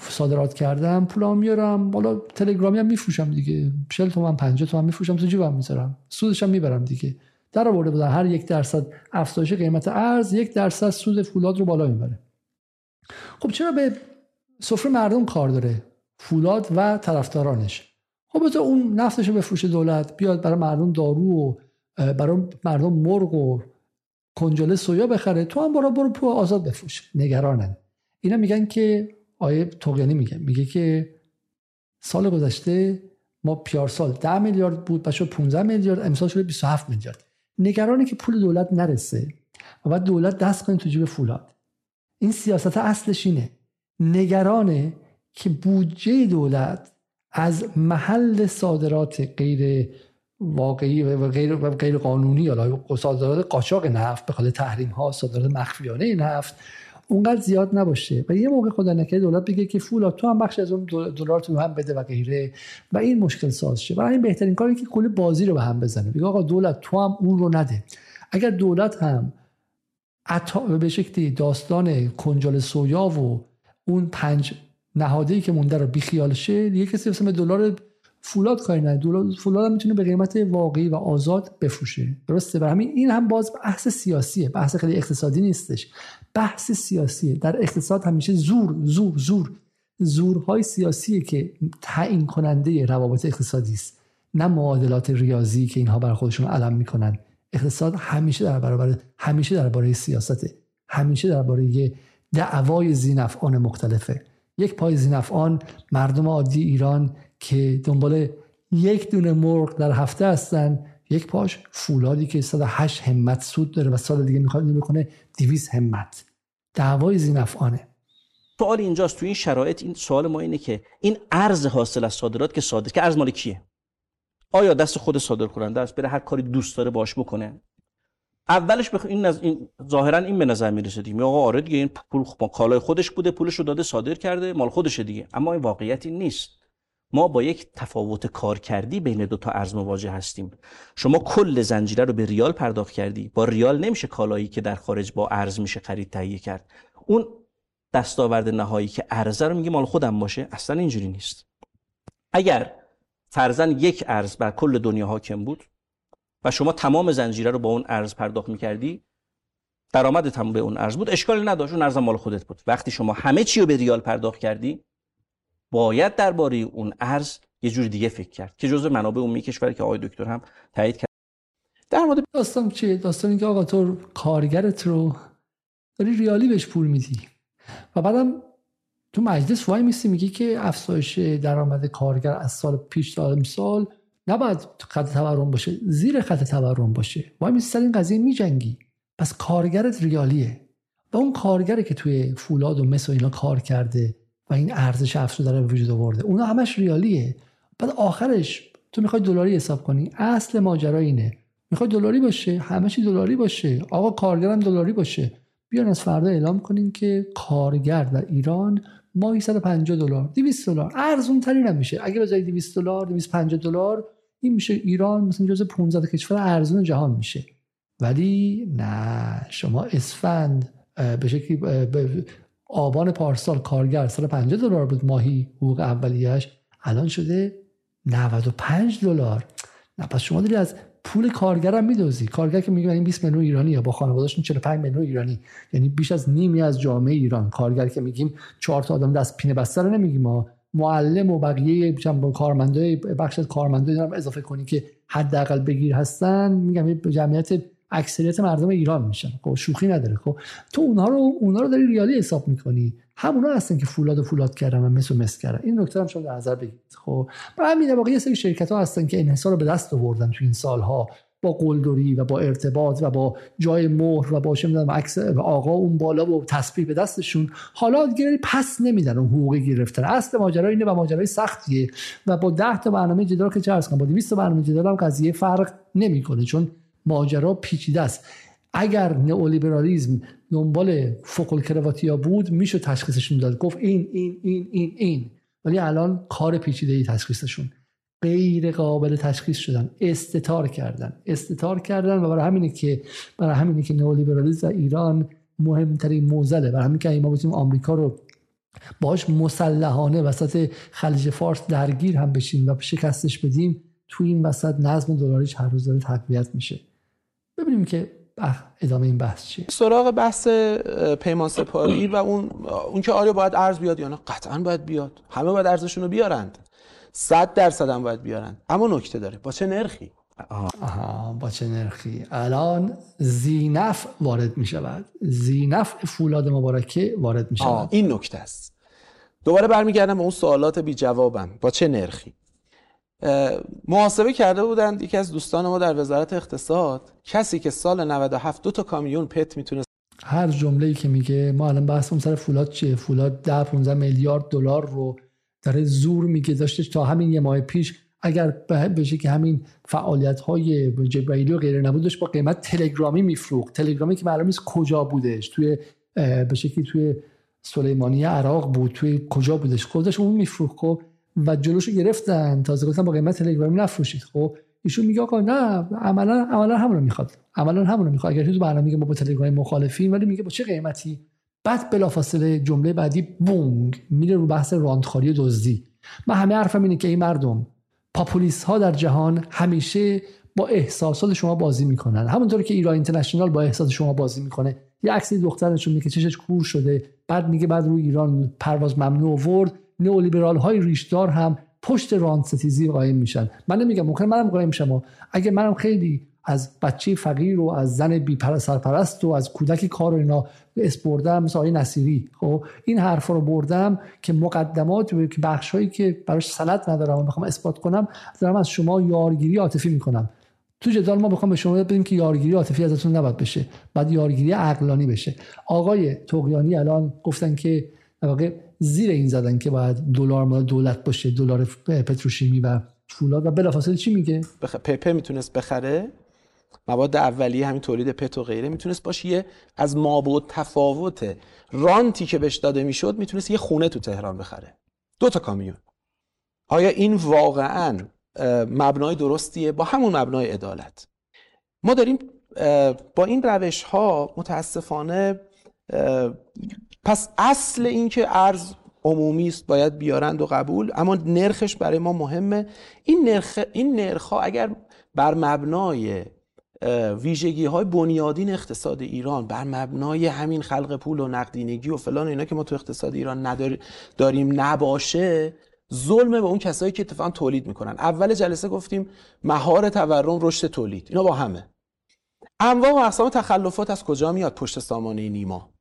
صادرات کردم پولام میارم. بالا تلگرامی هم میفروشم دیگه. 40 تومن 50 تومن میفروشم تو جیبم می‌ذارم. سودش هم می‌برم دیگه. در آورده بودن هر یک درصد افزایش قیمت ارز یک درصد سود فولاد رو بالا می‌بره. خب چرا به سفره مردم کار داره؟ فولاد و طرفدارانش. خب تو اون نفتش رو بفروشه دولت بیاد برای مردم دارو و برای مردم مرغ و کنجاله سویا بخره تو هم برو برو پو آزاد بفروش. نگرانن. اینا میگن که آیه توقیانی میگه. میگه که سال گذشته ما پیار سال 10 میلیارد بود بچه 15 میلیارد امسال شده 27 میلیارد. نگرانه که پول دولت نرسه و بعد دولت دست کنه تو جیب فولاد. این سیاست اصلش اینه. نگرانه که بودجه دولت از محل صادرات غیر واقعی و غیر و غیر قانونی حالا صادرات قاچاق نفت به خاطر تحریم ها صادرات مخفیانه نفت اونقدر زیاد نباشه. و یه موقع خدا نکرده دولت بگه که فولا تو هم بخش از اون دلار تو هم بده و غیره. و این مشکل ساز شه. برای این بهترین کاری که کل بازی رو به هم بزنه. بگه آقا دولت تو هم اون رو نده. اگر دولت هم به شکلی داستان کنجال سویا و اون پنج نهادی که مونده رو بیخیال شه دیگه کسی مثلا دلار فولاد کاری نه فولاد هم می‌تونه به قیمت واقعی و آزاد بفروشه. درسته؟ برای همین این هم باز بحث سیاسیه. بحث خیلی اقتصادی نیستش. بحث سیاسیه. در اقتصاد همیشه زور زور زور. زورهای سیاسیه که تعیین کننده روابط اقتصادی است. نه معادلات ریاضی که اینها بر خودشون علم می‌کنن. اقتصاد همیشه در برابر همیشه درباره سیاسته همیشه درباره دعوای زینفعان مختلفه. یک پای زینفعان مردم عادی ایران که دنبال یک دونه مرغ در هفته هستن یک پاش فولادی که 108 همت سود داره و سال دیگه می‌خواد می‌کنه 200 همت. دعوای زینفعانه. سوال اینجاست تو این شرایط این سوال ما اینه که این ارز حاصل از صادرات که صادر که ارز مال کیه؟ آیا دست خود صادر کننده است؟ بره هر کاری دوست داره باش بکنه. اولش بخ... این, نز... این ظاهرا این به نظر می‌رسه دیگه. آقا آره دیگه این پول کالای خودش بوده پولش رو داده صادر کرده مال خودشه دیگه. اما این واقعیتی نیست. ما با یک تفاوت کار کردی بین دو تا ارز مواجه هستیم. شما کل زنجیره رو به ریال پرداخت کردی. با ریال نمیشه کالایی که در خارج با ارز میشه خرید تهیه کرد. اون دستاورد نهایی که ارزه رو میگه مال خودم باشه. اصلا اینجوری نیست. اگر فرزن یک ارز بر کل دنیا حاکم بود و شما تمام زنجیره رو با اون ارز پرداخت می‌کردی؟ درآمدت هم به اون ارز بود. اشکالی نداشت. اون ارز مال خودت بود. وقتی شما همه چی رو به ریال پرداخت کردی باید درباره اون ارز یه جور دیگه فکر کرد که جزء منابع عمومی کشور که آقای دکتر هم تایید کرد. در مورد داستان چیه؟ داستان که آقا تو کارگرت رو داری ریالی بهش پول میدی. و بعدم تو مجلس وای میسی میگی که افزایش درآمد کارگر از سال پیش تا امسال نباید خط تورم باشه زیر خط تورم باشه. وای میسی سر این قضیه میجنگی. پس کارگرت ریالیه. و اون کارگری که توی فولاد و مس و اینا کار کرده و این ارزش افزوده رو وجود آورده اونا همش ریالیه. بعد آخرش تو می‌خوای دلاری حساب کنی. اصل ماجرا اینه. می‌خوای دلاری باشه همه چی دلاری باشه. آقا کارگرم دلاری باشه. بیان از فردا اعلام کنین که کارگر در ایران ماهی 150 دلار. 200 دلار. ارزون ترین هم میشه. اگه بذاری 200 دلار 250 دلار این میشه ایران مثلا جز 15 کشور ارزون جهان میشه. ولی نه. شما اسفند به شکلی آبان پارسال کارگر 150 دلار بود ماهی حقوق اولیش الان شده 95 دلار. نه پس شما داری از پول کارگر هم میدوزی. کارگر که میگه این 20 میلیون ایرانی یا با خانواده‌شون 45 میلیون ایرانی. یعنی بیش از نیمی از جامعه ایران. کارگر که میگیم چهار تا آدم دست پینه بسته رو نمیگیم ما. معلم و بقیه کارمندای بخش از کارمندای اضافه کنی که حداقل بگیر هستن. میگم جمعیت اکثریت مردم ایران میشن. خب شوخی نداره. خب تو اونها رو اونها رو داری ریالی حساب می‌کنی. همونا هستن که فولاد و فولاد کردن و مثل و مس کردن. این نکته هم شما در نظر بگیرید. خب برای همین واقعا یه سری شرکت ها هستن که انحصار رو به دست آوردن تو این سالها با قلدری و با ارتباط و با جای مهر و با چه عکس و آقا اون بالا و تسبیح به دستشون. حالا دیگه پس نمیدن اون حقوقی گرفتن. اصل ماجرا اینه و ماجرای سختیه و با 10 تا برنامه جدال که چه با 200 تا برنامه جدال هم قضیه فرق نمی‌کنه چون ماجرا پیچیده است. اگر نئولیبرالیسم دنبال فوق الکرواتیا بود میشه تشخیصشون داد. گفت این این این این این. ولی الان کار پیچیده ای تشخیصشون. غیر قابل تشخیص شدن. استتار کردن. استتار کردن و برای همینه که برای همینه که نئولیبرالیسم ایران مهمترین موزله. برای همین که ما بتونیم آمریکا رو باش مسلحانه وسط خلیج فارس درگیر هم بشیم و شکستش بدیم تو این وسط نظم دلاریش هر روز داره تقویت میشه. ببینیم که ادامه این بحث چیه؟ سراغ بحث پیمان سپاری و اون اون که آیا باید ارز بیاد یا نه؟ قطعا باید بیاد. همه باید ارزشون رو بیارند. صد درصد هم باید بیارند. اما نکته داره. با چه نرخی؟ آها با چه نرخی؟ الان زینف وارد می شود زینف فولاد مبارکه وارد می شود این نکته است. دوباره برمیگردم به اون سوالات بی جوابم با چه نرخی؟ محاسبه کرده بودند یکی از دوستان ما در وزارت اقتصاد. کسی که سال 97 دو تا کامیون پت می‌تونه هر جمله‌ای که میگه ما الان بحثمون سر فولاد چیه؟ فولاد 10 15 میلیارد دلار رو داره زور میگه داشته تا همین یه ماه پیش اگر بشه که همین فعالیت های جبرائیلی و غیره نبود داشت با قیمت تلگرامی میفروخت. تلگرامی که معلوم نیست کجا بودش. توی به شکلی توی سلیمانی عراق بود توی کجا بودش. خودش اون میفروخت خب و جلوشو گرفتن. تازه گفتن با قیمت تلگرامی نفروشید. خب ایشون میگه آقا نه عملا عملا همون رو می‌خواد. عملا همون رو می‌خواد. اگر تو برنامه میگه ما با تلگرام مخالفیم ولی میگه با چه قیمتی؟ بعد بلافاصله جمله بعدی بونگ میره رو بحث راندخاری و دزدی. من همه حرفم اینه که این مردم پاپولیس ها در جهان همیشه با احساسات شما بازی می‌کنن. همونطور که ایران اینترنشنال با احساس شما بازی می‌کنه. یه عکسی دخترشون میگه چشش کور شده. بعد میگه بعد رو ایران پرواز ممنوع ورد نئولیبرال های ریشدار هم پشت راند ستیزی قایم میشن. من نمیگم ممکن منم قایم شما اگه منم خیلی از بچه فقیر و از زن بی سرپرست و از کودک کار و اینا اسپردم مثل آقای نصیری خب؟ این حرف رو بردم که مقدمات که بخش هایی که براش سند ندارم و می‌خوام اثبات کنم دارم از شما یارگیری عاطفی می‌کنم. تو جدال ما بخوام به شما بدیم که یارگیری عاطفی ازتون نباید بشه بعد یارگیری عقلانی بشه. آقای تقیانی الان گفتن که واقع زیر این زدن که باید دلار مال دولت باشه دلار پتروشیمی و فولاد. و بلافاصله چی میگه؟ بخ... پپه می‌تونست بخره. مواد اولیه همین تولید پت غیره می‌تونست باشه یه از مابود تفاوت رانتی که بهش داده می‌شد می‌تونست یه خونه تو تهران بخره. دو تا کامیون. آیا این واقعا مبنای درستیه؟ با همون مبنای عدالت. ما داریم با این روش ها متاسفانه پس اصل این که ارز عمومی است باید بیارند و قبول اما نرخش برای ما مهمه. این نرخ این نرخ ها اگر بر مبنای ویژگی های بنیادین اقتصاد ایران بر مبنای همین خلق پول و نقدینگی و فلان اینا که ما تو اقتصاد ایران نداریم داریم نباشه ظلم به اون کسایی که اتفاقا تولید می‌کنن. اول جلسه گفتیم مهار تورم رشد تولید. اینا با همه. انواع و اقسام تخلفات از کجا میاد پشت سامانه نیما؟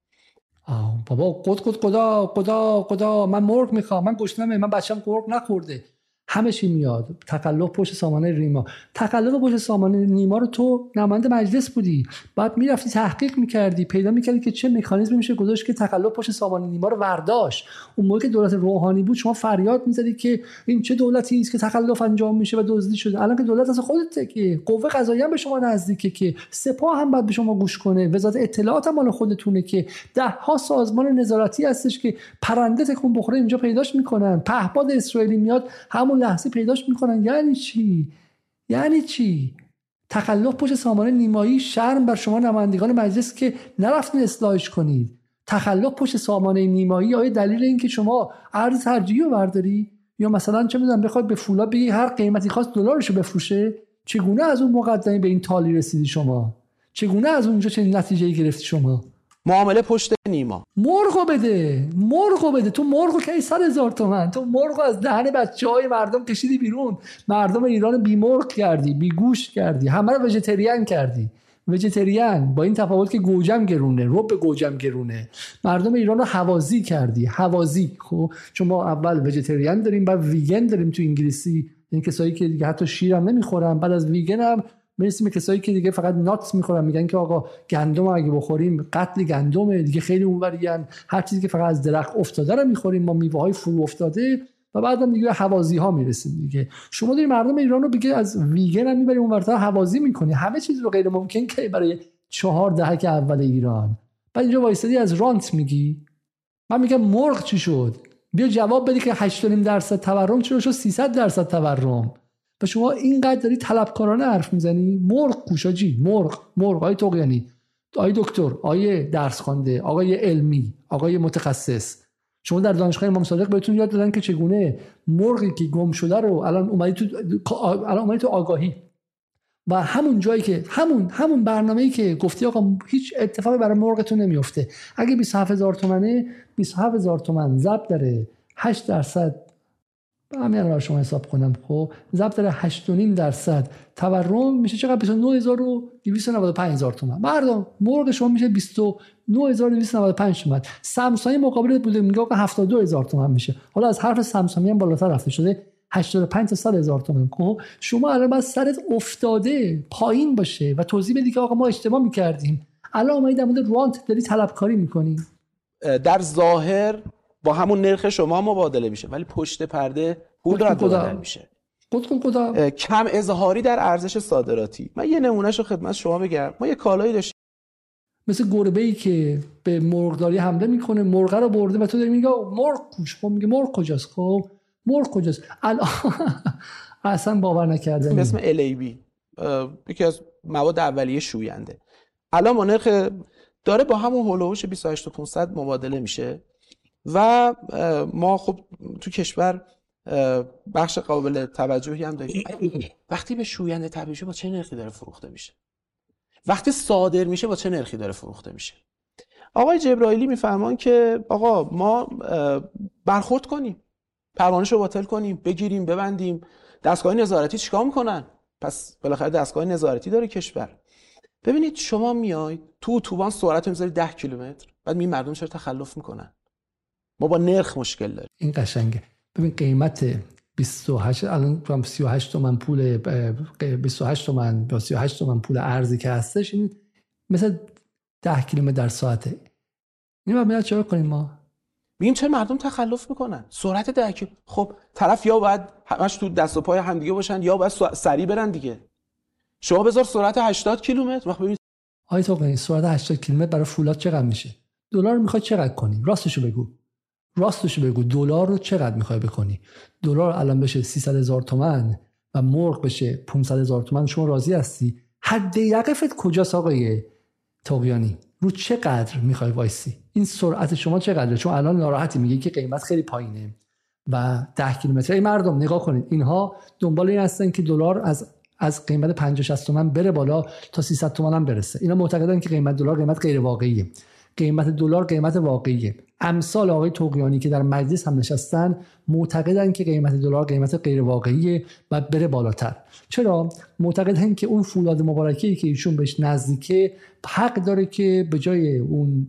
بابا قد قد خدا خدا خدا من مرغ می‌خوام من گشنمه من بچم مرغ نخورده. همه چی میاد. تکلف پشت سامانه ریما تکلف پشت سامانه نیما رو تو نماینده مجلس بودی. بعد می‌رفتی تحقیق می‌کردی پیدا می‌کردی که چه مکانیزمی میشه گذاشت که تکلف پشت سامانه نیما رو ورداشت. اون موقع که دولت روحانی بود شما فریاد می‌زدی که این چه دولتی است که تکلف انجام میشه و دزدی شده. الان که دولت از خودت که قوه قضاییه به شما نزدیکه که سپاه هم باید به شما گوش کنه. وزارت اطلاعات هم مال خودتونه که ده ها سازمان نظارتی هستش که پرنده تکون بخوره اینجا پیداش می‌کنن. پهپاد اسرائیلی میاد همون لحظه پیداش می‌کنن. یعنی چی؟ یعنی چی؟ تخلف پشت سامانه نیمایی شرم بر شما نمایندگان مجلس که نرفتین اصلاحش کنید. تخلف پشت سامانه نیمایی آیا دلیل اینکه شما ارز ترجیحی رو برداری؟ یا مثلا چه می‌دونم بخواد به فولا بگی هر قیمتی خواست دلارشو بفروشه؟ چگونه از اون مقدمی به این تالی رسیدی شما؟ چگونه از اونجا چه نتیجه گرفتی شما؟ معامله پشت نیما. مرغو بده مرغو بده. تو مرغو که صد هزار تومن؟ تو مرغو از دهن بچه های مردم کشیدی بیرون. مردم ایران بی مرغ کردی بی گوش کردی. همه رو وجتریان کردی. وجتریان با این تفاوت که گوجم گرونه رب گوجم گرونه. مردم ایران رو حوازی کردی. حوازی. خب چون ما اول وجتریان داریم بعد ویگن داریم تو انگلیسی. این کسایی که دیگه حتی شیرم نمی‌خورن. بعد از ویگن هم مثل کسایی که دیگه فقط ناتس می‌خورن میگن که آقا گندم اگه بخوریم قتل گندمه دیگه خیلی اونوریان هر چیزی که فقط از درخت افتاده رو می‌خوریم ما میوه های فرو افتاده و بعدم دیگه حوازی ها می‌رسیم دیگه. شما داری مردم ایران رو بگه از ویگن هم می‌بری اونورتر حوازی می‌کنی. همه چیز رو غیر ممکن که برای چهار دهک اول ایران. بعد اینجا وایستادی از رانت میگی. من میگم مرغ چی شد؟ بیا جواب بدی که 8.5 درصد تورم چرا شد؟ 300 درصد تورم. و شما اینقدر داری طلبکارانه حرف می‌زنی؟ مرغ کوشاجی مرغ مرغ. آقای تقیانی آقای دکتر آقای درس خوانده آقای علمی آقای متخصص. شما در دانشگاه امام صادق بهتون یاد دادن که چگونه مرغی که گم شده رو الان اومدی تو الان اومدی تو آگاهی. و همون جایی که همون همون برنامه‌ای که گفتی آقا هیچ اتفاقی برای مرغتون نمیفته اگه 27000 تومنه 27000 تومن ضرب داره 8 درصد همین رو شما حساب کنم. خب ضبط داره 8.5 درصد. تورم میشه چقدر؟ 29295 هزار تومان. مردم مرغ شما میشه 29295 تومان. سامسونگ مقابل بوده میگه 72 هزار تومان میشه. حالا از حرف سامسونگ هم بالاتر رفته شده 85 تا 100 هزار تومان. خب شما الان باید سرت افتاده پایین باشه و توضیح بدی که آقا ما اشتباه می‌کردیم. الان اومدی در مورد رانت داری طلبکاری می‌کنی. در ظاهر با همون نرخ شما مبادله میشه ولی پشت پرده پول رد بدل میشه. کم اظهاری در ارزش صادراتی. من یه نمونهش رو خدمت شما بگم. ما یه کالایی داشتیم. مثل گربه ای که به مرغداری حمله می‌کنه مرغ رو برده و تو داری میگه مرغ کوش. خب میگه مرغ کجاست؟ خب مرغ کجاست؟ الان اصلا باور نکرده اسم LAB یکی از مواد اولیه شوینده. الان ما نرخ داره با همون هولوش 28500 مبادله میشه. و ما خب تو کشور بخش قابل توجهی هم داریم. وقتی به شوینده تبدیل با چه نرخی داره فروخته میشه؟ وقتی صادر میشه با چه نرخی داره فروخته میشه؟ آقای جبرائیلی میفرمان که آقا ما برخورد کنیم پروانش رو باطل کنیم بگیریم ببندیم. دستگاه نظارتی چیکار می‌کنن؟ پس بالاخره دستگاه نظارتی داره کشور. ببینید شما میاید تو اتوبان سرعت می‌ذاری 10 کیلومتر بعد می مردم چرا تخلف می‌کنن؟ ما با نرخ مشکل داریم. این قشنگه. ببین قیمت 28 الان 38 تومن پول 28 تومن با 38 تومن پول ارزی که هستش این مثل 10 کیلومتر در ساعته. این بعد چرا کنیم ما؟ ببین چه مردم تخلف می‌کنن. سرعت 10 خب طرف یا باید همش تو دست و پای همدیگه باشن یا باید سریع برن دیگه. شما بذار سرعت 80 کیلومتر. وقت ببین آی تو سرعت 80 کیلومتر برای فولاد چقدر میشه؟ دلار می‌خواد چقدر کنی راستشو بگو. راستشو بگو. دلار رو چقدر می‌خوای بکنی دلار الان بشه 300 هزار تومن و مرغ بشه 500 هزار تومن شما راضی هستی؟ حد یقفت کجاست آقای توقیانی رو چقدر می‌خوای وایسی؟ این سرعت شما چقدره؟ چون الان ناراحتی میگه که قیمت خیلی پایینه و 10 کیلومتر مردم نگاه کنید. اینها دنبال این هستن که دلار از از قیمت 50 60 تومن بره بالا تا 300 تومن هم برسه. اینا معتقدن که قیمت دلار قیمت غیر واقعیه. قیمت دلار قیمت واقعیه. امثال آقای توقیانی که در مجلس هم نشستن معتقدن که قیمت دلار قیمت غیر واقعیه و بره بالاتر. چرا؟ معتقدن که اون فولاد مبارکی که ایشون بهش نزدیکه حق داره که به جای اون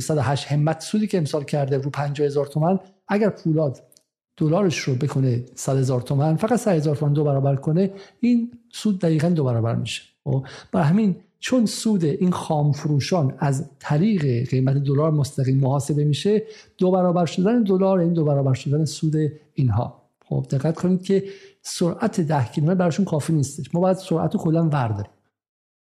108 همت سودی که امسال کرده رو 50 هزار تومن اگر فولاد دلارش رو بکنه 100 هزار تومن فقط 100 هزار تومن دو برابر کنه این سود دقیقا دو برابر میشه. خب؟ برای همین چون سود این خام فروشان از طریق قیمت دلار مستقیم محاسبه میشه دو برابر شدن دلار این دو برابر شدن سود اینها. خب دقت کنید که سرعت 10 کیلومتر براشون کافی نیستش. ما باید سرعت کلا ورداریم.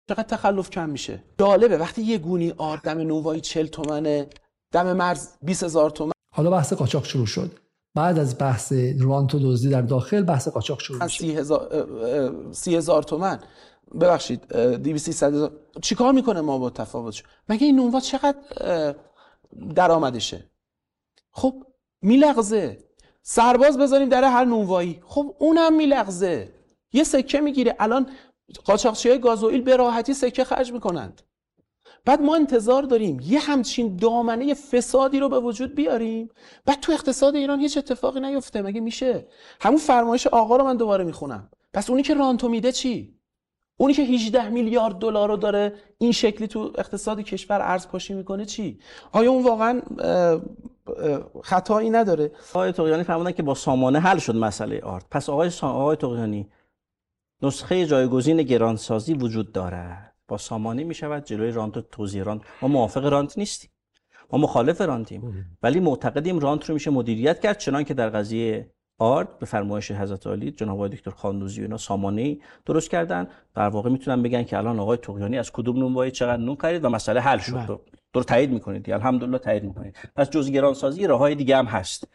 چقدر تخلف کم میشه. جالبه وقتی یه گونی آرد دم نوایی 40 تومنه دم مرز 20 هزار تومن. حالا بحث قاچاق شروع شد. بعد از بحث رانت و دزدی در داخل بحث قاچاق شروع میشه. سی هزار تومن. ببخشید 200 هزار چیکار می‌کنه ما با تفاوتش؟ مگه این نونوا چقدر درآمدشه؟ خب میلغزه. سرباز بذاریم در هر نونوایی. خب اونم میلغزه. یه سکه می‌گیره. الان قاچاقچی های گازوئیل به راحتی سکه خرج می‌کنند. بعد ما انتظار داریم یه همچین دامنه فسادی رو به وجود بیاریم. بعد تو اقتصاد ایران هیچ اتفاقی نیفته. مگه میشه؟ همون فرمایش آقا رو من دوباره می‌خونم. پس اونی که رانتو میده چی؟ اونی که 18 میلیارد دلار رو داره این شکلی تو اقتصاد کشور ارز پاشی می‌کنه چی؟ آیا اون واقعا خطایی نداره؟ آقای توقیانی فرمودن که با سامانه حل شد مسئله آرد. پس آقای سا... آقای توقیانی نسخه جایگزین گرانسازی وجود دارد. با سامانه می شود جلوی رانت و توزیع رانت. ما موافق رانت نیستیم. ما مخالف رانتیم. ولی معتقدیم رانت رو میشه مدیریت کرد چنان که در قضیه آرد به فرمایش حضرت علی جناب آقای دکتر خاندوزی و اینا سامانه درست کردن. در واقع می‌تونن بگن که الان آقای توقیانی از کدوم نونوایی چقدر نون خرید و مسئله حل شد. بله. در تایید می‌کنید الحمدلله تایید می‌کنید. پس جز گرانسازی راههای دیگه هم هست.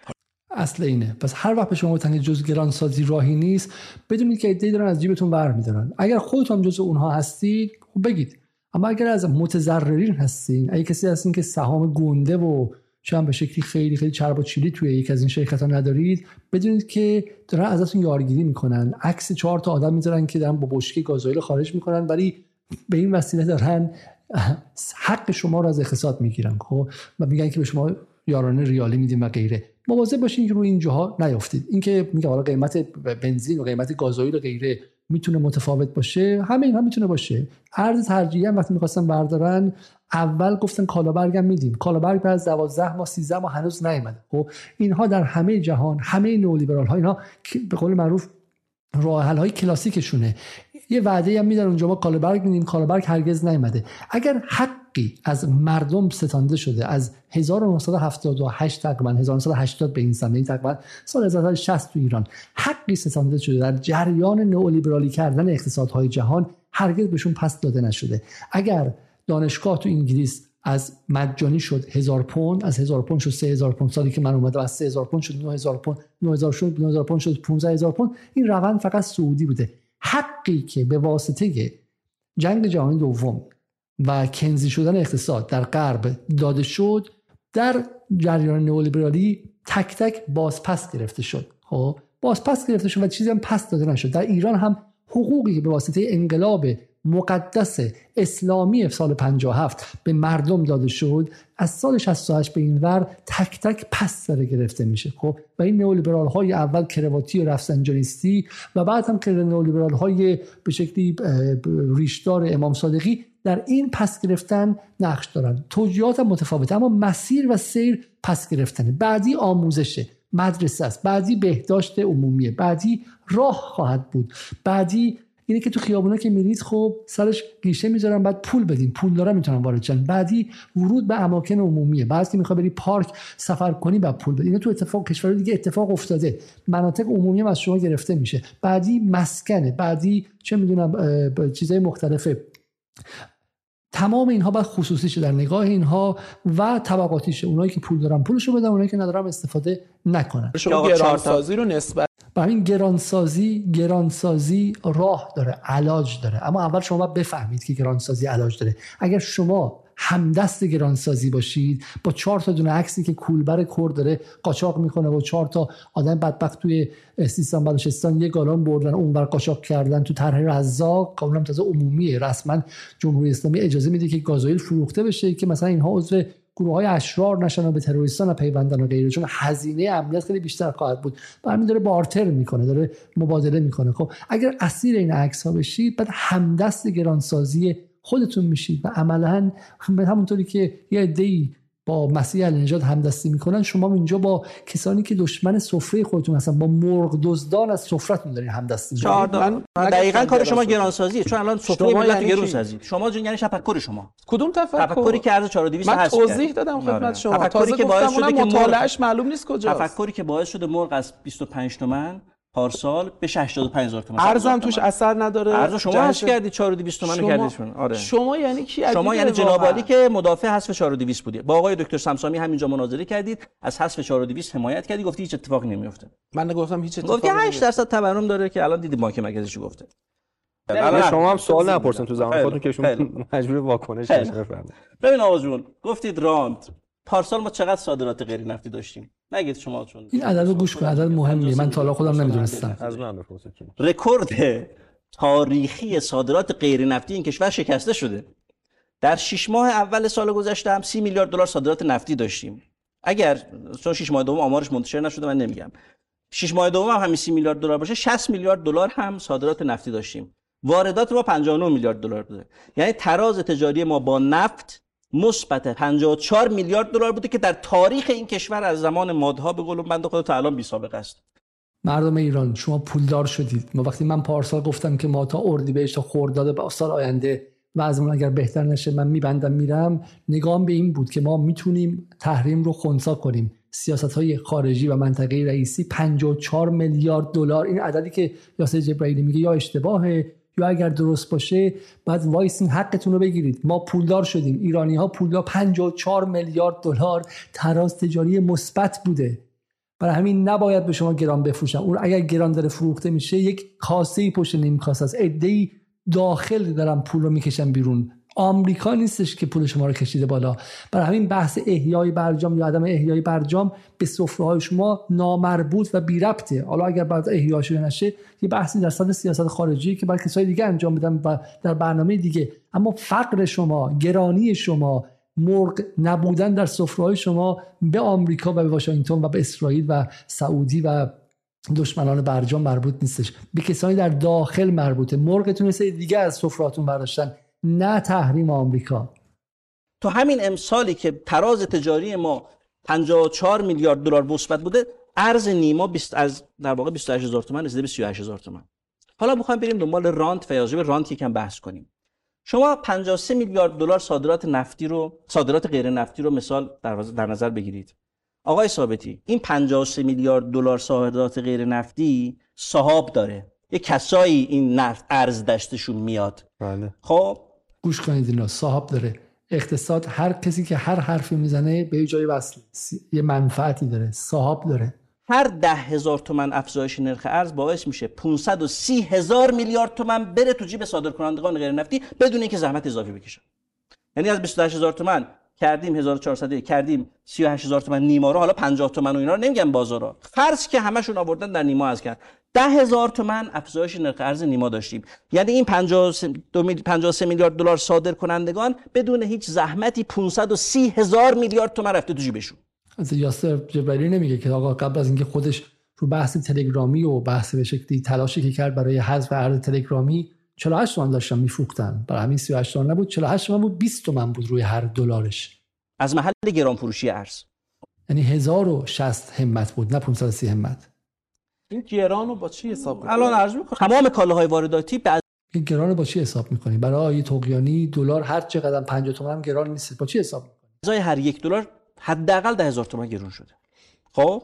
اصل اینه. پس هر وقت به شما گفتن جز گرانسازی راهی نیست بدونید که ایده دارن از جیبتون ور میدارن اگر خودتون جز اونها هستید خب بگید. اما اگر از متضررین هستین اگه کسی هستین که سهام گنده و شاید به شکلی خیلی خیلی چرب و چیلی توی یک از این شرکت ها ندارید. بدونید که دارن ازتون یارگیری می‌کنن. عکس چهار تا آدم می‌ذارن که دارن با بشکه گازوئیل خارج می‌کنن ولی به این وسیله دارن حق شما رو از اقتصاد می‌گیرن خب؟ و میگن که به شما یارانه ریالی میدیم و غیره. مواظب باشین که روی این جاها نیافتید. اینکه میگه حالا قیمت بنزین و قیمت گازوئیل و غیره. می‌تونه متفاوت باشه. همه اینها می‌تونه باشه. ارز ترجیحی هم وقتی می‌خواستن بردارن اول گفتن کالابرگ هم میدیم. کالابرگ بعد از 12 ماه 13 ماه هنوز نیومده. خب اینها در همه جهان همه نولیبرال ها اینها به قول معروف راه های کلاسیکشونه. یه وعده هم میدن اونجا ما کالابرگ میدیم کالابرگ هرگز نیومده. اگر حق حقی از مردم ستانده شده. از 1978 تقریبا 1980 به این سمت تقریبا سال 1960 تو ایران. حقی ستانده شده. در جریان نئولیبرالی کردن اقتصادهای جهان هرگز بهشون پس داده نشده. اگر دانشگاه تو انگلیس از مجانی شد هزار پوند از هزار پوند شد سه هزار پوند. سالی که من اومدم از سه هزار پوند شد نه هزار پوند نه هزار شد نه هزار پوند شد 15 هزار پوند. این روند فقط سعودی بوده. حقی که به واسطه جنگ جهانی دوم و کنزی شدن اقتصاد در غرب داده شد در جریان نئولیبرالی تک تک بازپس گرفته شد. خب بازپس گرفته شد و چیزی هم پس داده نشد. در ایران هم حقوقی به واسطه انقلاب مقدس اسلامی سال 57 به مردم داده شد از سال 68 به این ور تک تک پس داره گرفته میشه. خب و این نئولیبرال های اول کرواتی و رفسنجانیستی و بعد هم نئولیبرال های به شکلی ریشدار امام صادقی در این پس گرفتن نقش دارن. توجیهات هم متفاوته اما مسیر و سیر پس گرفتنه. بعدی آموزشه مدرسه است. بعدی بهداشت عمومیه. بعدی راه خواهد بود. بعدی اینه که تو خیابونا که میرید خب سرش گیشه می‌ذارن بعد پول بدین. پول داره می‌تونن وارد شن. بعدی ورود به اماکن عمومیه. بعضی می‌خوای بری پارک سفر کنی بعد پول بدی اینا تو اتفاق کشور دیگه اتفاق افتاده. مناطق عمومی هم از شما گرفته میشه. بعدی مسکنه. بعدی چه می‌دونم چیزای مختلفه. تمام اینها باید خصوصی در نگاه اینها و طبقاتیشه اونایی که پول دارن پولشو بدن اونایی که ندارن استفاده نکنن. شما گرانسازی رو نسبت برای این گرانسازی گرانسازی راه داره علاج داره. اما اول شما باید بفهمید که گرانسازی علاج داره. اگر شما همدست گرانسازی باشید. با چهار تا دونه عکسی که کولبر کرد داره قاچاق می‌کنه و چهار تا آدم بدبخت توی سیستان بلوچستان یه گالان بردن اونور قاچاق کردن تو طرح رزاق. اونم تازه عمومیه. رسما جمهوری اسلامی اجازه میده که گازوئیل فروخته بشه که مثلا اینها عضو گروه های اشرار نشن و به تروریستان پیوندن و غیره. چون هزینه امنیت خیلی بیشتر خواهد بود. و همین داره بارتر می‌کنه داره مبادله می‌کنه. خب اگر اسیر این عکس ها بشید بعد همدست گرانسازی خودتون میشید و عملا همونطوری که یه عده‌ای با مسیح النجات همدستی می‌کنن شما اینجا با کسانی که دشمن سفره خودتون هستن با مرغ دزدان از سفرتون دارین همدستی می‌کنین دقیقاً کار شما گرانسازیه چون الان سفره ملت یعنی گرون سازی شما جون یعنی تفکر شما. کدوم تفکر؟ تفکری که ارز 4200 هست من توضیح دادم خدمت آره. شما. تفکری که باعث شده که مطالعهش معلوم نیست کجاست. تفکری که باعث شده مرغ از 25 تومن پارسال به 85 هزار تومان ارزم توش اثر نداره. ارز شما هست کردی 4200 تومان شما... کردید آره. شما یعنی کی شما یعنی جناب عالی که مدافع حذف 4200 بودی. با آقای دکتر سمسامی همینجا مناظره کردید. از حذف 4200 حمایت کردی. گفتی هیچ اتفاقی نمیفته من نگفتم هیچ اتفاقی گفتی 8 درصد تورم داره که الان دیدی بانک مرکزی چی گفته شما هم سوال نپرسن تو زمان خودتون که شما مجبور واکنش بفرمایید ببین آقا جون گفتید راند. پارسال ما چقدر صادرات غیر نفتی داشتیم؟ نگید شما چون این عدد گوش کن عدد مهمیه من تا حالا خودم نمی‌دونستم. از من رکورد تاریخی صادرات غیر نفتی این کشور شکسته شده. در 6 ماه اول سال گذشته هم 30 میلیارد دلار صادرات نفتی داشتیم. اگر چون 6 ماه دوم آمارش منتشر نشده من نمیگم. 6 ماه دوم هم همین 30 میلیارد دلار باشه 60 میلیارد دلار هم صادرات نفتی داشتیم. واردات ما 59 میلیارد دلار بوده. یعنی تراز تجاری ما با نفت مثبت 54 میلیارد دلار بوده که در تاریخ این کشور از زمان مادها به قول بنده خدا تا الان بی سابقه است. مردم ایران شما پولدار شدید. ما وقتی من پارسال گفتم که ما تا اردیبهشت تا خرداد به سال آینده وضعمون اگر بهتر نشه من میبندم میرم نگام به این بود که ما می‌تونیم تحریم رو خونسا کنیم. سیاست های خارجی و منطقه رئیسی 54 میلیارد دلار این عددی که یاسر جبرائیلی میگه یا اشتباهه یا اگر درست باشه بعد وایسین حقتون رو بگیرید. ما پولدار شدیم. ایرانی ها پولدار 54 میلیارد دلار تراز تجاری مثبت بوده. برای همین نباید به شما گران بفروشن. اون اگر گران داره فروخته میشه یک کاسه پشت نیم کاسه است. ای داخل دارن پول رو می‌کشن بیرون. آمریکا نیستش که پول شما رو کشیده بالا. برای همین بحث احیای برجام یا عدم احیای برجام به سفره های شما نامربوط و بی ربطه حالا اگر بعد احیا شده نشه یه بحثی در سطح سیاست خارجی که برای کسای دیگه انجام بدن و در برنامه دیگه. اما فقر شما گرانی شما مرغ نبودن در سفره شما به آمریکا و به واشنگتن و به اسرائیل و سعودی و دشمنان برجام مربوط نیستش. به کسانی در داخل مربوطه. مرغتون دیگه از سفراتون برداشتن. نه تحریم آمریکا. تو همین امسالی که تراز تجاری ما 54 میلیارد دلار مثبت بوده ارز نیما 20 از در واقع 28000 تومان رسیده به 38000 تومان حالا می‌خوایم بریم دنبال رانت و به رانت یکم بحث کنیم. شما 53 میلیارد دلار صادرات نفتی رو صادرات غیر نفتی رو مثال در, در نظر بگیرید. آقای ثابتی این 53 میلیارد دلار صادرات غیر نفتی صاحب داره. یه کسایی این نفت ارز دشتشون میاد. بله. خب گوش کنید اینا. صاحب داره. اقتصاد هر کسی که هر حرفی می‌زنه به یه جای وصل یه منفعتی داره. صاحب داره. هر ده هزار تومن افزایش نرخ ارز باعث میشه 530 هزار میلیارد تومن بره تو جیب صادرکنندگان غیر نفتی بدون اینکه زحمت اضافی بکشن. یعنی از 28 هزار تومن کردیم 1400 کردیم 38 هزار تومن نیما رو حالا 50 تومن و اینا رو نمیگم بازارا. فرض که همشون آوردن در نیما از کرد. 10 هزار تومن افزایش نرخ ارز نیما داشتیم. یعنی این 53 میلیارد دلار صادر کنندگان بدون هیچ زحمتی 530 هزار میلیارد تومن رفته تو جیبشون. از یاسر جبری نمیگه که آقا قبل از اینکه خودش رو بحث تلگرامی و بحث به شکلی تلاشی که کرد برای حذف ارز تلگرامی 48 تومن داشتن میفروختن. برای همین 38 تومن نبود 48 تومن بود 20 تومن بود روی هر دلارش. از محل گران فروشی ارز. یعنی 1060 همت بود نه 530 همت. این گران رو با چی حساب می‌کنی؟ الان عرض می‌کنم. تمام کالاهای وارداتی به این گران رو با چی حساب می‌کنی؟ برای آیه تقیانی دلار هر چقدر 50 تومن هم گران نیست. با چی حساب می‌کنی؟ ازای هر یک دلار حداقل ده هزار تومن گرون شده. خب؟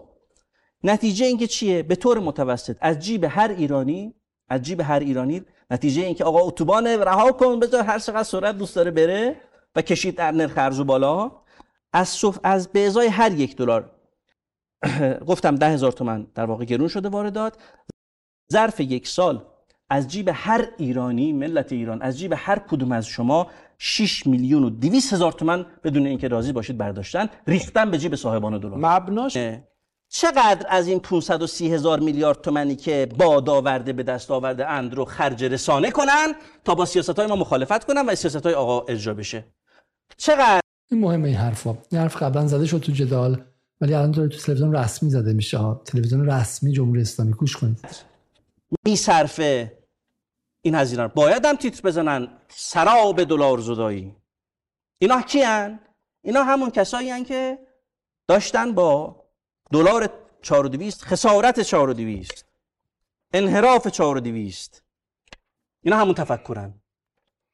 نتیجه اینکه چیه؟ به طور متوسط. از جیب هر ایرانی از جیب هر ایرانی نتیجه اینکه آقا اتوبان رها کن بذار هر چقدر سرعت دوست داره بره و کشید در نرخ ارز بالا. از صف از به ازای هر یک دلار گفتم ده هزار تومن در واقع گرون شده واردات. ظرف یک سال از جیب هر ایرانی ملت ایران از جیب هر کدوم از شما 6 میلیون و 200 هزار تومن بدون اینکه راضی باشید برداشتن ریختن به جیب صاحبان دلار. مبناش چقدر از این 530 هزار میلیارد تومنی که باد آورده به دست آورده اند رو خرج رسانه کنن تا با سیاست های ما مخالفت کنن و سیاست های آقا اجرا بشه؟ چقدر این مهمه این حرفا. این حرف قبلا زده شد تو جدال. ولی الان داره تو تلویزیون رسمی زده میشه ها. تلویزیون رسمی جمهوری اسلامی گوش کنید. میصرفه این هزینه باید هم تیتر بزنن. سراب دلار زدایی. اینا کیان اینا همون کسایی هن که داشتن با دلار 4200 خسارت 4200 انحراف 4200 اینا همون تفکرن.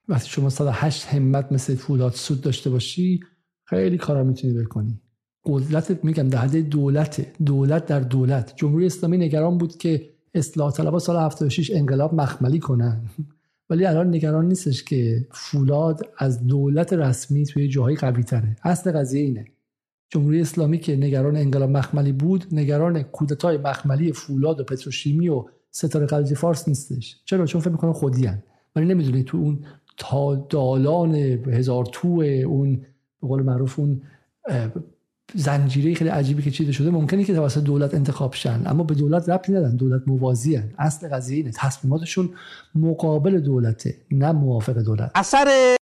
وقتی شما 108 همت مثل فولاد سود داشته باشی خیلی کارا می‌تونی بکنی. قدرت میگم در حد دولت دولت در دولت. جمهوری اسلامی نگران بود که اصلاح طلبها سال 76 انقلاب مخملی کنن. ولی الان نگران نیستش که فولاد از دولت رسمی توی جاهای قوی تره اصل قضیه اینه. جمهوری اسلامی که نگران انقلاب مخملی بود نگران کودتای مخملی فولاد و پتروشیمی و ستاره خلیج فارس نیستش. چرا؟ چون فکر می‌کنه خودیان ولی نمی‌دونی تو اون تا دالان هزار تو اون به قول معروف اون زنجیره خیلی عجیبی که چیده شده ممکنه که توسط دولت انتخاب شن. اما به دولت ربطی ندن دولت موازی هن. اصل قضیه اینه. تصمیماتشون مقابل دولته نه موافق دولت. اثر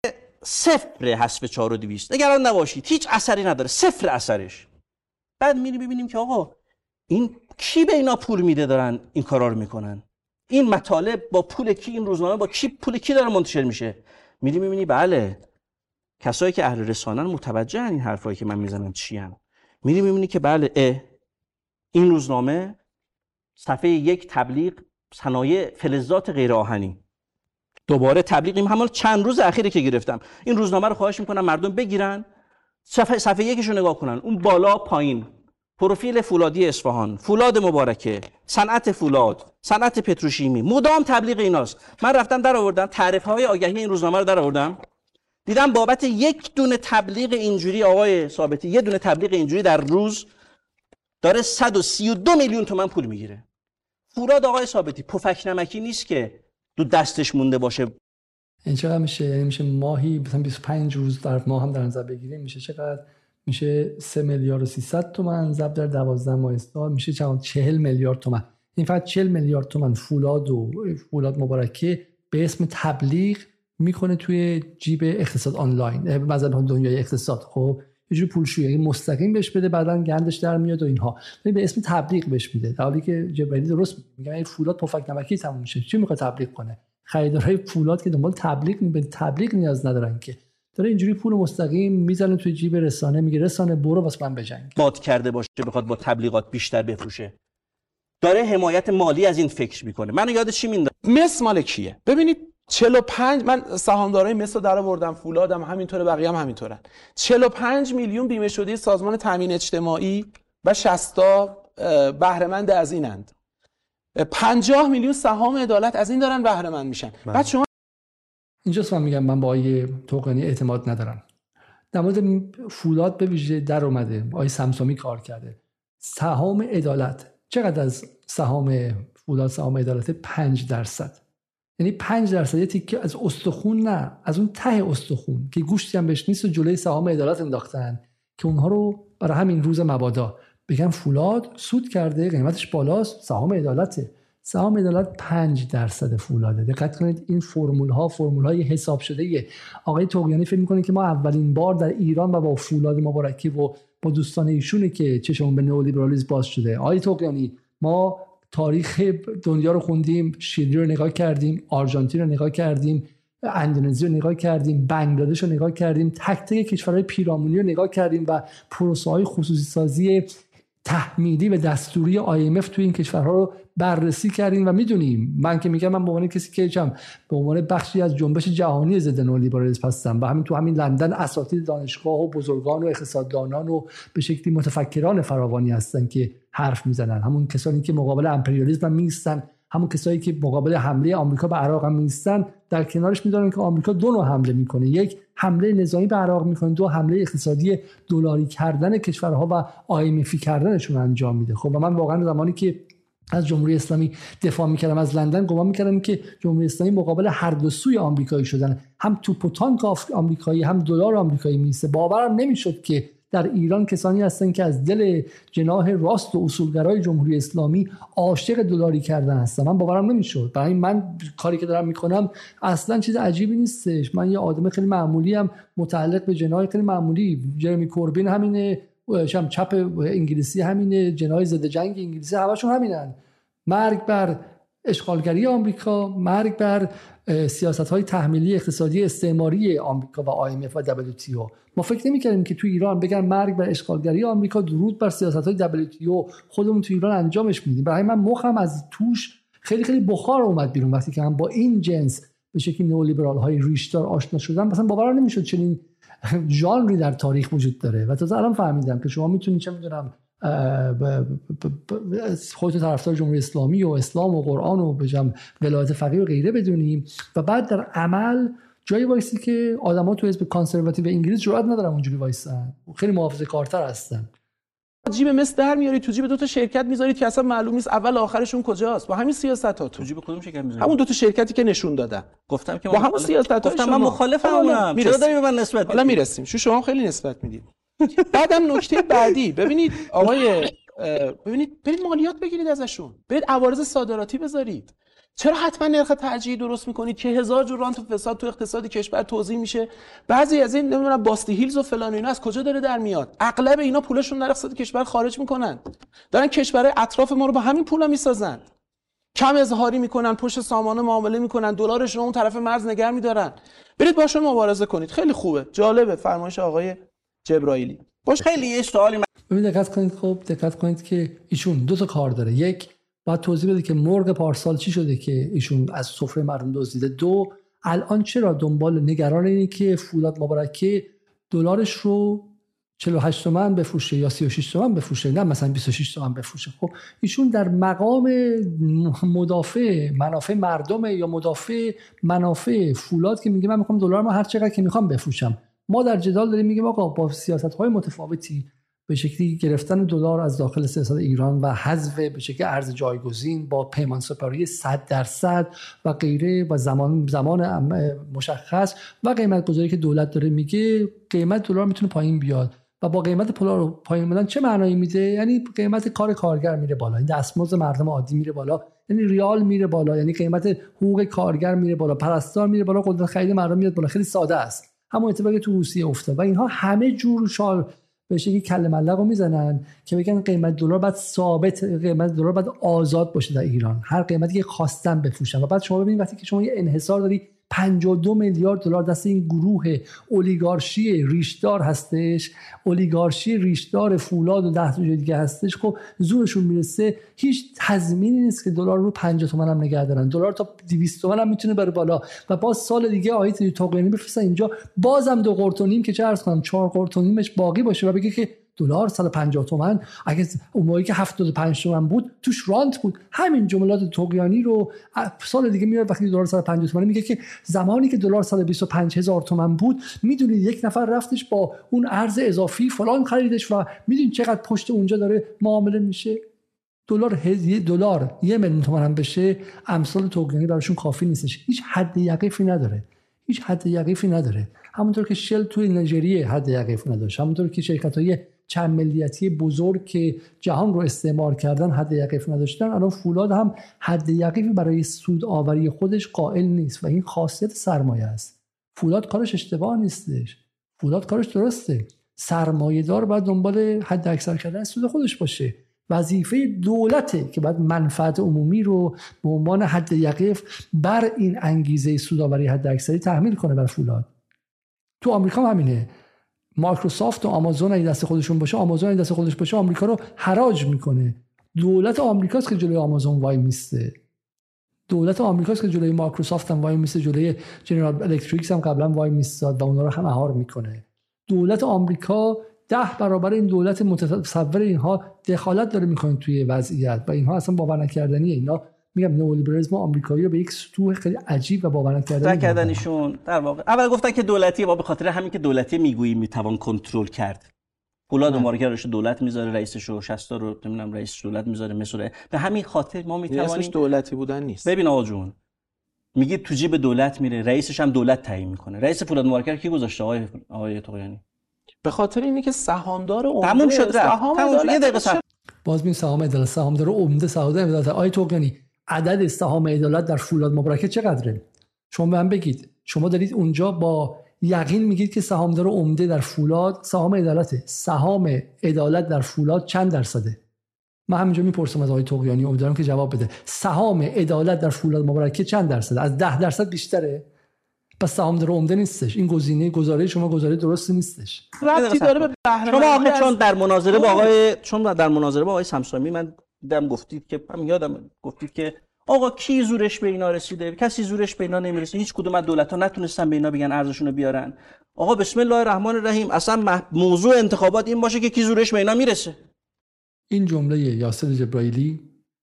صفر حسب 4200 نگران نباشید. هیچ اثری نداره. صفر اثرش. بعد میری ببینیم که آقا این کی به اینا پول میده دارن این کارا رو می‌کنن؟ این مطالب با پول کی این روزنامه با کی پول کی داره منتشر میشه؟ میری می‌بینی؟ بله. کسایی که اهل رسانن متوجه این حرفایی که من می‌زنم چی. میری می‌بینی که بله اه این روزنامه صفحه یک تبلیغ صنایع فلزات غیر آهنی دوباره تبلیغ همون چند روز اخیری که گرفتم. این روزنامه رو خواهش می‌کنم مردم بگیرن صفحه, صفحه یکش رو نگاه کنن. اون بالا پایین. پروفیل فولادی اصفهان. فولاد مبارکه. صنعت فولاد. صنعت پتروشیمی. مدام تبلیغ ایناست. من رفتم در آوردم تعریف های آگهی این روزنامه رو در آوردم. دیدم بابت یک دونه تبلیغ اینجوری آقای ثابتی یه دونه تبلیغ اینجوری در روز داره 132 میلیون تومن پول می‌گیره. فولاد آقای ثابتی پفک نمکی نیست که دو دستش مونده باشه. این چقدر میشه؟ یعنی میشه ماهی مثلا 25 روز در ماه هم در نظر بگیریم میشه چقدر؟ میشه 3 میلیارد و 300 تومن ضرب در 12 ماه سال میشه چند 40 میلیارد تومن. این فقط 40 میلیارد تومن فولاد و فولاد مبارکه به اسم تبلیغ می‌کنه توی جیب اقتصاد آنلاین مثلا دنیای اقتصاد. خب یه جور پولشویی یعنی مستقیم بهش بده بعدا گندش در میاد و اینها. ولی به اسم تبلیغ بهش میده. در حالی که جبرانی درست میگه این فولاد پفک نمکی تموم میشه. چی می‌خواد تبلیغ کنه؟ خریدارهای فولاد که دنبال تبلیغ به تبلیغ نیاز ندارن که. داره اینجوری پول مستقیم می‌زنه توی جیب رسانه میگه رسانه برو واسه من بجنگ. باد کرده باشه بخواد با تبلیغات بیشتر بفروشه. داره حمایت مالی از این فکر می‌کنه. منو یاد چی میندازه؟ مس مال کیه؟ ببینید 45 من سهامدارای مثل در آوردم فولادم همینطوره بقیه هم همینطورن. 45 میلیون بیمه شده سازمان تامین اجتماعی و 60 بهرهمند از اینند. 50 میلیون سهام عدالت از این دارن بهره مند میشن. بله. بعد شما اینجاست من میگم من با آیه توقنی اعتماد ندارم. در مورد فولاد به ویژه در اومده آیه سمسامی کار کرده. سهام عدالت چقدر از سهام فولاد سهام عدالت 5 درصد؟ یعنی 5 درصد یه تیکه از استخون نه از اون ته استخون که گوشتی هم بهش نیست و جلوی سهام عدالت انداختن که اونها رو برای همین روز مبادا بگن فولاد سود کرده قیمتش بالاست سهام عدالته. سهام عدالت 5 درصد فولاده. دقت کنید این فرمول ها فرمول های حساب شده یه. آقای توقیانی فکر می‌کنه که ما اولین بار در ایران و با فولاد مبارکی و با دوستان ایشونه که چشمون به نئولیبرالیسم باز شده. آقای توقیانی ما تاریخ دنیا رو خوندیم شیلی رو نگاه کردیم آرژانتین رو نگاه کردیم اندونزی رو نگاه کردیم بنگلادش رو نگاه کردیم تک تک کشورهای پیرامونی رو نگاه کردیم و پروسه های خصوصی سازی تحمیلی و دستوری IMF تو این کشورها رو بررسی کردیم و می‌دونیم. من که میگم من به عنوان کسی که چم به عنوان بخشی از جنبش جهانی ضد نولیبرالیسم هستم و همین تو همین لندن اساتید دانشگاه و بزرگان و اقتصاددانان و به شکلی متفکران فراوانی هستن که حرف می‌زنن. همون کسانی که مقابل امپریالیسم میستن همون کسایی که مقابل حمله آمریکا به عراق هم میستن در کنارش می‌دونن که آمریکا دو نوع حمله می‌کنه. یک حمله نظامی به عراق می‌کنه. دو حمله اقتصادی دلاری کردن کشورها و آیمفی کردنشون انجام میده. خب و من واقعا زمانی که از جمهوری اسلامی دفاع می‌کردم از لندن گمان می‌کردم که جمهوری اسلامی مقابل هر دو سوی آمریکایی شدن. هم توپ و تانک آمریکایی هم دلار آمریکایی میسه باورم نمی‌شد که در ایران کسانی هستند که از دل جناح راست و اصولگرای جمهوری اسلامی عاشق دلاری کردن هستن. من باورم نمی‌شد. برای من کاری که دارم می‌کنم اصلا چیز عجیبی نیستش. من یه آدم خیلی معمولی هم متعلق به جناح خیلی معمولی. جرمی کوربین همینه شم چپ انگلیسی همینه جناح ضد جنگ انگلیسی همشون همینن. مرگ بر اشغالگری آمریکا مرگ بر سیاست های تحمیلی اقتصادی استعماری آمریکا و IMF و WTO ما فکر نمی کردیم که تو ایران بگن مرگ بر اشغالگری آمریکا درود بر سیاست های WTO خودمون تو ایران انجامش میدیم. برای من مخم از توش خیلی خیلی بخار اومد بیرون وقتی که هم با این جنس به شکلی نئولیبرال های ریشدار آشنا شدن. مثلا باور نمی‌شد چنین ژانری در تاریخ وجود داره. و تازه الان فهمیدم که شما می‌تونید چه می‌دونم خودت طرفدار جمهوری اسلامی و اسلام و قرآن و بجم ولایت فقیه و غیره بدونیم. و بعد در عمل جایی وایسی که آدما تو حزب conservative انگلیس جرئت ندارن اونجوری وایسن. خیلی محافظه کارتر هستن. از جیب مس در میاری تو جیب دو تا شرکت می‌ذارید که اصلا معلوم نیست اول آخرشون کجاست. با همین سیاست ها تو جیب کدوم شرکت می‌ذارید؟ همون دو تا شرکتی که نشون دادن. گفتم که با همون سیاست ها گفتم من مخالفم چرا داری به من نسبت حالا می‌رسیم. شو شما خیلی نسبت می‌دید. بعدم نکته بعدی. ببینید آقای ببینید برید مالیات بگیرید ازشون. برید عوارض صادراتی بذارید. چرا حتما نرخ ترجیحی درست می‌کنید که هزار جور رانت و فساد تو اقتصادی کشور توضیح میشه؟ بعضی از این نمی‌دونم باستی هیلز و فلان اینا از کجا داره در میاد؟ اغلب اینا پولشون در اقتصاد کشور خارج می‌کنن. دارن کشورهای اطراف ما رو با همین پولا می‌سازن. کم اظهاری می‌کنن پشت سامانه معامله می‌کنن دلارشون اون طرف مرز نگر میدارن. برید باشون مبارزه کنید. خیلی خوبه. جالبه. فرمایش آقای جبرائیلی. باش خیلی یه سوالی ببین دقت کنید خب دقت کنید که ایشون دو تا کار داره. یک باید توضیح بده که مرغ پارسال چی شده که ایشون از سفره مردم دزدیده. دو الان چرا دنبال نگران اینه که فولاد مبارکه دلارش رو 48 تومن بفروشه یا 36 تومن بفروشه؟ نه مثلا 26 تومن بفروشه. خب ایشون در مقام مدافع منافع مردم یا مدافع منافع فولاد که میگه من می‌خوام دلار ما هر چقدر که می‌خوام بفروشم. ما در جدال داریم میگیم آقا با سیاست های متفاوتی به شکلی گرفتن دلار از داخل سیاست ایران و حذف به شکل ارز جایگزین با پیمان سپاری 100 درصد و غیره و زمان زمان مشخص و قیمت گذاری که دولت داره میگه قیمت دلار می‌تونه پایین بیاد و با قیمت دلار پایین بودن چه معنایی میده؟ یعنی قیمت کار کارگر میره بالا این دستمزد مردم عادی میره بالا یعنی ریال میره بالا یعنی قیمت حقوق کارگر میره بالا پرستار میره بالا قدرت خرید مردم میاد بالا خیلی ساده است. همون اتفاقی تو روسیه افتاد. و اینها همه جور شال به شکلی کل ملق رو می‌زنن که بگن قیمت دلار بعد ثابت قیمت دلار بعد آزاد باشه در ایران. هر قیمتی که خواستن بفروشن. و بعد شما ببینید وقتی که شما یه انحصار داری 52 میلیارد دلار دست این گروه اولیگارشی ریشدار هستش. اولیگارشی ریشدار فولاد و ده تا دیگه هستش خب زورشون می‌رسه. هیچ تضمینی نیست که دلار رو 50 تومن هم نگه دارن دلار تا 200 تومن هم می‌تونه بره بالا. و باز سال دیگه آیت توقیانی بفرستن اینجا. بازم دو قرتونیم که چه ارز کنم چهار قرتونیمش باقی باشه و بگه که دلار 150 تومن. اگه اون موقعی که 75 تومن بود توش رانت بود. همین جملات توقیانی رو سال دیگه میاد وقتی دلار 150 تومن میگه که زمانی که دلار 125 هزار تومن بود می‌دونید یک نفر رفتش با اون ارز اضافی فلان خریدش و می‌دونید چقدر پشت اونجا داره معامله میشه؟ دلار دلار یه میلیون تومن هم بشه امثال توقیانی براشون کافی نیستش. هیچ حد یقیفی نداره. هیچ حد یقیفی نداره. همونطور که شل توی نجریه حد یقیف نداشت. همونطور که شرکت های چند ملیتی بزرگ که جهان رو استعمار کردن حد یقیف نداشتن الان فولاد هم حد یقیفی برای سود آوری خودش قائل نیست و این خاصیت سرمایه است. فولاد کارش اشتباه نیستش. فولاد کارش درسته. سرمایه دار باید دنبال حد اکثر کردن سود خودش باشه. وظیفه دولته که باید منفعت عمومی رو به عنوان حد یقف بر این انگیزه سوداوری حد اکثری تحمیل کنه بر فولاد. تو آمریکا همینه. مایکروسافت و آمازون اگه دست خودشون باشه آمازون اگه دست خودش باشه آمریکا رو حراج می‌کنه. دولت آمریکاست که جلوی آمازون وایمیسته. دولت آمریکاست که جلوی مایکروسافت هم وای میسته جلوی General Electric هم قبلا وای میستاد و اونا رو هم مهار می‌کنه. دولت آمریکا ده برابر این دولت متصور اینها دخالت داره می‌کنه توی وضعیت و اینها اصلا باور نکردنیه. اینا میگم نئولیبرالیسم آمریکایی رو به یک سطوح خیلی عجیب و باور نکردنی کردنشون در واقع. اول گفتن که دولتی با به خاطر همین که دولتی می‌گویی می‌توان کنترل کرد. فولاد مارکرش دولت می‌ذاره رئیسش رو 60 رو نمی‌دونم رئیس دولت می‌ذاره مثل به همین خاطر ما می‌توانیم دولتی بودن نیست. ببین آقا جون میگه تو جیب دولت میره رئیسش هم دولت تعیین می‌کنه. رئیس فولاد مارکر کی گذاشته؟ آقای آقای توقیانی به خاطر اینه که سهامدار عمده تموم شد رفت. یه دقیقه باز می سهام عدالت سهامدار عمده سهامدار عدالت آقای توقیانی عدد سهام عدالت در فولاد مبارکه چقدره؟ شما به من بگید. شما دارید اونجا با یقین میگید که سهامدار عمده در فولاد. سهام عدالته سهام عدالت در فولاد چند درصده؟ من همینجا می‌پرسم از آقای توقیانی امیدوارم که جواب بده. سهام عدالت در فولاد مبارکه چند درصده از ده درصد بیشتره. پس سهامدار عمده نیستش. این گزینه گزاره شما گزاره درست نیستش. ربطی داره به شما چون در مناظره با آقای چون در مناظره با آقای سمسامی من دیدم گفتید که هم یادم گفتید که آقا کی زورش به اینا رسیده؟ کسی زورش به اینا نمی‌رسه. هیچ کدوم از دولت ها نتونستن به اینا بگن رو بیارن. آقا بسم الله الرحمن الرحیم. اصلا موضوع انتخابات این باشه که کی زورش به اینا می‌رسه. این جمله یاسر جبرائیلی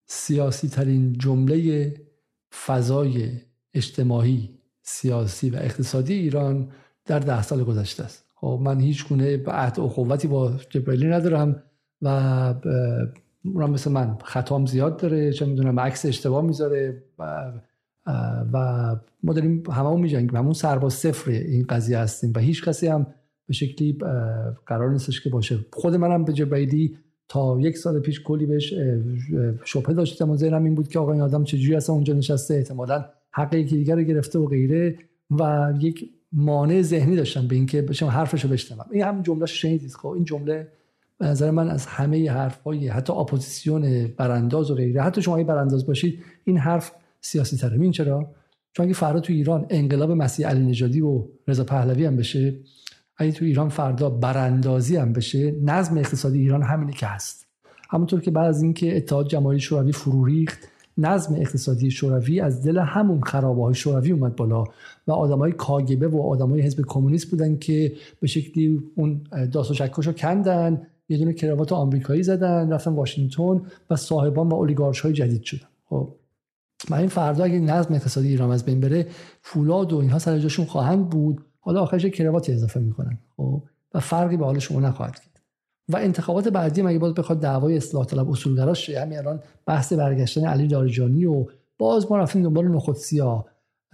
سیاسی ترین جمله فضای اجتماعی سیاسی و اقتصادی ایران در ده سال گذشته است. خب من هیچ گونه عهد و قوتی با جبرائیلی ندارم و اونم مثل من. خطام زیاد داره چه می‌دونم عکس اشتباه می‌ذاره و, و ما داریم هممون میجنگیم. همون سرباز صفر این قضیه هستیم و هیچ کسی هم به شکلی قرار نیستش که باشه. خود منم به جبیدی تا یک سال پیش کلی بهش شبهه داشتم و ذهنم این بود که آقا این آدم چجوری اصلا اونجا نشسته. احتمالا حق یکی دیگر رو گرفته و غیره و یک مانع ذهنی داشتم به اینکه بشم حرفشو بشنوم. این هم جمله شنیدید. خب این جمله به نظر من از همه حرف های حتی اپوزیسیون برانداز و غیره حتی شما برانداز باشید این حرف سیاسی تره این چرا؟ چون اگه فردا تو ایران انقلاب مسیح علی نژادی و رضا پهلوی هم بشه اگه تو ایران فردا براندازی هم بشه نظم اقتصادی ایران همینی که هست. همونطور که بعد از اینکه اتحاد جماهیر شوروی فرو ریخت نظم اقتصادی شوروی از دل همون خرابه های شوروی اومد بالا و آدمای کاگبه و آدمای حزب کمونیست بودن که به شکلی اون داس و شکش رو کندن. یه دونه کراوات آمریکایی زدن رفتن واشنگتن و صاحبان و اولیگارش های جدید شدن. خب من این فردا اگه نظم اقتصادی ایران از بین بره فولاد و اینها سر جاشون خواهند بود. حالا آخرش کراواتی اضافه می‌کنن. خب و فرقی به حال شما نخواهد کرد. و انتخابات بعدی مگه باز بخواد دعوای اصلاح طلب اصولگراش شه همین الان بحث برگشتن علی دارجانی و باز ما رفتیم دنبال نخود سیاه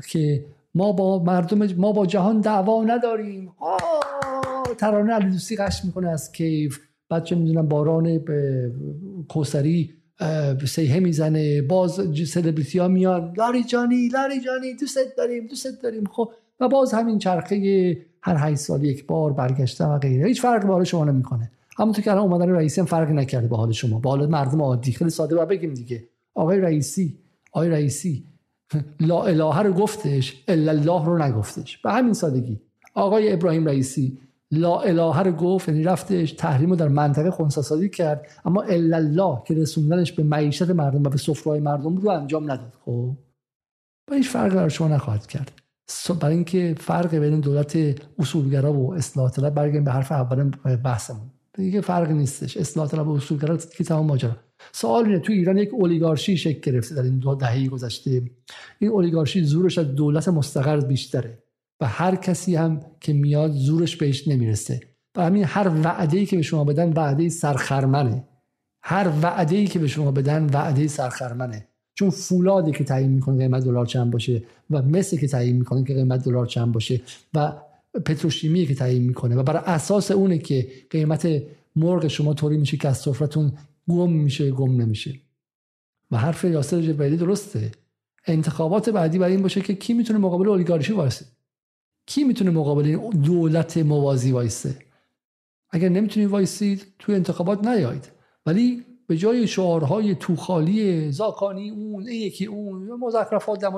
که ما با مردم ما با جهان دعوا نداریم. ترانه علی دوستی قش می‌کنه از کیف. بعد چه می‌دونم باران کوسری سیه می‌زنه باز سلبریتی ها میان. لاری جانی لاری جانی دوست داریم دوست داریم. خب و باز همین چرخه هر 8 سال یک بار برگشته و غیره. هیچ فرقی به حال شما نمی‌کنه. همونطور که الان اومدن رئیسی هم فرقی نکرده به حال شما. با حال مردم عادی. خیلی ساده و بگیم دیگه. آقای رئیسی آقای رئیسی لا اله رو گفتش الا الله رو نگفتش. به همین سادگی. آقای ابراهیم رئیسی لا اله رو گفت یعنی رفتش تحریم رو در منطقه خونساسازی کرد. اما الا الله که رسوندنش به معیشت مردم و به سفره مردم رو انجام نداد. خب؟ با هیچ فرقی برای شما نخواهد کرد. برای اینکه فرق بین دولت اصولگرا و اصلاح طلب برگردیم به حرف اول بحثمون. دیگه فرق نیستش. اصلاح طلب و اصولگرا که تمام ماجرا. سوال اینه تو ایران یک اولیگارشی شکل گرفته در این دو دهه گذشته. این اولیگارشی زورش از دولت مستقر بیشتره. و هر کسی هم که میاد زورش بهش نمی‌رسه. و همین هر وعده ای که به شما بدن وعده سرخرمنه. هر وعده ای که به شما بدن وعده سرخرمنه. چون فولادی که تعیین می‌کنه قیمت دلار چند باشه و مثل که تعیین می‌کنه که قیمت دلار چند باشه و پتروشیمی که تعیین می‌کنه و برای اساس اونه که قیمت مرغ شما طوری میشه که از سفرتون گم میشه گم نمیشه. و حرف یاسر جبرئیلی درسته. انتخابات بعدی برای این باشه که کی می‌تونه مقابل اولیگارشی وایسه؟ کی می‌تونه مقابل دولت موازی وایسه؟ اگر نمی‌تونید وایسید توی انتخابات نیایید ولی به جای شعارهای توخالی زاکانی اون این یکی اون مزخرفات در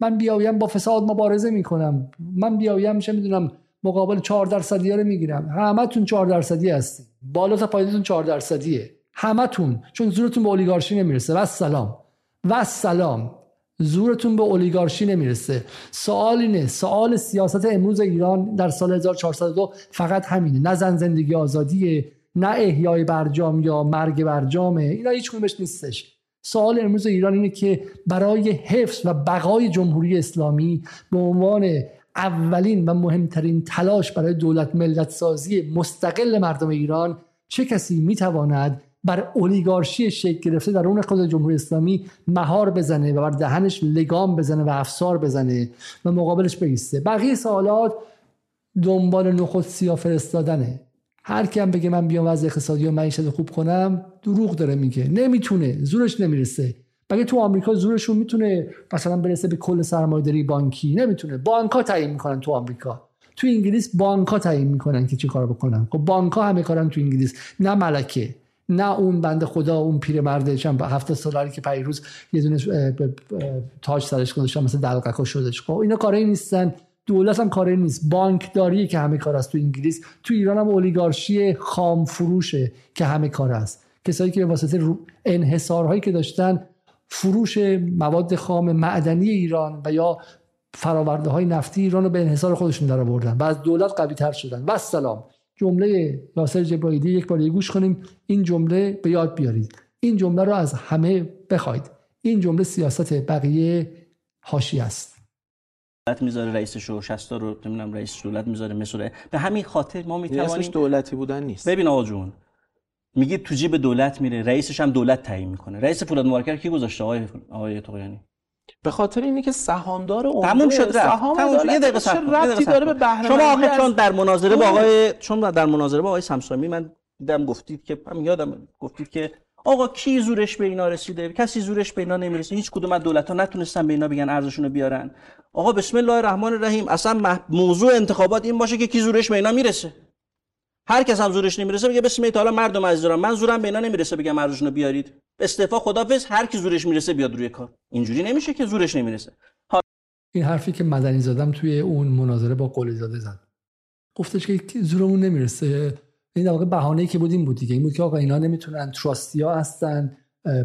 من بیایم با فساد مبارزه می‌کنم. من بیایم چه می‌دونم مقابل 4 درصدی رو می‌گیرم. همتون 4 درصدی هستی بالا تا پایینتون 4 درصدیه. همتون چون زورتون به اولیگارشی نمی‌رسه. و سلام و سلام زورتون به اولیگارشی نمی‌رسه. سوال اینه سوال سیاست امروز ایران در سال 1402 فقط همینه. نه زن زندگی آزادیه نه احیای برجام یا مرگ برجامه اینا هیچ کدومش نیستش. سوال امروز ایران اینه که برای حفظ و بقای جمهوری اسلامی به عنوان اولین و مهمترین تلاش برای دولت ملت سازی مستقل مردم ایران چه کسی می‌تواند بر اولیگارشی شکل گرفته در اون خود جمهوری اسلامی مهار بزنه و بر دهنش لگام بزنه و افسار بزنه و مقابلش بیسته بقیه سوالات دنبال نخود سیاه فرستادنه. هر کم بگه من بیام وضع اقتصادی و معیشت خوب کنم دروغ داره میگه. نمی‌تونه زورش نمی‌رسه. بگه تو آمریکا زورشون می‌تونه مثلا برسه به کل سرمایه‌داری بانکی؟ نمی‌تونه. بانک‌ها تعیین می‌کنن تو آمریکا. تو انگلیس بانک‌ها تعیین می‌کنن که چی کار بکنن. خب بانک‌ها همه کارن تو انگلیس نه ملکه. نه اون بنده خدا اون پیرمرده چند هفته سالاری که پیروز یه دونه تاج سرش گذاشتن مثل دلقکا شدش خب اینا کاری نیستن. دولت هم کاری نیست. بانکداری که همه کار است تو انگلیس. تو ایران هم اولیگارشی خام فروشه که همه کار است کسایی که به واسطه انحصارهایی که داشتن فروش مواد خام معدنی ایران و یا فراورده های نفتی ایران رو به انحصار خودشون در آوردن و از دولت قوی تر شدن. و سلام جمله یاسر جبرائیلی یک بار گوش کنیم. این جمله به یاد بیارید. این جمله رو از همه بخواید. این جمله سیاست بقیه هاشی است. دولت می‌ذاره رئیسش رو 60 رو نمی‌دونم رئیس دولت می‌ذاره مثلا به همین خاطر ما می‌توانیم دولتی بودن نیست. ببین آقا جون میگه تو جیب دولت میره رئیسش هم دولت تعیین می‌کنه. رئیس فولاد مارکر کی گذاشته؟ آقای آقای به خاطر اینه که سهامدار عمده تموم شد رفت. یه دقیقه صبر داره به بهره شما آخه چون در مناظره با آقای چون در مناظره با آقای سمسامی من دیدم گفتید که من یادم گفتید که آقا کی زورش به اینا رسیده؟ کسی زورش به اینا نمی‌رسه. هیچ کدوم از دولت ها نتونستن به اینا بگن ارزشون رو بیارن. آقا بسم الله الرحمن الرحیم. اصلا موضوع انتخابات این باشه که کی زورش به اینا می‌رسه. هر کس هم زورش نمی‌رسه بگه بسم الله تعالی مردم عزیز دارم. من زورم به اینا نمی‌رسه بگم ارزشون رو بیارید. استعفا خدافظ هر کی زورش می‌رسه بیاد روی کار. اینجوری نمیشه که زورش نمی‌رسه. این حرفی که مدنی زادم توی اون مناظره با قلی زاده زد. گفتش که زورمون نمی‌رسه. این در واقع بهانه‌ای که بود این بود دیگه. این بود که آقا اینا نمی‌تونن تراستیا هستن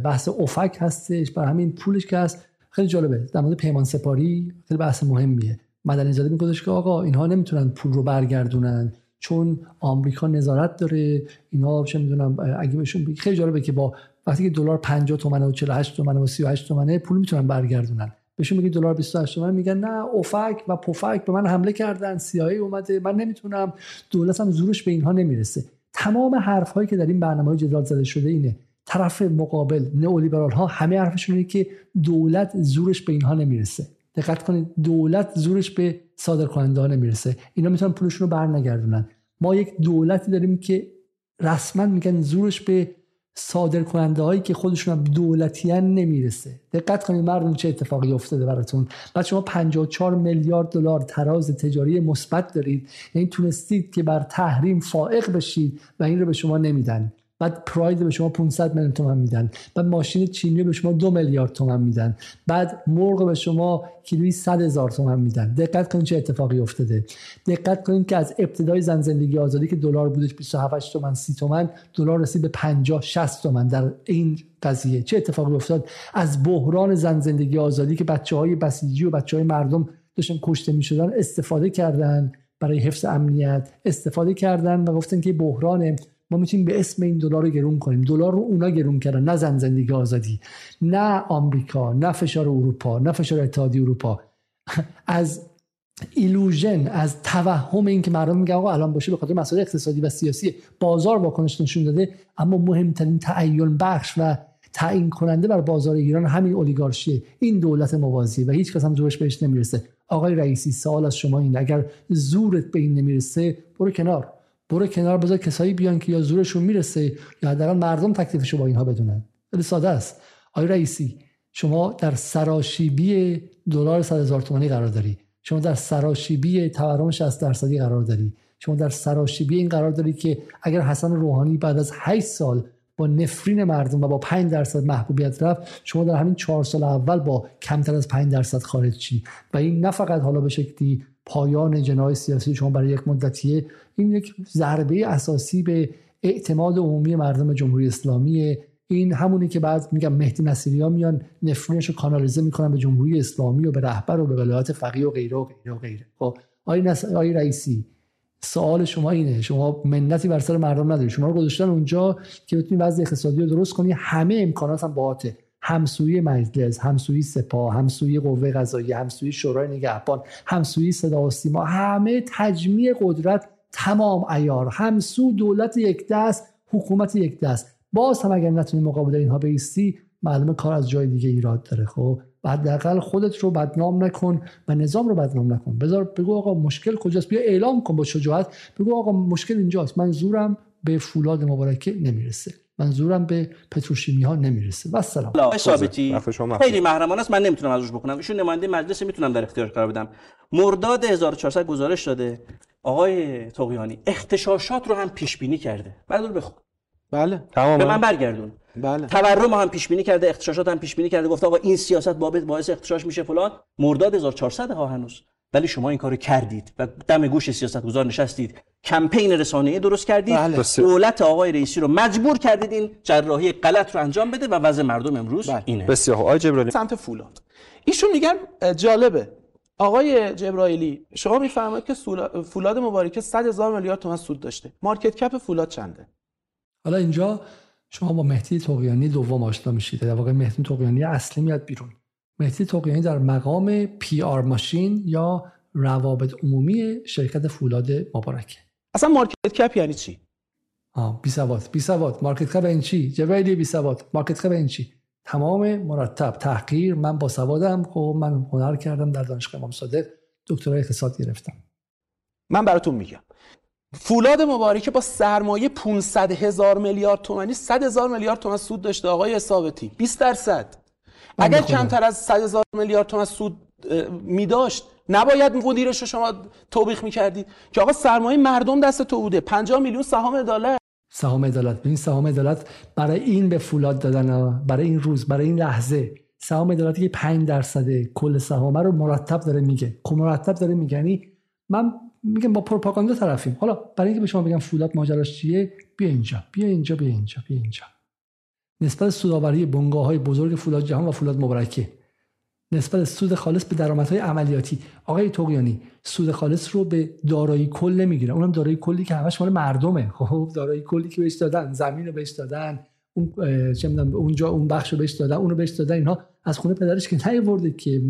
بحث افک هستش. برای همین پولش که هست. خیلی جالبه. در مورد پیمان سپاری خیلی بحث مهمیه. مدنی زاده میگفتش که آقا اینها نمی‌تونن پول رو برگردونن. چون آمریکا نظارت داره اینا چه می‌دونم اگه بهشون خیلی جالبه که با وقتی که دلار 50 تومنه و 48 تومنه و 38 تومنه پول می‌تونن برگردونن. بهشون میگه دلار 28 تومن میگن نه اوفک و پوفک به من حمله کردن سیایی اومده من نمی‌تونم. دولتم زورش به اینها نمی‌رسه. تمام حرف هایی که در این برنامه های جدال زده شده اینه. طرف مقابل نئولیبرال ها همه حرفشون اینه که دولت زورش به اینها نمی‌رسه. دقت کنید دولت زورش به صادر کننده ها نمی‌رسه. اینا می‌تونن پولشون رو برنگردونن. ما یک دولتی داریم که رسما میگن زورش به صادر کننده هایی که خودشون هم دولتیان نمی‌رسه. دقت کنید مردم چه اتفاقی افتاده براتون. بعد شما 54 میلیارد دلار تراز تجاری مثبت دارید. یعنی تونستید که بر تحریم فائق بشید و این رو به شما نمیدن. بعد پراید به شما 500 میلیون تومن میدن. بعد ماشین چینی به شما دو میلیارد تومن میدن. بعد مرغ به شما کیلویی 100 هزار تومن میدن. دقت کنید چه اتفاقی افتاده. دقت کنید که از ابتدای زن زندگی آزادی که دلار بودش 27 تومن 30 تومن دلار رسید به 50 60 تومن در این قضیه. چه اتفاقی افتاد؟ از بحران زن زندگی آزادی که بچه های بسیجی و بچه های مردم داشتن کشته می‌شدن استفاده کردن برای حفظ امنیت استفاده کردن و گفتن که بحران ما می‌تونیم به اسم این دلار رو گرون کنیم. دلار رو اونا گرون کردن نه زن زندگی آزادی نه آمریکا نه فشار اروپا نه فشار اتحادیه اروپا. از ایلوژن از توهم این که مردم میگن آقا الان باشه به خاطر مسائل اقتصادی و سیاسی بازار واکنش نشون داده اما مهمترین تعین بخش و تعیین کننده بر بازار ایران همین اولیگارشیه. این دولت موازی و هیچ کس هم زورش بهش نمی‌رسه. آقای رئیسی سوال از شما این اگر زورت به این نمی‌رسه برو کنار. برو کنار بذار کسایی بیان که یا زورشون می‌رسه یا حداقل مردم تکلیفشو با اینها بدونن. خیلی ساده است. آقای رئیسی شما در سراشیبی دلار 100 هزار تومانی قرار داری. شما در سراشیبی تورم 60 درصدی قرار داری. شما در سراشیبی این قرار داری که اگر حسن روحانی بعد از 8 سال با نفرین مردم و با 5 درصد محبوبیت رفت شما در همین 4 سال اول با کمتر از 5 درصد خارج چی و این نه فقط حالا به شکلی پایان جنای سیاسی شما برای یک مدتیه. این یک ضربه اساسی به اعتماد عمومی مردم جمهوری اسلامی. این همونی که بعد میگم مهدی نصیری میان نفرینش رو کانالیزه می‌کنن به جمهوری اسلامی و به رهبر و به ولایت فقیه و غیره و غیره و غیره. خب آی. آی رئیسی سوال شما اینه. شما منتی بر سر مردم نداری. شما رو گذاشتن اونجا که بتونی وضع اقتصادی رو درست کنی. همه امکانات هم باهاته. همسوی مجلس همسوی سپاه همسوی قوه قضاییه همسوی شورای نگهبان همسوی صدا و سیما همه تجمیع قدرت تمام ایار همسو دولت یک دست حکومت یک دست. باز هم اگر نتونی مقابل اینها بیستی معلومه کار از جای دیگه ایراد داره. خب حداقل خودت رو بدنام نکن و نظام رو بدنام نکن. بذار بگو آقا مشکل کجاست؟ بیا اعلام کن با شجاعت. بگو آقا مشکل اینجاست. من زورم به فولاد مبارکه نمی‌رسه. منظورم به پتروشیمی ها نمی‌رسه. و سلام. ثابتی. خیلی محرمانه است. من نمی‌تونم ازش بکنم ایشون نماینده مجلس می‌تونم در اختیار قرار بدم. مرداد 1400 گزارش داده. آقای توقیانی اختشاشات رو هم پیش بینی کرده. بعد رو بخون. بله. تمام. به من برگردون. بله. تورم هم پیش بینی کرده. اختشاشات هم پیش بینی کرده. گفت آقا این سیاست بابت باعث اختشاش میشه فلان. مرداد 1400 ها هنوز. ولی شما این کارو کردید و دم گوش سیاستگزار نشستید. کمپین رسانه‌ای درست کردید. بله. دولت آقای رئیسی رو مجبور کردید این جراحی غلط رو انجام بده و وضع مردم امروز بله. اینه. بسیار آقای جبرائیلی. سمت فولاد. ایشون میگن جالبه. آقای جبرائیلی شما میفرمایید که فولاد مبارکه 100 هزار میلیارد تومان سود داشته. مارکت کپ فولاد چنده؟ حالا اینجا شما با مهدی طغیانی دوم آشنا میشید. در واقع مهدی طغیانی اصلی میاد بیرون. مهدی طغیانی در مقام PR machine یا روابط عمومی شرکت فولاد مبارکه. اصلا market cap یعنی چی؟ آه بی سواد بی سواد. market cap این چی؟ جبرائیلی بی سواد. market cap این چی؟ تمام مرتب تحقیر من با سوادم. خب من هنر کردم در دانشگاه امام صادق. دکترای اقتصاد گرفتم. من براتون میگم. فولاد مبارکه با سرمایه 500 هزار میلیارد تومانی 100 هزار میلیارد تومان سود داشته. آقای ثابتی 20 درصد. اگر کمتر از 100 هزار میلیارد تومان سود می داشت نباید مدیرش رو شما توبیخ می‌کردید که آقا سرمایه مردم دست تو بوده. 50 میلیون سهام عدالت. سهام عدالت. این سهام عدالت برای این به فولاد دادن برای این روز برای این لحظه. سهام عدالتی که 5 درصد کل سهام رو مرتب داره میگه. خب مرتب داره میگه یعنی من میگم با پروپاگاندا طرفیم. حالا برای اینکه به شما بگم فولاد ماجراش چیه بیا اینجا بیا اینجا بیا اینجا بیا اینجا. نسبت سوداوری بنگاه های بزرگ فولاد جهان و فولاد مبارکه. نسبت سود خالص به درآمدهای عملیاتی. آقای توقیانی سود خالص رو به دارایی کل نمی‌گیره اونم دارایی کلی که همش مال مردمه. خب دارایی کلی که بهش دادن زمین رو بهش دادن اون چه اونجا اون بخش رو بهش دادن اونو بهش دادن اینها از خونه پدرش که نیورده که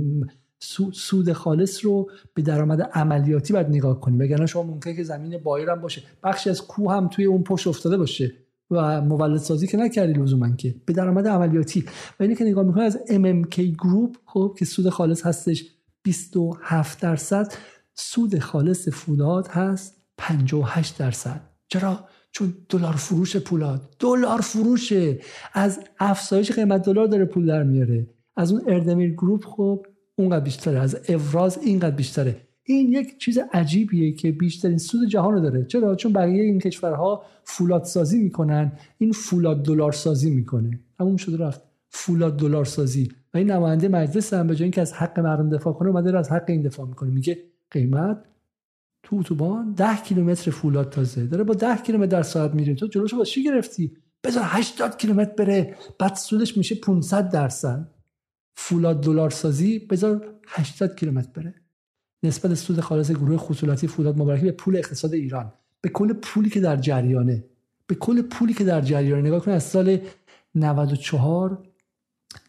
سود خالص رو به درآمد عملیاتی باید نگاه کنیم وگرنه شما ممکنه که زمین بایر باشه. بخشی از کوه هم توی اون پشت افتاده باشه. و مولد سازی که نکردی لزوما که به درآمد عملیاتی. و اینی که نگاه می‌کنه از MMK گروپ خب که سود خالص هستش 27 درصد سود خالص فولاد هست 58 درصد. چرا؟ چون دلار فروش پولاد. دلار فروشه از افزایش قیمت دلار داره پول در میاره. از اون اردمیر گروپ خب اونقدر بیشتره. از افراز اینقدر بیشتره. این یک چیز عجیبیه که بیشترین سود جهان رو داره. چرا؟ چون بقیه این کشورها فولاد سازی می‌کنن این فولاد دلار سازی می‌کنه. همون شده رفت. فولاد دلار سازی. و این نماینده مجلس هم به جای اینکه از حق مردم دفاع کنه اومده از حق این دفاع می‌کنه. میگه قیمت تو اتوبان 10 کیلومتر فولاد تازه. داره با 10 کیلومتر در ساعت میریم تو جلوشو با چی گرفتی؟ بذار 80 کیلومتر بره. بعد سودش میشه 500 درصد. فولاد دلار سازی بذار 80 کیلومتر بره. نسبت سود خالص گروه خصوصی فولاد مبارکی به پول اقتصاد ایران. به کل پولی که در جریانه. به کل پولی که در جریانه. نگاه کن از سال 94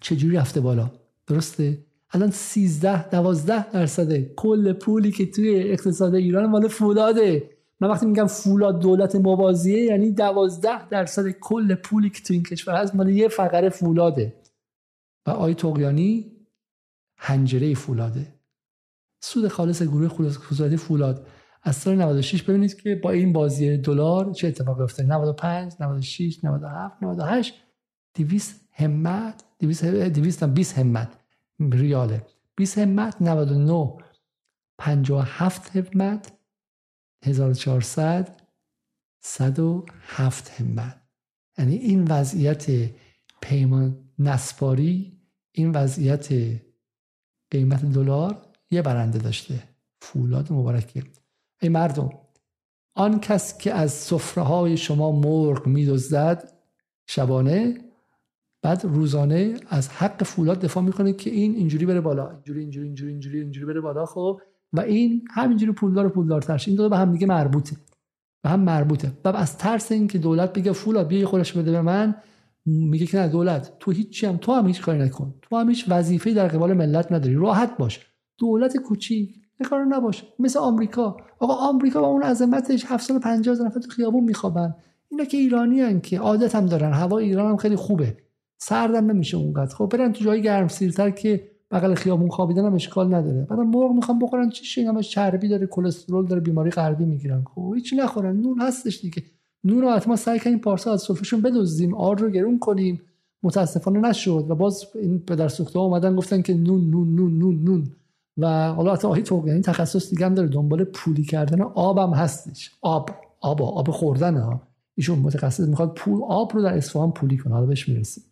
چجوری رفته بالا؟ درسته؟ الان 13 12 درصد کل پولی که توی اقتصاد ایران مال فولاده. من وقتی میگم فولاد دولت موازیه یعنی 12 درصد کل پولی که تو این کشور هست مال یه فقره فولاده. و آی توقیانی هنجره فولاده. سود خالص گروه خصوصی فولاد. از سال 96 ببینید که با این بازی دلار چه اتفاقی افتاد 95 96 97 98 200 همت 200 200 20 همت ریاله. 20 همت 99 57 همت 1400 107 همت. یعنی این وضعیت پیمان نسپاری این وضعیت قیمت دلار یه برنده داشته فولاد مبارکه ای مردم آن کس که از سفره های شما مرغ میدزدد شبانه بعد روزانه از حق فولاد دفاع می‌کنه که این اینجوری بره بالا اینجوری اینجوری اینجوری اینجوری اینجوری بره بالا خب؟ و این همینجوری پولدار پولدارتر این دو به هم دیگه مربوطه به هم مربوطه. و از ترس اینکه دولت بگه فولاد بیا خودش بده به من. میگه که نه دولت تو هیچی هم تو هم هیچ کاری نکن. تو هم هیچ وظیفه در قبال ملت نداری. راحت باش. دولت کوچیک. کار نباشه. مثل آمریکا. آقا آمریکا با اون عظمتش 7 سال 50 نفر تو خیابون میخوابن. اینا که ایرانی هن که عادت هم دارن. هوا ایران هم خیلی خوبه. سردم نمیشه اونقدر. خب برن تو جای گرم سیرتر که بغل خیابون خوابیدن هم اشکال نداره. بعد مرغ می‌خوام بخورن. چی همش چربی داره کلسترول داره بیماری قلبی می‌گیرن. خب هیچ نخورن. نون هستش دیگه. نون رو حتما سعی کنیم پارسا از سفرهشون بدزدیم. آر رو گرون کنیم. متاسفانه نشد. و باز این پدر سوخته اومدن گفتن که نون نون نون نون نون. و حالا حتی آهی تو یعنی تخصص دیگه هم داره. دنبال پولی کردن آبم هستش. آب. آب آب خوردن ها. ایشون متخصص می‌خواد پول آب رو در اصفهان پولی کنه. حالا بهش می‌رسیم.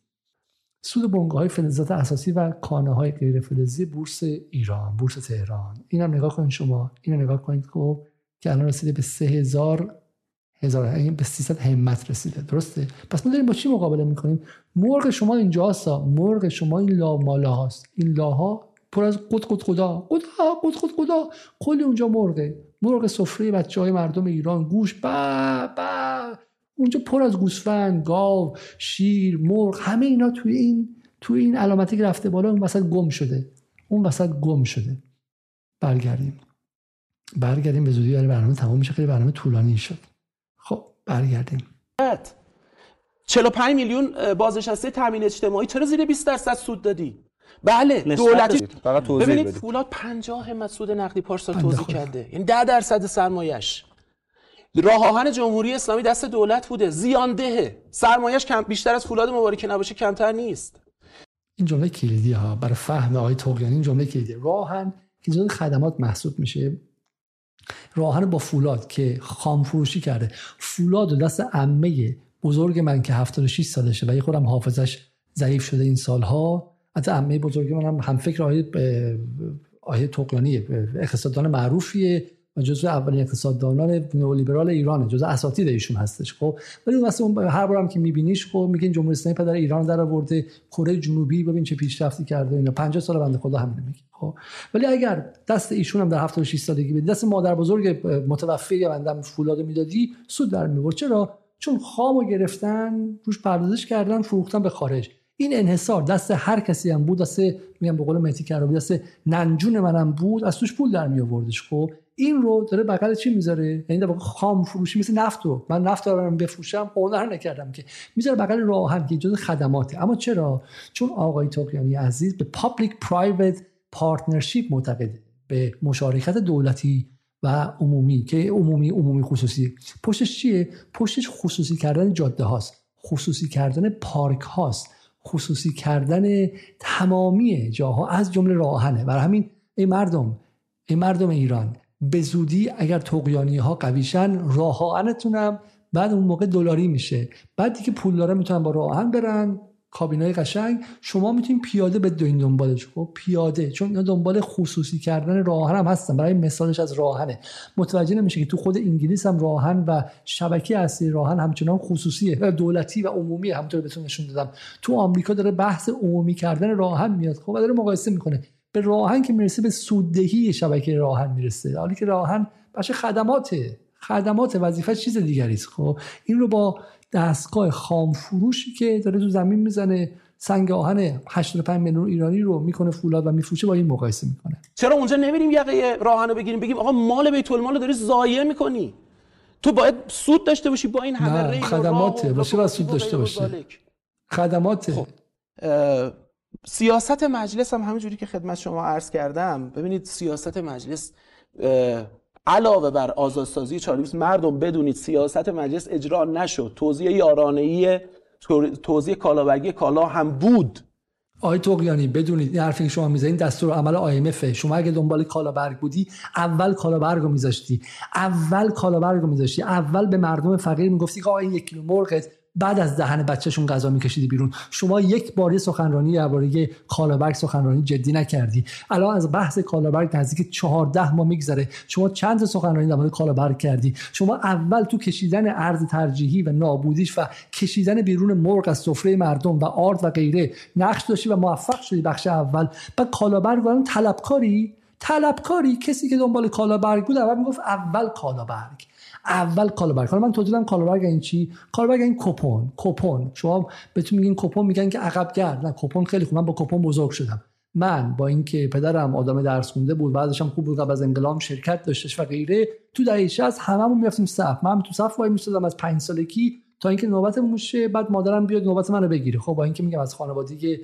سود بنگاه های فلزات اساسی و کانه های غیر فلزی بورس ایران بورس تهران. اینم نگاه کنید شما. اینو نگاه کنید خب که الان رسیده به 3000 هزار یعنی به 300 همت رسیده. درسته؟ پس ما داریم با چی مقابله می‌کنیم؟ مرغ شما اینجاست مرغ شما این لا مالا هاست این لاها پر از قد قد خدا خدا قد قد خدا کلی اونجا مرغه مرغ سفره بچه های مردم ایران. گوش. با با. اونجا پر از گوسفند گاو شیر مرغ. همه اینا توی این توی این علامتی که رفته بالا اون وسط گم شده. اون وسط گم شده. برگردیم. برگردیم. به زودی برنامه تمام میشه. خیلی برنامه طولانی شد. خب برگردیم. 45 میلیون بازنشسته تامین اجتماعی. چرا زیر 20 درصد سود دادی؟ بله دولتی فقط توضیح ببینید فولاد 50 همت سود نقدی پارسال توضیح کرده. یعنی 10 درصد سرمایش راه آهن جمهوری اسلامی دست دولت بوده. زیاندهه سرمایش کم بیشتر از فولاد مبارکه نباشه کمتر نیست. این جمله کلیدی ها برای فهم آقای توقیانی این جمله کلیدی. راهن که جزو خدمات محسوب میشه. راهن با فولاد که خام فروشی کرده. فولاد و دست عمه بزرگ من که 76 سالشه و یه خودم حافظش ضعیف شده این سالها. از عمه بزرگ من هم هم فکر آیه آیه توقیانی اقتصاددان معروفیه و جزو اولین اقتصاددانان نئولیبرال ایرانه جزو اساتید ایشون هستش خب. ولی اون اون هر بارم که میبینیش خب میگین جمهوری اسلامی پدر ایران در آورده کره جنوبی ببین چه پیشرفتی کرده اینا 50 سال بنده خدا همین میگه خب. ولی اگر دست ایشون هم در 76 سالگی بدی دست مادر بزرگ متوفی بنده فولاد می‌دادی سود در می‌برد. چرا؟ چون خامو گرفتن روش پردازش کردن فروختن به خارج. این انحصار دست هر کسی هم بود دست میگم به قول مهدی کرابی دست ننجون منم بود از توش پول در می آوردش خب این رو داره بغل چی می‌ذاره؟ یعنی در خام فروشی مثل نفت رو. من نفت رو بفروشم هنر نکردم که. می‌ذاره بغل راه‌آهن که جز خدماته. اما چرا؟ چون آقای طغیانی عزیز به public private partnership معتقده. به مشارکت دولتی و عمومی که عمومی عمومی خصوصی. پشتش چیه؟ پشتش خصوصی کردن جاده هاست. خصوصی کردن پارک هاست. خصوصی کردن تمامی جاها از جمله راه‌آهنه. برای همین ای مردم این مردم ایران به زودی اگر طغیانی ها قویشن راه آهنتونم بعد اون موقع دلاری میشه. بعد دیگه پول داره می‌تونن با راه آهن برن. کابینای قشنگ شما می‌تونید پیاده به دوین دنبالش خب پیاده چون اینا دنبال خصوصی کردن راهن هم هستن. برای مثالش از راهنه. متوجه نمیشه که تو خود انگلیس هم راهن و شبکه اصلی راهن همچنان خصوصیه دولتی و عمومی همونطور بهتون نشون دادم. تو آمریکا داره بحث عمومی کردن راهن میاد. خب داره مقایسه می‌کنه. به راهن که می‌رسه به سوددهی شبکه راهن می‌رسه. حالی که راهن بخش خدماته. خدمات وظیفه چیز دیگری است. خب این رو با دستگاه خام فروشی که داره تو زمین می‌زنه سنگ آهن 85 میلیون ایرانی رو می‌کنه فولاد و میفروشه با این مقایسه می‌کنه. چرا اونجا نمیریم یقه راهن رو بگیریم بگیم آقا مال بیت المال رو داری ضایع می‌کنی؟ تو باید سود داشته باشی با این همه نه خدماته باشه و سود داشته باشه خدماته خب. سیاست مجلس هم همینجوری که خدمت شما عرض کردم ببینید سیاست مجلس علاوه بر آزادسازی چالیوس مردم بدونید سیاست مجلس اجرا نشد. توزیع یارانه‌ای توزیع کالابرگی کالا هم بود. آقای توقیانی بدونید این حرفی که شما می‌زنید دستور عمل IMF شما اگه دنبال کالابرگ بودی اول کالابرگ رو میذاشتی. اول کالابرگ رو میذاشتی. اول به مردم فقیر می‌گفتی که آقا این یک کیلو مرغ بعد از دهن بچهشون غذا میکشیدی بیرون. شما یک باری سخنرانی درباره کالابرگ سخنرانی جدی نکردی. الان از بحث کالابرگ نزدیک 14 ماه میگذره. شما چند سخنرانی درباره کالابرگ کردی؟ شما اول تو کشیدن ارز ترجیحی و نابودیش و کشیدن بیرون مرغ از سفره مردم و آرد و غیره نقش داشتی و موفق شدی بخش اول. و کالابرگ الان طلبکاری؟ طلبکاری؟ کسی که دنبال کالابرگ بود اول می‌گفت اول کالابرگ اول کالابرگ حالا من توضیح دادم این چی؟ کالابرگ این کپون کپون شما بهتون میگین کپون میگن که عقب گرد نه کپون خیلی خوب. من با کپون بزرگ شدم. من با اینکه پدرم آدم درس خونده بود بعدش هم خوب بود قبل از انقلاب شرکت داشتش و غیره. تو دهه 60 هممون می‌رفتیم صف. من تو صف وای میستادم از 5 سالگی تا اینکه نوبتمون موشه بعد مادرم بیاد نوبت منو بگیره. خب با اینکه میگم از خانوادگی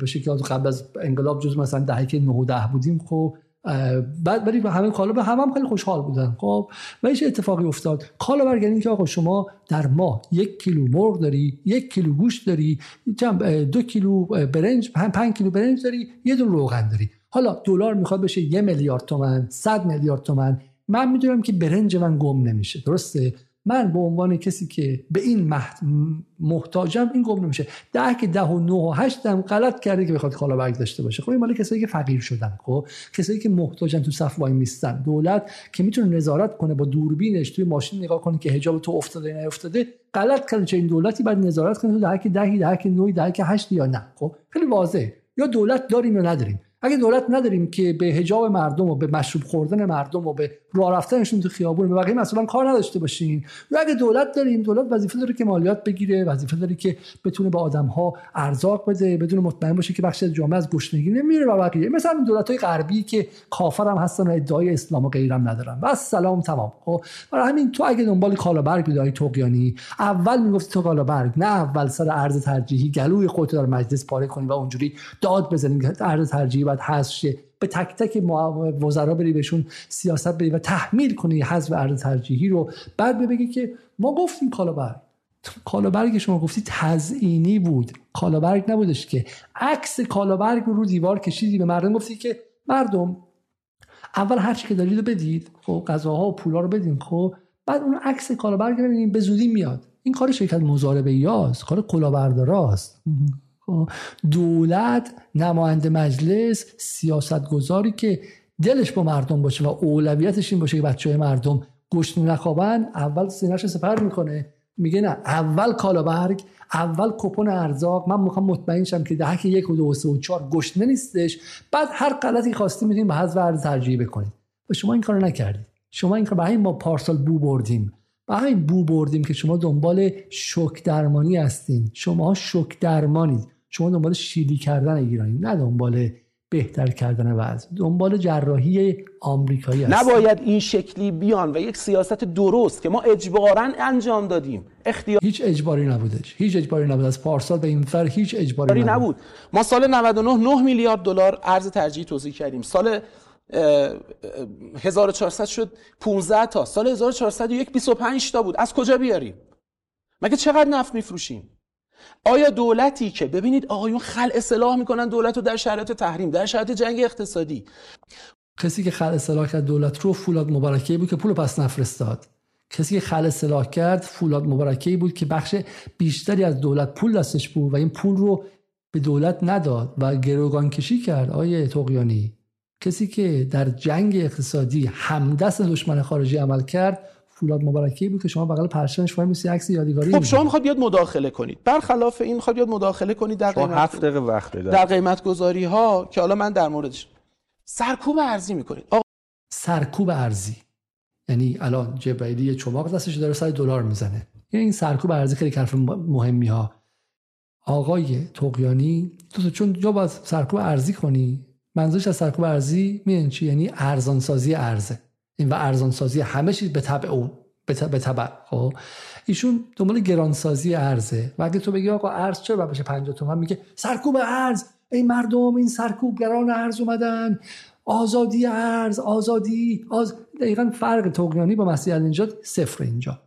به شکلی قبل از انقلاب جز مثلا دهه که 9 و 10 بودیم خب بعد ولی همه کالا به هم, خیلی خوشحال بودن. خب و هیچ اتفاقی افتاد؟ کالا برگردین که آقا شما در ماه یک کیلو مرغ داری یک کیلو گوشت داری دو کیلو برنج پنج کیلو برنج داری یه دون روغن داری. حالا دلار می‌خواد بشه یه میلیارد تومن صد میلیارد تومن. من می‌دونم که برنج من گم نمیشه. درسته؟ من به عنوان کسی که به این محتاجم این گم نمیشه ده که ده و نه و هشت هم غلط کرده که بخواد کالا برگ داشته باشه. خب این مال کسایی که فقیر شدن خب؟ کسایی که محتاجن تو صف وای میستن. دولت که می‌تونه نظارت کنه با دوربینش توی ماشین نگاه کنه که حجاب تو افتاده یا نیافتاده غلط کرده. چه این دولتی بعد نظارت کنه تو ده که دهی ده که نوی ده که هشت یا نه. خب خیلی واضحه. یا دولت داریم یا نداریم. اگه دولت نداریم که به حجاب مردم و به مشروب خوردن مردم و به راه رفتنشون تو خیابون به بقیه مثلا کار نداشته باشین. یا اگه دولت داریم دولت وظیفه داره که مالیات بگیره وظیفه داره که بتونه به آدم ها ارزاق بده بدون مطمئن باشه که بخش از جامعه از گشنگی نمیره و بقیه. مثلا دولت های غربی که کافر هم هستن و ادعای اسلام و غیرم ندارن. بس سلام تمام. خب برای همین تو اگه دنبال کالابرگ بودی توقیانی اول می‌گفتی تو کالابرگ نه اول سر ارز ترجیحی گلوی خودت در مجلس پاره کنی و اونجوری داد بزنی ارز ترجیحی باید حذف شه. به تک تک وزرا بری بهشون سیاست بری و تحمیل کنی حذف ارز ترجیحی رو. بعد بگی که ما گفتیم کالابرگ. کالابرگ شما گفتی تزئینی بود. کالابرگ نبودش که. عکس کالابرگ رو دیوار کشیدی. به مردم گفتی که مردم اول هر چی که دارید رو بدید. خب غذاها و پولا رو بدین. خب بعد اون عکس کالابرگ ببینید به زودی میاد. این کار شرکت مزاربه یاست کار کلاهبرداراست دولت نماینده مجلس سیاستگذاری که دلش با مردم باشه و اولویتش این باشه که بچه های مردم گشت نخوابن اول سینهش سپر می‌کنه. میگه نه اول کالابرگ اول کپون ارزاق. من می‌خوام مطمئن شم که دهک یک و دو و سه و چهار گشنه نیستش. بعد هر غلطی خواستی میدین به حذف ارز ترجیح بکنید. و شما این کارو نکردید. شما این کار به ما پارسال بو بردیم. همین بو بردیم که شما دنبال شک درمانی هستین. شما شک درمانید شما دنبال شیلی کردن ایرانی نه دنبال بهتر کردن وضع. دنبال جراحی آمریکایی هست نباید این شکلی بیان و یک سیاست درست که ما اجبارا انجام دادیم. اختیار هیچ اجباری نبودش هیچ اجباری نبود از پارسال به این فر هیچ اجباری نبود. نبود. ما سال 99 9 میلیارد دلار ارز ترجیحی توزیع کردیم. سال 1400 شد 15 تا. سال 1401 25 تا بود. از کجا بیاریم؟ مگه چقدر نفت میفروشیم؟ آیا دولتی که ببینید آقایون خل اصلاح می‌کنن دولت رو در شرایط تحریم در شرایط جنگ اقتصادی. کسی که خل اصلاح کرد دولت رو فولاد مبارکه بود که پول پس نفرستاد. کسی که خل اصلاح کرد فولاد مبارکه بود که بخش بیشتری از دولت پول دستش بود و این پول رو به دولت نداد و گروگان کشی کرد. آیه توقیانی کسی که در جنگ اقتصادی همدست دشمن خارجی عمل کرد فولاد مبارکی بود که شما بغل پرچمش وای میسی عکس یادگاری خب شما می‌خواد بیاد مداخله کنید. برخلاف این می‌خواد بیاد مداخله کنید در قیمت هفت دقیقه وقت در قیمت گذاری ها که حالا من در موردش سرکوب ارزی می‌کنید. آقا سرکوب ارزی. یعنی الان جبرائیلی یه چماق دستش داره سر دلار می‌زنه. یعنی این سرکوب ارزی خیلی حرف مهمی ها آقای توقیانی تو چون جا باید سرکوب ارزی کنی منظورش از سرکوب ارزی می‌دونی چی؟ یعنی ارزان سازی ارزه. این و ارزان سازی همه چیز به تبع اون به تبع خب؟ ایشون دنبال گرانسازی ارزه. و اگه تو بگی آقا ارز چرا بشه 50 تومن میگه سرکوب ارز. این مردم این سرکوبگران ارز اومدن. آزادی ارز آزادی آز... دقیقا فرق توقیانی با مسیح نجات صفر اینجا.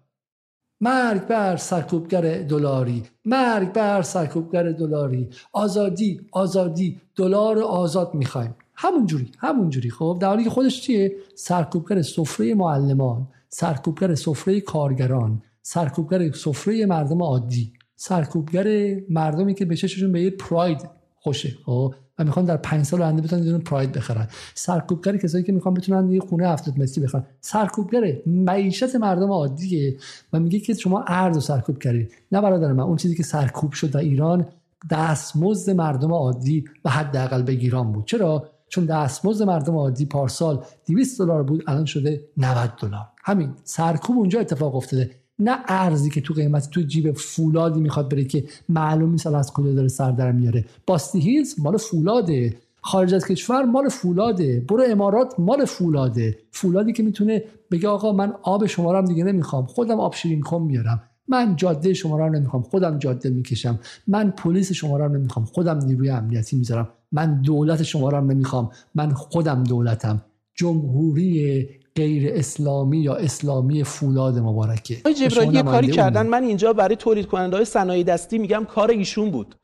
مرگ بر سرکوبگر دلاری. مرگ بر سرکوبگر دلاری. آزادی آزادی. دلار آزاد می‌خوایم. همونجوری همونجوری خب در حالی که خودش چیه؟ سرکوبگر سفره معلمان سرکوبگر سفره کارگران سرکوبگر سفره مردم عادی سرکوبگر مردمی که به چششون به یه پراید خوشه. خب و می‌خوان در پنج سال آینده بتونن یه پراید بخرن. سرکوبگر کسایی که می‌خوان بتونن یه خونه 70 متری بخرن. سرکوبگر معیشت مردم عادیه و میگه که شما ارز و سرکوب کردید نه برادر من اون چیزی که سرکوب شد در ایران دستمزد مردم عادی و حداقل بگیران بود. چرا؟ چون دستمزد مردم عادی پارسال 200 دلار بود الان شده 90 دلار. همین سرکوب اونجا اتفاق افتاده. نه ارزی که تو قیمت تو جیب فولادی می‌خواد بره که معلوم نیست از کجا داره سر در میاره. باستی هیلز مال فولاده. خارج از کشور مال فولاده. برو امارات مال فولاده. فولادی که می‌تونه بگه آقا من آب شما رو دیگه نمی‌خوام. خودم آب شیرین کن میارم. من جاده شما رو نمی‌خوام خودم جاده می‌کشم. من پلیس شما رو نمی‌خوام خودم نیروی امنیتی می‌ذارم. من دولت شما رو نمی‌خوام من خودم دولتم. جمهوری غیر اسلامی یا اسلامی فولاد مبارکه. آقای جبرائیلی یه کاری کردن. من اینجا برای تولید کننده های صنایع دستی میگم کار ایشون بود.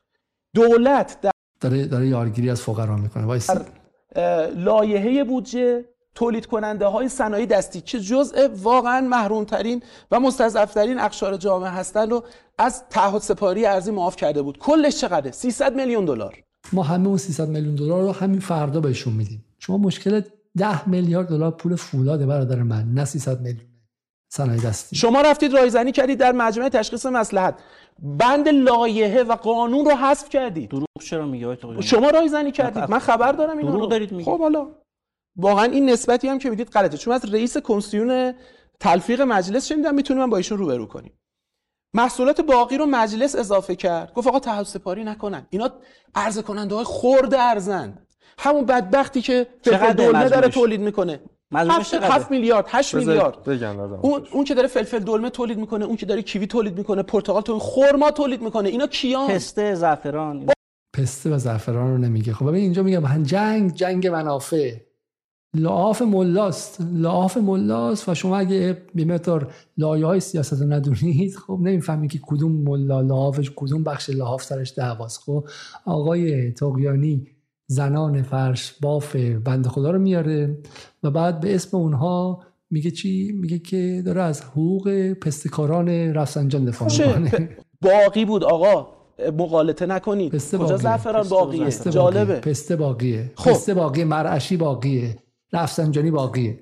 دولت در داره داره یارگیری از فقرا می‌کنه. لایحه بودجه تولید کننده های صنایع دستی که جزء واقعا محروم ترین و مستضعف ترین اقشار جامعه هستند رو از تعهد سپاری ارزی معاف کرده بود. کلش چقدره؟ 300 میلیون دلار. ما همه اون 300 میلیون دلار رو همین فردا بهشون میدیم. شما مشکل 10 میلیارد دلار پول فولاده برادر من نه 300 میلیون صنایع دستی. شما رفتید رایزنی کردید در مجمع تشخیص مصلحت. بند لایحه و قانون رو حذف کردید. دروغ چرا میگی شما رایزنی کردید. من خبر دارم اینو دروغ دارید خب حالا. واقعا این نسبتی هم که می‌دید غلطه. چون از رئیس کنسیون تلفیق مجلس شنیدم می‌تونیم من با ایشون روبرو کنیم. محصولات باقی رو مجلس اضافه کرد. گفت آقا تحصیل سپاری نکنن. اینا عرضه کننده های خرد ارزن. همون بدبختی که فلفل دلمه داره تولید می‌کنه. 7 میلیارد 8 میلیارد. اون اون که داره فلفل دلمه تولید می‌کنه اون که داره کیوی تولید می‌کنه پرتقال تولید خرما تولید می‌کنه. اینا کیان؟ پسته زعفران. پسته و زعفران رو نمیگه. خب ببین اینجا میگم جنگ جنگ منافع. لعاف ملاست. لعاف ملاست و شما اگه بیمتر لایه های سیاست رو ندونید خب نمی‌فهمید که کدوم ملا لعافش کدوم بخش لعاف سرش دعواست خب آقای تقیانی زنان فرش باف بند خدا رو میاره و بعد به اسم اونها میگه چی؟ میگه که داره از حقوق پستکاران رفسنجان دفاع می‌کنه. باقی بود آقا. مقالطه نکنید. پسته کجا زعفران باقیه. جالبه. پسته باقیه. خب. پسته باقیه مرعشی باقیه. رفسنجانی باقیه.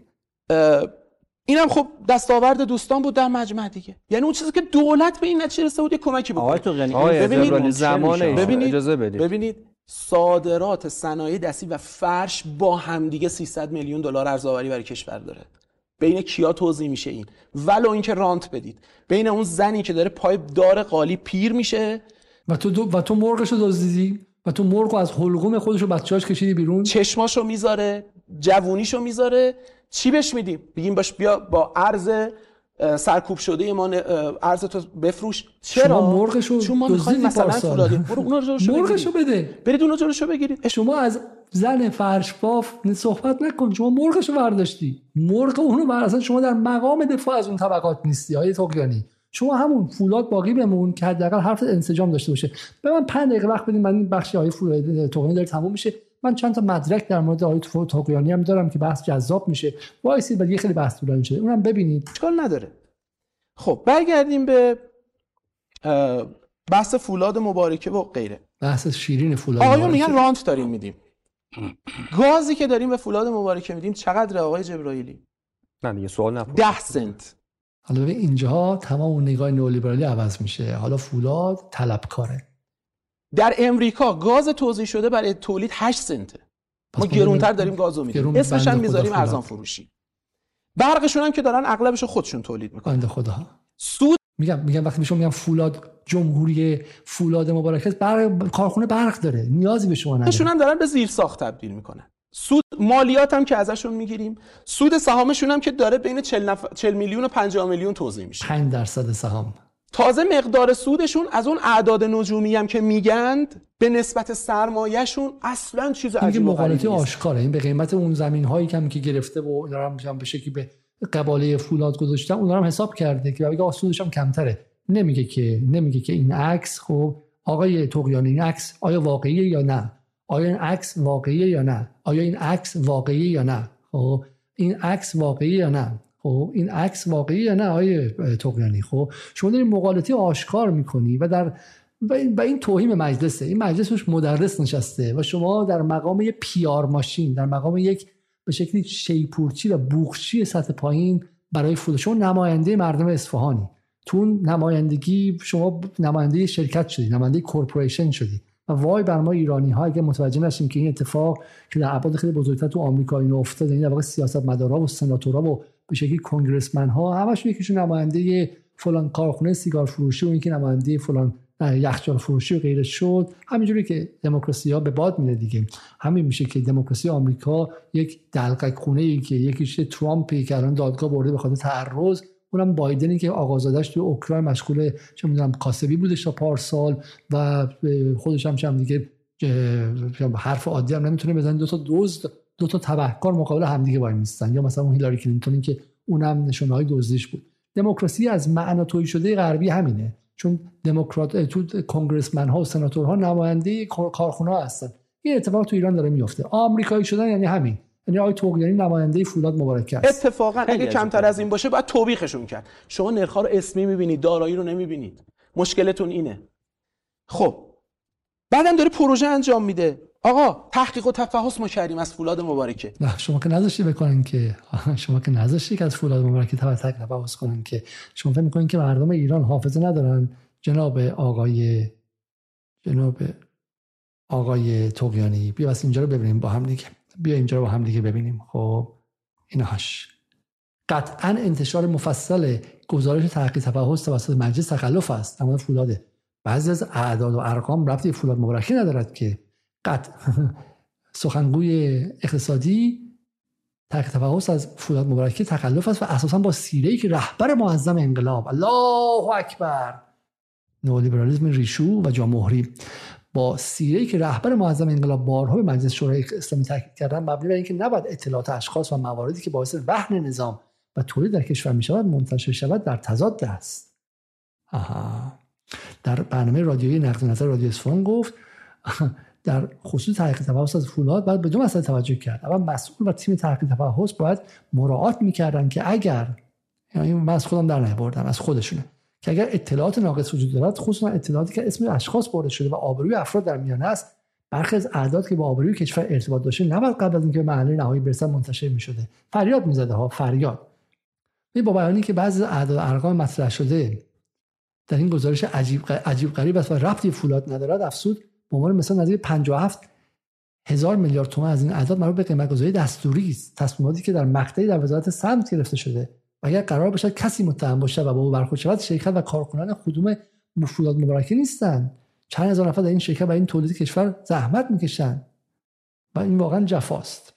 اینم خب دستاورد دوستان بود در مجمع دیگه. یعنی اون چیزی که دولت به این نتیجه رسیده بود یه کمکی بود آقای تو ببینید زمان ببینید اجازه بدید. ببینید صادرات صنایع دستی و فرش با همدیگه 300 میلیون دلار ارزآوری برای کشور داره. بین کیا توضیح میشه این؟ ولو اینکه رانت بدید. بین اون زنی که داره پای دار قالی پیر میشه. و تو دو و تو مرغشو دزدیدی؟ و تو مرغ از حلقوم خودش و بچه‌هاش کشیدی بیرون؟ چشماشو می‌ذاره. جوونیشو می‌ذاره. چی بهش میدیم؟ بگیم باش بیا با ارز سرکوب شده ما ارز تو بفروش. چرا؟ شما مرغشو چون ما می‌خوایم مثلا فولادی برو اونا رو مرغشو بده. برید اونا جلوشو بگیرید شما از زن فرش باف صحبت نکن. شما مرغشو برداشتی. مرغ اونو بر اصلا شما در مقام دفاع از اون طبقات نیستی های توقیانی شما همون فولاد باقی بمون که حداقل حرف انسجام داشته باشه. به من 5 دقیقه وقت بدین من این بخش های فولاد توقیانی داره تموم میشه. من چند تا مدرک در مورد آقای توقیانی هم دارم که بحث جذاب میشه. وایسید ولی خیلی بحث طولانی شده. اونم ببینید. اشکال نداره. خب برگردیم به بحث فولاد مبارکه و غیره. بحث شیرین فولاد آقایون میگن رانت داریم میدیم. گازی که داریم به فولاد مبارکه میدیم چقدر آقای جبرائیلی؟ نه دیگه سوال نپرس. 10 سنت. حالا ببین اینجا تمام اون نگاه نئولیبرالی عوض میشه. حالا فولاد طلبکاره. در امریکا گاز توزیع شده برای تولید 8 سنته. ما گرونتر داریم گازو میدیم. اسمش هم می‌ذاریم ارزان فروشی. برقشون هم که دارن اغلبش خودشون تولید می‌کنن. بنده خدا. سود میگم میگم وقتی شما میگم فولاد جمهوری فولاد مبارکه برق کارخونه برق داره. نیازی به شما نداره. هم دارن به زیر ساخت تبدیل می‌کنن. سود مالیات هم که ازشون می‌گیریم. سود سهامشون هم که داره بین 40, نف... 40 میلیون و 50 میلیون توزیع میشه. 5 درصد سهام. تازه مقدار سودشون از اون اعداد نجومی هم که میگند به نسبت سرمایهشون اصلا چیز عجیب مقالطه آشکاره. این به قیمت اون زمین هایی که که گرفته و دارم به شکلی به قباله فولاد گذاشتن اون هم حساب کرده که بگه سودش هم کمتره. نمیگه که نمیگه که این عکس خب آقای توقیان این عکس آیا واقعیه یا نه؟ آیا این عکس واقعیه یا نه؟ آیا این عکس واقعیه یا نه؟ خب این عکس واقعیه یا نه؟ خب این عکس واقعی یا نه آقای توقیانی خب شما دارید مقالطه آشکار می‌کنی و در و این توهیم مجلسه. این مجلس مدرس نشسته و شما در مقام یک پیار ماشین در مقام یک به شکلی شیپورچی و بوخچی سطح پایین برای فوتبال. شما نماینده مردم اصفهانی. تو نمایندگی شما نماینده شرکت شدی نماینده کورپوریشن شدی. و وای بر ما ایرانی ها اگه متوجه نشیم که این اتفاق که در ابعاد خیلی بزرگتر تو آمریکا این افتاده این در واقع سیاست مدارا و سناتورا و به شکلی کنگرسمن ها همشون یکیشون نماینده فلان کارخونه سیگار فروشی و یکی نماینده فلان یخچال فروشی و غیره شد. همینجوری که دموکراسی ها به باد میره دیگه. همین میشه که دموکراسی آمریکا یک دلقک خونه ای که یکیش ترامپی که الان دادگاه برده به خاطر تعرض اونم بایدنی که آقازادش توی اوکراین مشغول چه می‌دونم کاسبی بودش تا پارسال و خودش هم چم دیگه حرف عادی هم نمی‌تونه بزنه. دو تا دزد دو تا تبهکار مقابل همدیگه وای میستن. یا مثلا اون هیلاری کلینتون که اونم نشونه های دزدیش بود. دموکراسی از معنا توی شده غربی همینه. چون دموکرات تو کنگرسمن ها و سناتورها نماینده کارخونه ها هستن. این اتفاق تو ایران داره میفته. آمریکایی شدن یعنی همین. یعنی آقای توقیانی نماینده فولاد مبارک است. اتفاقا اگه کمتر از این باشه باید توبیخشون کرد. شما نرخ‌ها رو اسمی می‌بینید دارایی رو نمی‌بینید. مشکلتون اینه. خب بعدم داره پروژه انجام میده. آقا تحقیق و تفحص ما کردیم از فولاد مبارکه. شما که نذاشتی بکنن که شما که نذاشتی که از فولاد مبارکه تحقیق تفحص کنن که شما فکر می‌کنین که مردم ایران حافظه ندارن؟ جناب آقای جناب آقای توقیانی بیا بس اینجا رو ببینیم با هم دیگه بیا اینجا رو با هم دیگه ببینیم. خب اینهاش قطعا انتشار مفصل گزارش تحقیق تفحص توسط مجلس تخلف است. اما فولاده. بعضی از اعداد و ارقام ربطی فولاد مبارکه ندارد که قط سخنگوی اقتصادی تفحص از فولاد مبارکه تخلف است و اساسا با سیره که رهبر معظم انقلاب. الله اکبر! نولیبرالیسم ریشو و جامهوری با سیره که رهبر معظم انقلاب بارها به مجلس شورای اسلامی تاکید کردن مبنی بر اینکه نباید اطلاعات اشخاص و مواردی که باعث وهن نظام و تولید در کشور می شود منتشر شود در تضاد است. آها. در برنامه رادیویی نقد نظر رادیو اصفهان گفت در خصوص تحقیق تفحص از فولاد باید به دو مسئله توجه کرد. اول مسئول و تیم تحقیق تفحص باید مراعات می‌کردن که اگر یعنی من از خودم در نبردم از خودشونه. که اگر اطلاعات ناقص وجود دارد خصوصا اطلاعاتی که اسم اشخاص برده شده و آبروی افراد در میان است برخی از اعداد که با آبروی کشور ارتباط داشته نباید قبل از اینکه به محل نهایی برسن منتشر می‌شده. فریاد می‌زده ها فریاد. با بیانی که بعضی از اعداد ارقام مطرح شده در این گزارش عجیب عجیب غریب است و ربطی فولاد ندارد افسود به عنوان مثلا نزدیک 57 هزار میلیارد تومان از این اعداد مربوط به قیمت گذاری دستوری است. تصمیماتی که در مقطعی در وزارت سمت گرفته شده و اگر قرار باشد کسی متهم باشه و با او برخورد شود شرکت و کارکنان خدوم مفولاد مبارکه نیستند. چند هزار نفر در این شرکت و این تولید کشور زحمت می‌کشند. و این واقعا جفاست.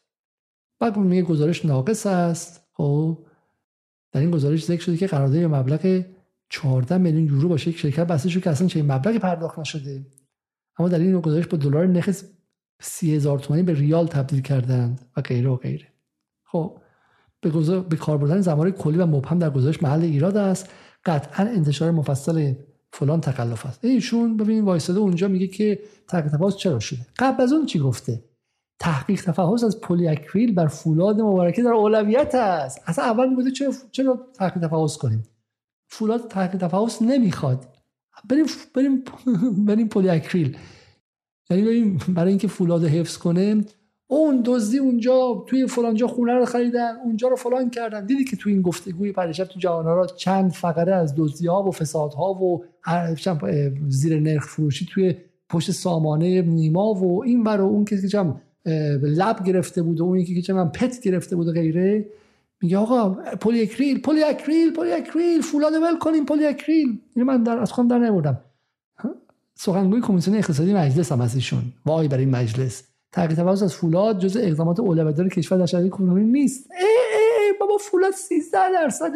بعد میگه گزارش ناقص است. خب در این گزارش ذکر شده که قرارداد مبلغ 14 میلیون یورو باشه یک شرکت بسته شد که اصلا چه مبلغی پرداخت نشده. اما در این گزارش با دلار نرخ سی هزار تومانی به ریال تبدیل کردند و غیره و غیره. خب به, به کار بردن زمانه کلی و مبهم در گزارش محل ایراد است. قطعا انتشار مفصل فلان تکلف است. ایشون ببینید وایساده اونجا میگه که تحقیق چرا شده؟ قبل از اون چی گفته؟ تحقیق تفحص از پلی اکریل بر فولاد مبارکه در اولویت است. اصلا اول بوده چرا چرا تحقیق تفحص کنیم؟ فولاد تحقیق تفحص نمی‌خواد. بریم بریم بریم پلی اکریل یعنی برای اینکه فولاد حفظ کنه اون دزدی اونجا توی فلانجا خونه رو خریدن اونجا رو فلان کردن. دیدی که توی این گفتگوی پریشب تو جهان چند فقره از دزدی ها و فساد ها و زیر نرخ فروشی توی پشت سامانه نیما و این برای اون کسی که لب گرفته بود و اون یکی که من پت گرفته بود و غیره. میگه آقا پلی اکریل پلی اکریل پلی اکریل فولاد ول کنیم پلی اکریل اینو من در از خودم در نبردم سخنگوی کمیسیون اقتصادی مجلس هم از وای برای مجلس. تحقیق تفاوت از فولاد جز اقدامات اولویت‌دار کشور در شرایط کنونی نیست. ای ای بابا فولاد 13 درصد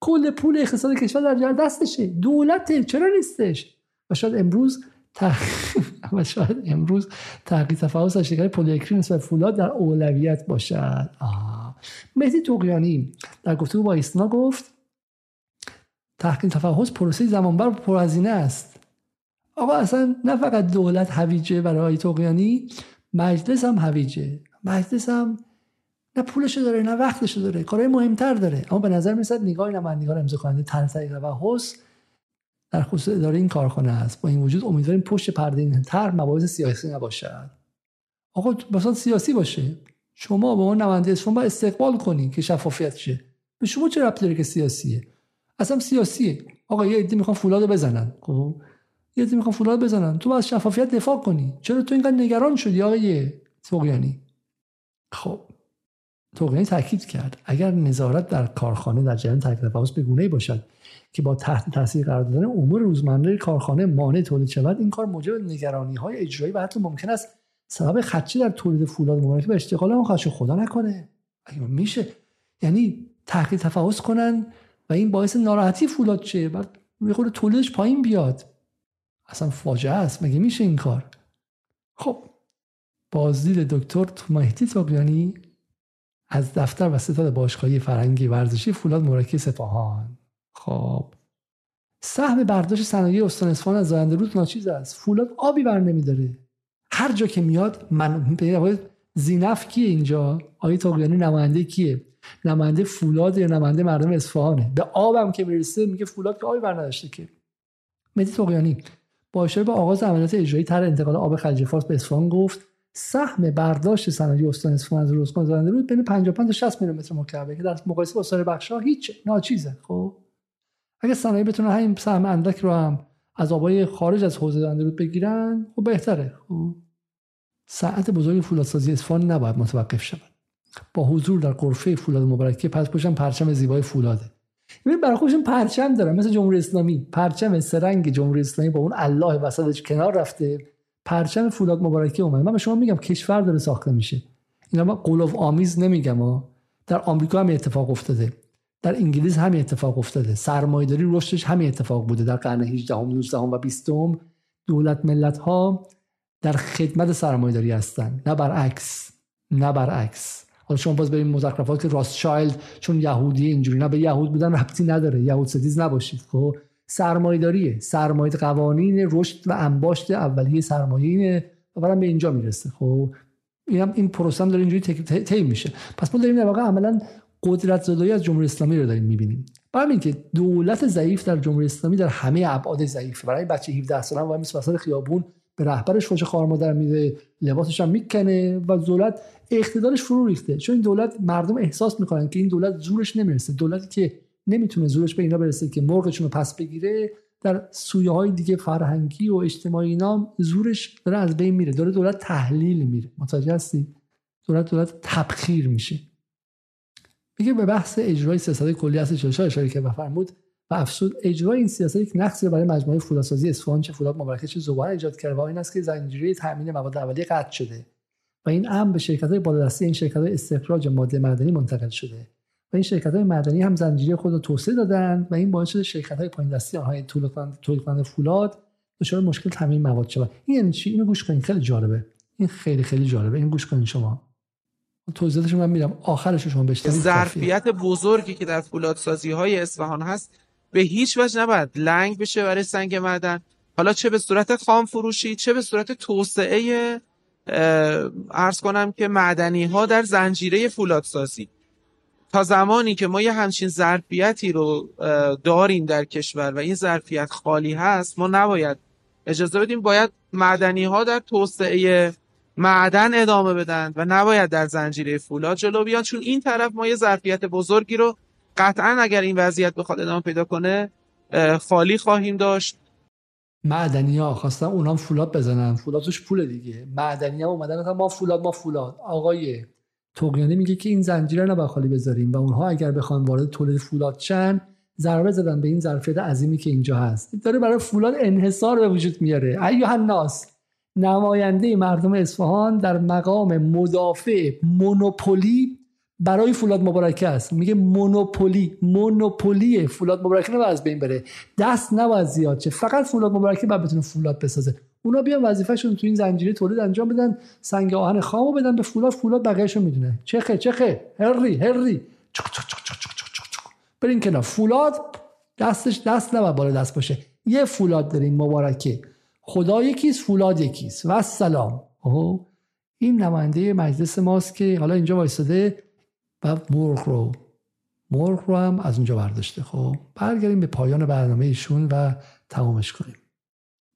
کل پول اقتصاد کشور در دستشه. دولته چرا نیستش؟ و شاید امروز و شاید امروز تحقیق تفاوت از شرکت پلیکرین نسبت فولاد در اولویت باشد. مهدی توقیانی در گفتگو با ایسنا گفت تحقیق تفاوت پروسه زمانبر پرهزینه است. آقا اصلا نه فقط دولت هویجه برای توقیانی مجلس هم هویجه. مجلس هم نه پولشو داره نه وقتشو داره کارهای مهمتر داره. اما به نظر میسد نگاه نمایندگان امضا کننده تنظیم و در خصوص اداره این کارخانه است. با این وجود امیدواریم پشت پرده این طرح مباحث سیاسی نباشد. آقا مثلا سیاسی باشه. شما به اون نماینده شما استقبال کنی که شفافیت شه به شما چه ربطی داره که سیاسیه؟ اصلا سیاسیه. آقا یه عده می‌خوان فولاد بزنن خب؟ یه عده می‌خوان فولاد بزنن. تو باید شفافیت دفاع کنی. چرا تو اینقدر نگران شدی آقای توقیانی خب توقیانی تاکید کرد. اگر نظارت در کارخانه در جریان تکلیف به گونه‌ای باشد که با تحت تاثیر قرار دادن امور روزمره کارخانه مانع تولید شود این کار موجب نگرانی های اجرایی و حتی ممکن است سبب خدشه در تولید فولاد مبارک به اشتغال اون خدشه خدا نکنه. اگه میشه. یعنی تحقیق تفحص کنن و این باعث ناراحتی فولاد شه بعد یه خورده تولیدش پایین بیاد. اصلا فاجعه است. مگه میشه این کار؟ خب بازدید دکتر مهدی توقیانی از دفتر و ستاد باشگاهی فرنگی ورزشی فولاد مرکه سپاهان. خب سهم برداشت صنایع استان اصفهان از زاینده رود ناچیز است. فولاد آبی بر نمیداره هر جا که میاد من زینف کیه اینجا؟ آقای توقیانی نماینده کیه؟ نماینده فولاد یا نماینده مردم اصفهانه؟ به آبم که می‌رسه میگه فولاد که آبی بر نداشته که. مهدی توقیانی با اشاره به آغاز عملیات اجرایی تر انتقال آب خلیج فارس به اصفهان گفت سهم برداشت صنایع استان اصفهان از روزگان زاینده رود بین 55 تا 60 میلیمتر مکعب که در مقایسه با سایر بخش‌ها هیچ ناچیزه. خب؟ اگه صنایع بتونن همین سهم اندک رو هم از آبای خارج از حوزه رود بگیرن خب بهتره. خب؟ ساعت بزرگ فولادسازی اصفهان نباید متوقف شود. با حضور در قرفه فولاد مبارکه پس پشتم پرچم زیبای فولاده. ببین برای خودشون پرچم دارن مثل جمهوری اسلامی. پرچم سرنگ جمهوری اسلامی با اون الله وسطش کنار رفته. پرچم فولاد مبارکه اومده. من به شما میگم کشور داره ساخته میشه. اینا ما قلوف آمیز نمیگم ها. در آمریکا هم اتفاق افتاده. در انگلیس همین اتفاق افتاده. سرمایه‌داری رشدش همین اتفاق بوده. در قرن 18 19 و 20 دولت ملت ها در خدمت سرمایه‌داری هستن. نه برعکس. نه برعکس. حالا شما باز بریم مزخرفات که راستچایلد چون یهودی اینجوری نه به یهود بودن ربطی نداره. یهود ستیز نباشید. خب سرمایه‌داریه. سرمایه قوانین رشد و انباشت اولیه سرمایه اینه و به اینجا می‌رسه. خب این هم این پروسه هم داره اینجوری طی میشه. پس ما داریم در واقع عملا قدرت زدایی از جمهوری اسلامی رو داریم می‌بینیم. برای اینکه دولت ضعیف در جمهوری اسلامی در همه ابعاد ضعیفه. برای بچه 17 ساله و مثل وسط خیابون به رهبرش فوش خار مادر میده لباسش هم می‌کنه و دولت اقتدارش فرو ریخته. چون این دولت مردم احساس می‌کنن که این دولت زورش نمی‌رسه. دولتی که نمی‌تونه زورش به اینا برسه که مرغشون رو پس بگیره در سویه های دیگه فرهنگی و اجتماعی اینا زورش داره از بین میره. داره دولت تحلیل میره. متوجه هستی؟ دولت دولت تبخیر میشه. میگه به بحث اجرای سیاست کلی اصل 44 اشاره که بفرمود و افسود اجرای این سیاست یک نقصی برای مجموعه فولادسازی اصفهان چه فولاد مبارکه چه زبان ایجاد کرده و این است که زنجیره تامین مواد اولیه قطع شده و این امر به شرکت های بالادستی این شرکت های استخراج ماده معدنی منتقل شده و این شرکت های معدنی هم زنجیره خود رو توسعه دادن و این باعث شده شرکت های پایین دستی آنهای تولید فولاد دچار مشکل تامین مواد شود این یعنی چی؟ اینو گوش کنید. خیلی جالبه. این خیلی خیلی جالبه. این گوش کنید شما. توضیحاتش من میدم. آخرش شما بشنوید. ظرفیت بزرگی که در فولادسازی های اصفهان هست به هیچ وجه نباید لنگ بشه برای سنگ معدن. حالا چه به صورت خام فروشی چه به صورت توسعه ارز کنم که معدنی ها در زنجیره فولادسازی. تا زمانی که ما یه همچین ظرفیتی رو داریم در کشور و این ظرفیت خالی هست ما نباید اجازه بدیم باید معدنی ها در توسعه معدن ادامه بدن و نباید در زنجیره فولاد جلو بیان چون این طرف ما یه ظرفیت بزرگی رو قطعا اگر این وضعیت بخواد ادامه پیدا کنه خالی خواهیم داشت. معدنی ها خواستن اونام فولاد بزنن. فولاد توش پول دیگه. معدنی ها اومدن ما فولاد ما فولاد. آقای توقیانی میگه که این زنجیره رو نباید خالی بذاریم و اونها اگر بخوان وارد تولید فولاد چن ضربه زدن به این ظرفیت عظیمی که اینجا هست. داره برای فولاد انحصار به وجود میاره. ایوه الناس نماینده مردم اصفهان در مقام مدافع مونوپولی برای فولاد مبارکه است. میگه مونوپولی مونوپولی فولاد مبارکه رو از بین بره. دست نباید زیاد چه فقط فولاد مبارکه بعد بتونه فولاد بسازه. اونا بیان وظیفهشون تو این زنجیره تولید انجام بدن سنگ آهن خامو بدن به فولاد فولاد بقیه‌شو می‌دونه. چخه چخه. هری هری. برین کنار. فولاد دستش دست نباید بالا دست باشه. یه فولاد داریم مبارکه. خدا یکیست فولاد یکیست. و سلام. این نماینده مجلس ماست که حالا اینجا وایساده و مرغ رو. مرغ رو هم از اونجا برداشته. خب برگردیم به پایان برنامه ایشون و تمامش کنیم.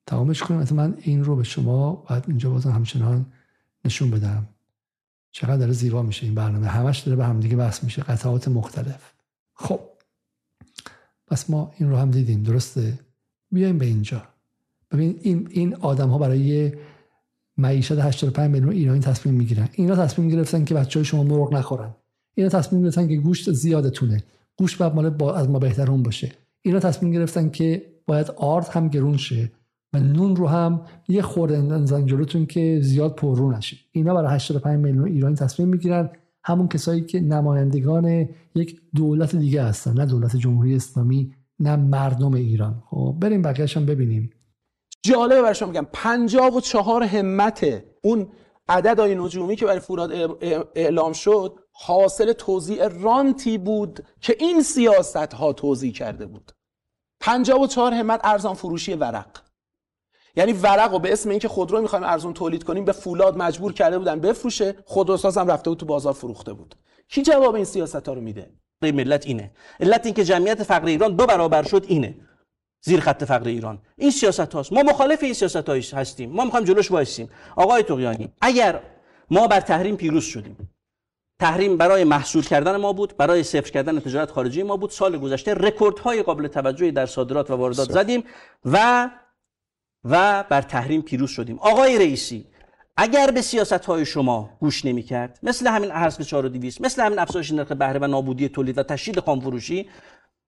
تمامش کنیم. من این رو به شما باید اینجا بازم همچنان نشون بدم. چقدر داره زیبا میشه این برنامه. همش داره به همدیگه بحث میشه. قطعات مختلف. خب. پس ما این رو هم دیدیم. درسته؟ بیایم به اینجا. ببین این این آدم ها برای معیشت 85 میلیون ایرانی تصمیم می‌گیرن. اینا تصمیم گرفتن که بچه های شما مرغ نخورن. اینا تصمیم گرفتن که گوشت زیادتونه گوشت باید مال با از ما بهترون باشه. اینا تصمیم گرفتن که باید آرد هم گرون شه و نون رو هم یه خورده اندازن جلوتون که زیاد پررو نشه. اینا برای 85 میلیون ایرانی تصمیم می‌گیرن. همون کسایی که نمایندگان یک دولت دیگه هستن. نه دولت جمهوری اسلامی نه مردم ایران. خب بریم بقیه‌اش هم ببینیم. جالبه برشون میگم. 54 همت اون عدد های نجومی که برای فوراد اعلام شد حاصل توضیح رانتی بود که این سیاست ها توضیح کرده بود. 54 همت ارزان فروشی ورق. یعنی ورق رو به اسم اینکه خودرو می‌خوایم ارزون تولید کنیم به فولاد مجبور کرده بودن بفروشه خودروساز هم رفته بود تو بازار فروخته بود. کی جواب این سیاست ها رو میده؟ ملت اینه. علت اینکه جمعیت فقر ایران دو برابر شد اینه. زیر خط فقر ایران. این سیاست هاست. ما مخالف این سیاست هستیم. ما می‌خوایم جلوش وایسیم. آقای تقیانی اگر ما بر تحریم پیروز شدیم تحریم برای محصول کردن ما بود برای صفر کردن تجارت خارجی ما بود. سال گذشته رکوردهای قابل توجهی در صادرات و واردات زدیم و و بر تحریم پیروز شدیم. آقای رئیسی اگر به سیاست های شما گوش نمی کرد مثل همین ارز 4200 مثل همین افزایش نرخ بهره و نابودی تولید و تشدید خام فروشی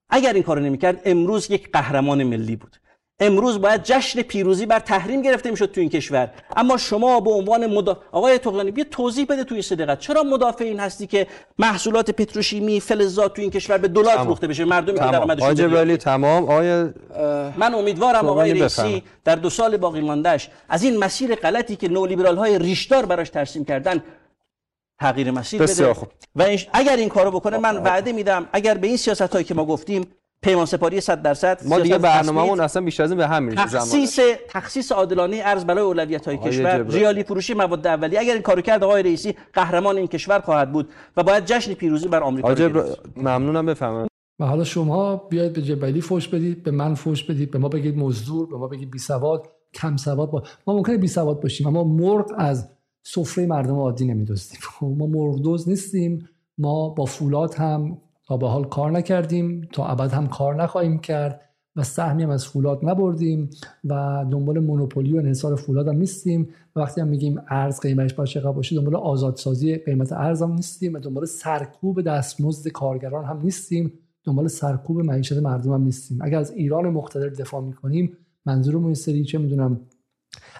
اگر این کارو نمی‌کرد امروز یک قهرمان ملی بود. امروز باید جشن پیروزی بر تحریم گرفته می‌شد تو این کشور. اما شما به عنوان مدا... آقای توقیانی بیا توضیح بده توی صدقت چرا مدافع این هستی که محصولات پتروشیمی فلزات تو این کشور به دلار فروخته بشه؟ مردمی که درآمدشون ولی تمام. آیا من امیدوارم آقای رئیسی در دو سال باقی ماندهش از این مسیر غلطی که نولیبرال های ریشدار براش ترسیم کردن تغییر مسیر بده. خوب. و اگر این کارو بکنه من وعده میدم اگر به این سیاست هایی که ما گفتیم پیمان سپاری 100 درصد ما دیگه برنامه‌مون اصلا بیشتر از این به هم می‌رسه تخصیص تخصیص عادلانه ارز برای اولویت های کشور. ریالی فروشی مواد اولیه. اگر این کارو کرد آقای رئیسی قهرمان این کشور خواهد بود و باید جشن پیروزی بر آمریکا جبر... ممنونم بفهمم و حالا شما بیاید به جبلی فوش بدید به من فوش بدید به ما بگید مزدور به ما بگید بی سواد کم سواد با... ما ممکنه بی سواد باشیم اما مرغ از سفره مردم عادی نمیدوستیم ما مرغ دوز نیستیم ما با فولاد هم به حال کار نکردیم. تا ابد هم کار نخواهیم کرد و سهمی هم از فولاد نبردیم و دنبال مونوپولی و انحصار فولاد هم نیستیم. و وقتی هم میگیم ارز قیمتش باید چقدر باشه دنبال آزادسازی قیمت ارز هم نیستیم و دنبال سرکوب دستمزد کارگران هم نیستیم. دنبال سرکوب معیشت مردم هم نیستیم. اگر از ایران مقتدر دفاع می‌کنیم منظورمون سری چه می‌دونم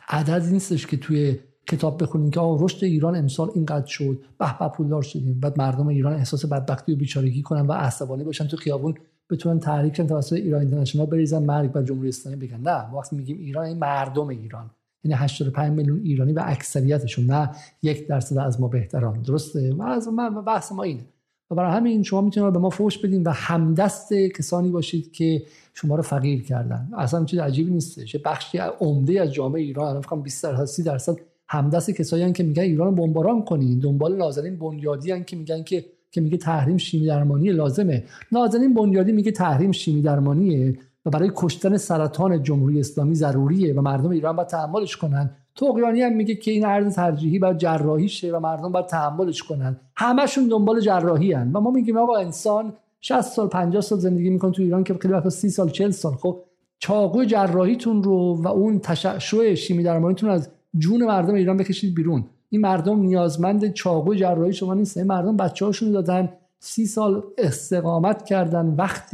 عددی نیستش که توی کتاب بخونیم که آقا رشد ایران امسال اینقدر شد به به پولدار شدیم. بعد مردم ایران احساس بدبختی و بیچارگی کنن و عصبانی باشن تو خیابون بتونن تحریک کنن توسط ایران اینترنشنال بریزن مرگ بر جمهوری اسلامی بگن. نه وقتی میگیم ایران این مردم ایران. یعنی 85 میلیون ایرانی و اکثریتشون. نه یک درصد از ما بهتران. درسته؟ و از من بحث ما اینه. و برای همین شما می‌تونید به ما فوش بدین و همدست کسانی باشید که شما رو فقیر کردن. اصلا چیز عجیبی نیستش. بخشی عمده از جامعه ایران الان فکر 20 درصد 30 درصد همدست کسایی که میگن ایران بمباران کنین. دنبال نازنین بنیادی که میگن که که میگه تحریم شیمی درمانی لازمه. نازنین بنیادی میگه تحریم شیمی درمانیه و برای کشتن سرطان جمهوری اسلامی ضروریه و مردم ایران باید تحملش کنن. تقیانی هم میگه که این عرض ترجیحی باید جراحی شه و مردم باید تحملش کنن. همشون دنبال جراحی هن. و ما میگیم آقا انسان 60 سال 50 سال زندگی می‌کنه تو ایران که خیلی وقتا 30 سال 40 سال. خب چاقو جراحیتون رو و اون تشعشع شیمی درمانیتون از جون مردم ایران بکشید بیرون. این مردم نیازمند چاقو جراحی شما نیست مردم بچه هاشون دادن. سی سال استقامت کردن. وقت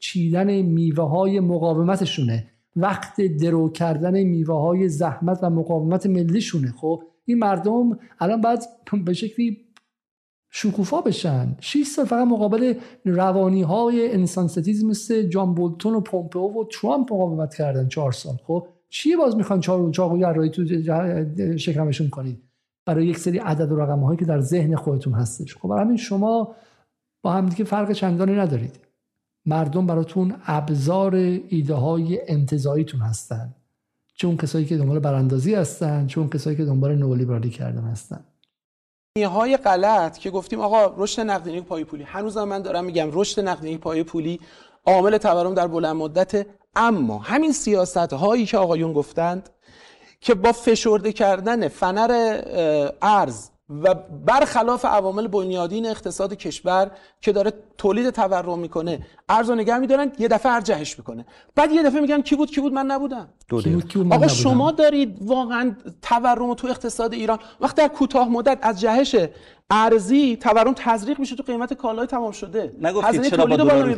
چیدن میوه های مقاومتشونه. وقت درو کردن میوه های زحمت و مقاومت ملیشونه. خب این مردم الان باید به شکلی شکوفا بشن. 6 سال فقط مقابل روانی های انسان ستیز مثل جان بولتون و پومپئو و ترامپ مقاومت کردن چهار سال. خب چی باز می‌خوان چهار چاقو جراحی تو شکمشون کنید؟ برای یک سری عدد و رقم هایی که در ذهن خودتون هستش. خب برای همین شما با همدیگه فرق چندانی ندارید. مردم براتون ابزار ایده های انتظاییتون هستن. چون کسایی که دنبال براندازی هستن چون کسایی که دنبال نولیبرالی کردن هستن. های غلط که گفتیم آقا رشد نقدینگی پای پولی. هنوز من دارم میگم رشد نقدینگی پای پولی عامل تورم در بلند مدت اما همین سیاست هایی که آقایون گفتند که با فشرده کردن فنر ارز و برخلاف عوامل بنیادین اقتصاد کشور که داره تولید تورم می‌کنه ارز رو نگه میدارن یه دفعه ارجحش می‌کنه. بعد یه دفعه میگن کی بود کی بود من نبودم. آقا شما دارید واقعا تورم تو اقتصاد ایران وقتی در کوتاه مدت از جهش ارزی تورم تزریق میشه تو قیمت کالای تمام شده. نگفتید چرا با دلار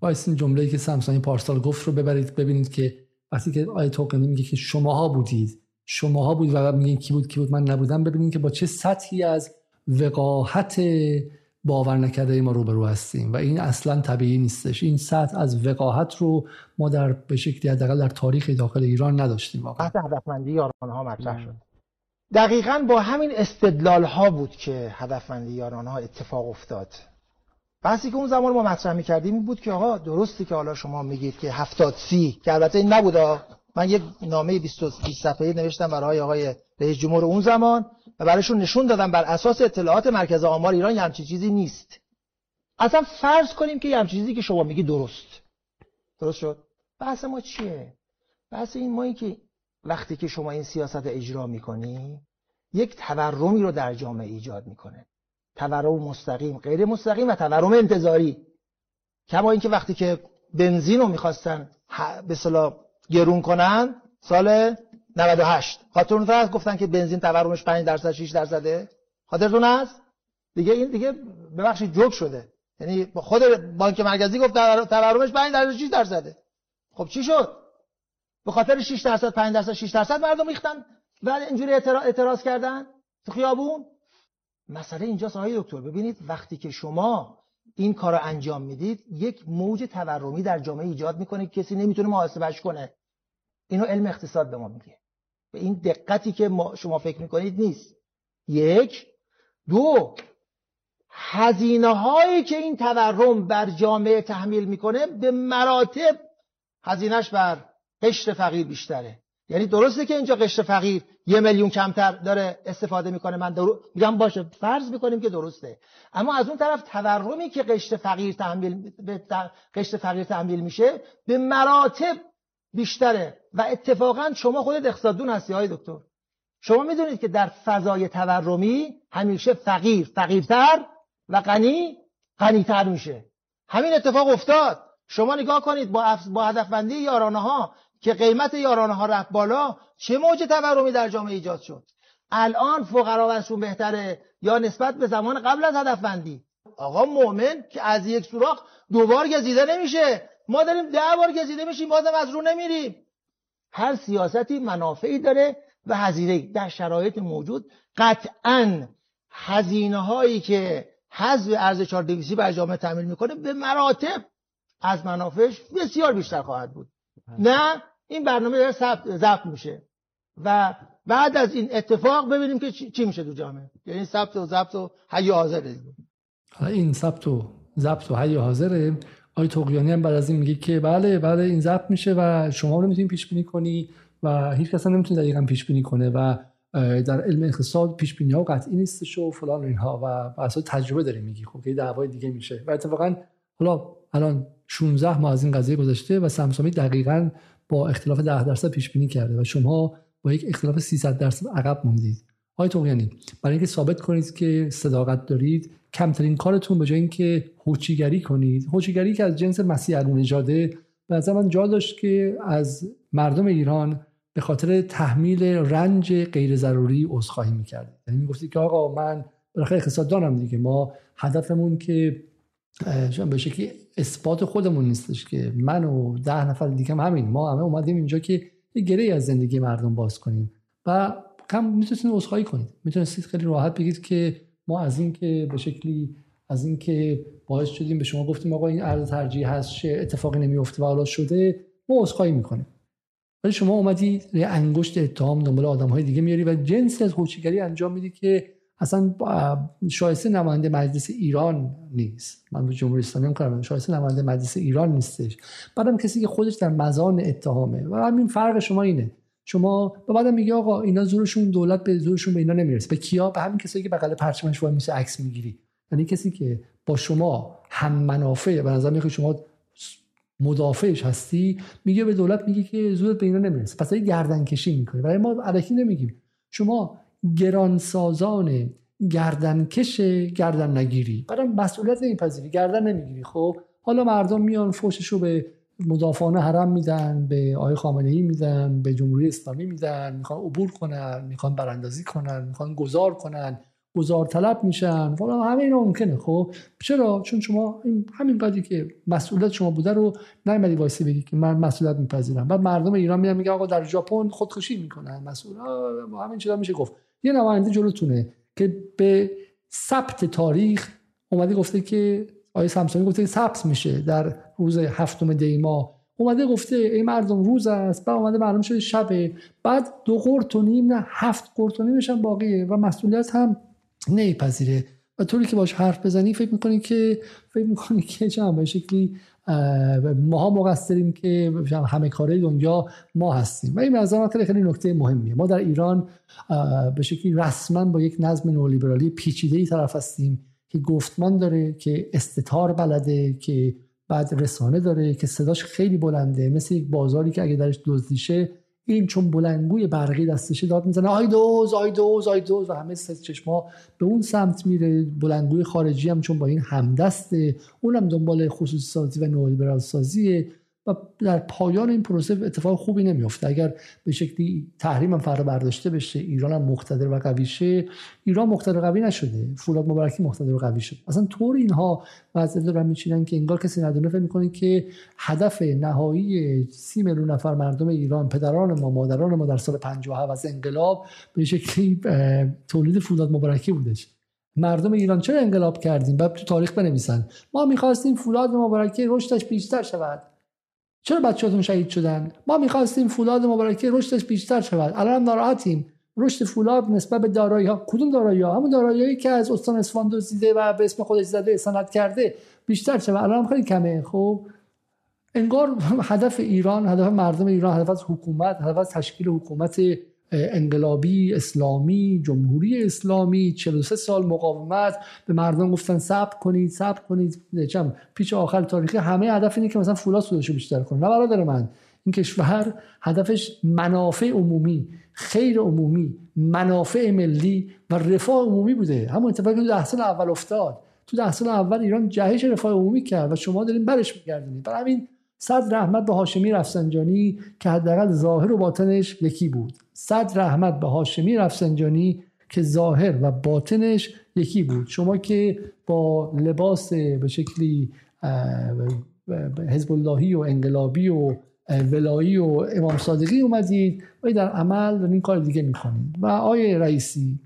فروشی این جمله‌ای که سامسونگ پارسال گفت رو ببرید ببینید که وقتی که آیه توکنی میگه که شماها بودید شماها بود و میگین کی بود کی بود من نبودم ببینید که با چه سطحی از وقاحت باور نکرده ما روبرو هستیم و این اصلا طبیعی نیستش. این سطح از وقاحت رو ما در به شکلی حداقل در تاریخ داخل ایران نداشتیم واقعا. هدفمندی یاران ها مطرح شد. دقیقا با همین استدلال ها بود که هدفمندی یاران ها اتفاق افتاد. بحثی که اون زمان ما مطرح می‌کردیم این بود که آقا درستی که حالا شما میگید که هفتاد سی که البته این نبوده من یک نامه 20 صفحه‌ای نوشتم برای آقای رئیس جمهور اون زمان و برایشون نشون دادم بر اساس اطلاعات مرکز آمار ایران یه همچین چیزی نیست. اصلا فرض کنیم که یه همچین چیزی که شما میگی درست. درست شد؟ بحث ما چیه؟ بحث این ما این که وقتی که شما این سیاست اجرا می‌کنی یک تورمی رو در جامعه ایجاد می‌کنه. تورم مستقیم غیر مستقیم و تورم انتظاری. کما اینکه وقتی که بنزین رو می‌خواستن به صلاح گرون کنن سال 98 خاطرتون هست؟ گفتن که بنزین تورمش 5 درصد 6 درصده خاطرتون هست؟ دیگه این دیگه ببخشید جوک شده. یعنی خود بانک مرکزی گفت تورمش 5 درصد 6 درصده خب چی شد؟ به خاطر 6 درصد 5 درصد 6 درصد مردم ریختن. و اینجوری اعتراض کردن تو خیابون؟ مسئله اینجاست آقای دکتر ببینید وقتی که شما این کار رو انجام می‌دید یک موج تورمی در جامعه ایجاد می‌کنه کسی نمی‌تونه محاسبش کنه. اینو علم اقتصاد به ما میگه. به این دقتی که ما شما فکر می‌کنید نیست. یک. دو. هزینه هایی که این تورم بر جامعه تحمیل می‌کنه به مراتب هزینهش بر قشر فقیر بیشتره. یعنی درسته که اینجا قشر فقیر یه میلیون کمتر داره استفاده می‌کنه. من میگم باشه فرض می‌کنیم که درسته. اما از اون طرف تورمی که قشر فقیر تحمیل به قشر فقیر تحمیل میشه به مراتب بیشتره. و اتفاقا شما خودت اقتصاددون هستی های دکتر. شما می‌دونید که در فضای تورمی همیشه فقیر. فقیرتر و غنی غنیتر میشه. همین اتفاق افتاد. شما نگاه کنید با, با هدفبندی یارانه ها که قیمت یارانه ها رفت بالا چه موج تورمی در جامعه ایجاد شد؟ الان فقرا بهتره یا نسبت به زمان قبل از هدفبندی آقا مؤمن که از یک سوراخ دوبار گزیده نمیشه. ما داریم ده بار گزیده میشیم بازم از رو نمیریم. هر سیاستی منافعی داره و هزینه در شرایط موجود. قطعا هزینه هایی که حذف ارز 4200 بر جامعه تعمیل می‌کنه به مراتب از منافعش بسیار بیشتر خواهد بود. نه این برنامه داره ضبط میشه. و بعد از این اتفاق ببینیم که چی میشه تو جامعه. یعنی ثبت و ضبط و حی حاضره. این ثبت و ضبط و حی حاضره. آی توقیانی هم بعد از این میگه که بله بله این ضبط میشه و شما رو می‌تونید پیش بینی کنی و هیچ کس نمی‌تونه دقیقا پیش بینی کنه و در علم اقتصاد پیش بینی ها قطعی نیستش و فلان اینها و اصلا تجربه داره میگی خب که دعوای دیگه میشه. و اتفاقا حالا الان 16 ماه از این قضیه گذشته و سمسامی دقیقا با اختلاف 10 درصد پیش بینی کرده و شما با یک اختلاف 300 درصد عقب موندید. آقای توقیانی برای اینکه ثابت کنید که صداقت دارید کمترین کارتون به جای اینکه هوچیگری کنید هوچیگری که از جنس مسیح نژاده به من جا داشت که از مردم ایران به خاطر تحمیل رنج غیر ضروری عذرخواهی می‌کرد یعنی می‌گفتی که آقا من بالاخره اقتصاددانم دیگه ما هدفمون که به شکلی اثبات خودمون نیستش که من و ده نفر دیگه هم همین. ما همه اومدیم اینجا که یه گره از زندگی مردم باز کنیم و کم می‌تونستید عذرخواهی کنید. می‌تونستید خیلی راحت بگید که ما از این که به شکلی از اینکه باعث شدیم به شما گفتیم آقا این ارز ترجیح هست چه اتفاقی نمیفته و حالا شده ما عذرخواهی می‌کنیم. ولی شما اومدی انگشت اتهام دنبال آدم های دیگه میاری و جنس از هوچیگری انجام میدی که اصلا شایسته نماینده مجلس ایران نیست. من به جمهوری اسلامی هم کارم شایسته نماینده مجلس ایران نیستش. بعدم کسی که خودش در مزان اتهامه. و همین فرق شما اینه. شما بعدم میگه آقا اینا زورشون دولت به زورشون به اینا نمی‌رسه. به کیا؟ به همین کسایی که بغل پرچمش وای میشه عکس می‌گیری. یعنی کسی که با شما هم منافع به نظر میاد شما مدافعش هستی میگه به دولت میگه که زورت به اینا نمی‌رسه. پس این گردن کشی می‌کنه برای ما علکی نمیگیم. شما گرانسازان گردنکش گردن نگیری برای مسئولیت نمیپذیری گردن نمی‌گیری. خب حالا مردم میان فوششو به مدافعان حرم میدن به آقای خامنه ای میدن به جمهوری اسلامی میدن می‌خوان عبور کنن می‌خوان براندازی کنن می‌خوان گذار کنن گذار طلب میشن. والا همه اینا ممکنه. خب چرا؟ چون شما همین قضیه که مسئولیت شما بوده رو نمیدی وایسی بگی که من مسئولیت میپذیرم. بعد مردم ایران میان میگن آقا در ژاپن خودکشی می‌کنن. مسئول همین چیزا میشه گفت. یه نماینده جلوتونه که به ثبت تاریخ اومده گفته که آیه سمسونی گفته ثبت میشه در روز هفتم دی ماه اومده گفته ای مردم روز است بعد اومده معلوم شده شبه. بعد دو قرط و نیم نه هفت قرط و نیمش هم باقیه و مسئولیت هم نمیپذیره و طوری که باش حرف بزنی فکر می‌کنی که فکر می‌کنی که چه به شکلی ماها مقصریم که همه کاره دنیا ما هستیم. و این نظر خیلی خیلی نکته مهمیه. ما در ایران به شکلی رسما با یک نظم نولیبرالی پیچیده ای طرف هستیم که گفتمان داره که استتار بلده که بعد رسانه داره که صداش خیلی بلنده. مثل یک بازاری که اگه درش دزدیشه این چون بلنگوی برقی دستشه داد می‌زنه. آی دوز آی دوز آی دوز. و همه چشما به اون سمت میره. بلنگوی خارجی هم چون با این همدسته. اونم دنبال خصوصی سازی و نولیبرال سازیه در پایان این پروسه اتفاق خوبی نمیفته اگر به شکلی تحریم هم فرا برداشته بشه ایران هم مقتدر و قوی شه ایران مقتدر قوی نشده. فولاد مبارکی مقتدر و قوی شد اصلا طور اینها وضعیت دارن میچینن که انگار کسی ندونه. فکر می‌کنه که هدف نهایی سی میلیون نفر مردم ایران پدران ما مادران ما در سال 57 از انقلاب به شکلی تولید فولاد مبارکی بودش مردم ایران چرا انقلاب کردیم بعد تو تاریخ بنویسن. ما می‌خواستیم فولاد مبارکی رشدش بیشتر شود. چرا بچه‌هاتون شهید شدن؟ ما می‌خواستیم فولاد مبارکه رشدش بیشتر شود. الان هم ناراحتیم. رشد فولاد نسبت به دارایی ها کدوم دارایی ها همون دارایی که از استان اصفهان دزدیده و به اسم خودش زده سند کرده بیشتر شود. الان خیلی کمه. خب انگار هدف ایران هدف مردم ایران هدف از حکومت هدف از تشکیل حکومت انقلابی اسلامی جمهوری اسلامی 43 سال مقاومت به مردم گفتن صبر کنید صبر کنید. چم پیچ آخر تاریخی همه هدف اینه که مثلا فولاد سودش بیشتر کنه. نه برادر من این کشور هدفش منافع عمومی خیر عمومی منافع ملی و رفاه عمومی بوده. همون اتفاقی که ده سال اول افتاد. تو ده سال اول ایران جهش رفاه عمومی کرد و شما دارین برش میگردونید. برای همین صد رحمت به هاشمی رفسنجانی که حداقل ظاهر و باطنش یکی بود. صد رحمت به هاشمی رفسنجانی که ظاهر و باطنش یکی بود. شما که با لباس به شکلی حزب اللهی و انقلابی و ولایی و امام صادقی اومدید و در عمل این کار دیگه می‌کنید و آیه رئیسی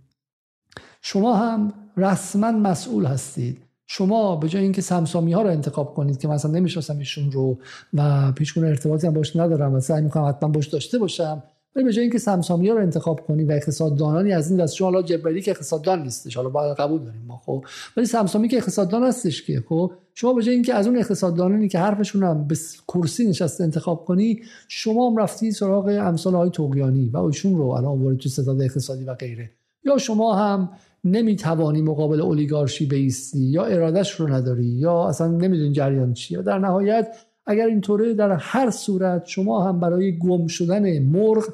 شما هم رسما مسئول هستید. شما به جای اینکه سمسامی ها رو انتخاب کنید که مثلا نمی‌شناسم ایشون رو و پیشگونه ارتباطی هم باش ندارم و سعی می‌کنم حتما باش داشته باشم ولی به جای اینکه سمسامیا رو انتخاب کنی و اقتصاددانانی از این دست حالا جبری که اقتصاددان نیستش حالا باید قبول داریم ما خب. ولی سمسامی که اقتصاددان هستش که خب. شما به جای اینکه از اون اقتصاددانانی که حرفشون هم به کرسی نشسته انتخاب کنی شما هم رفتی سراغ امثال های توقیانی و ایشون رو الان آوردید تو ستاد اقتصادی و غیره. یا شما هم نمی‌توانی مقابل اولیگارشی بیستی یا ارادش رو نداری یا اصلا نمی‌دونی جریان چیه. در نهایت اگر اینطوره در هر صورت شما هم برای گم شدن مرغ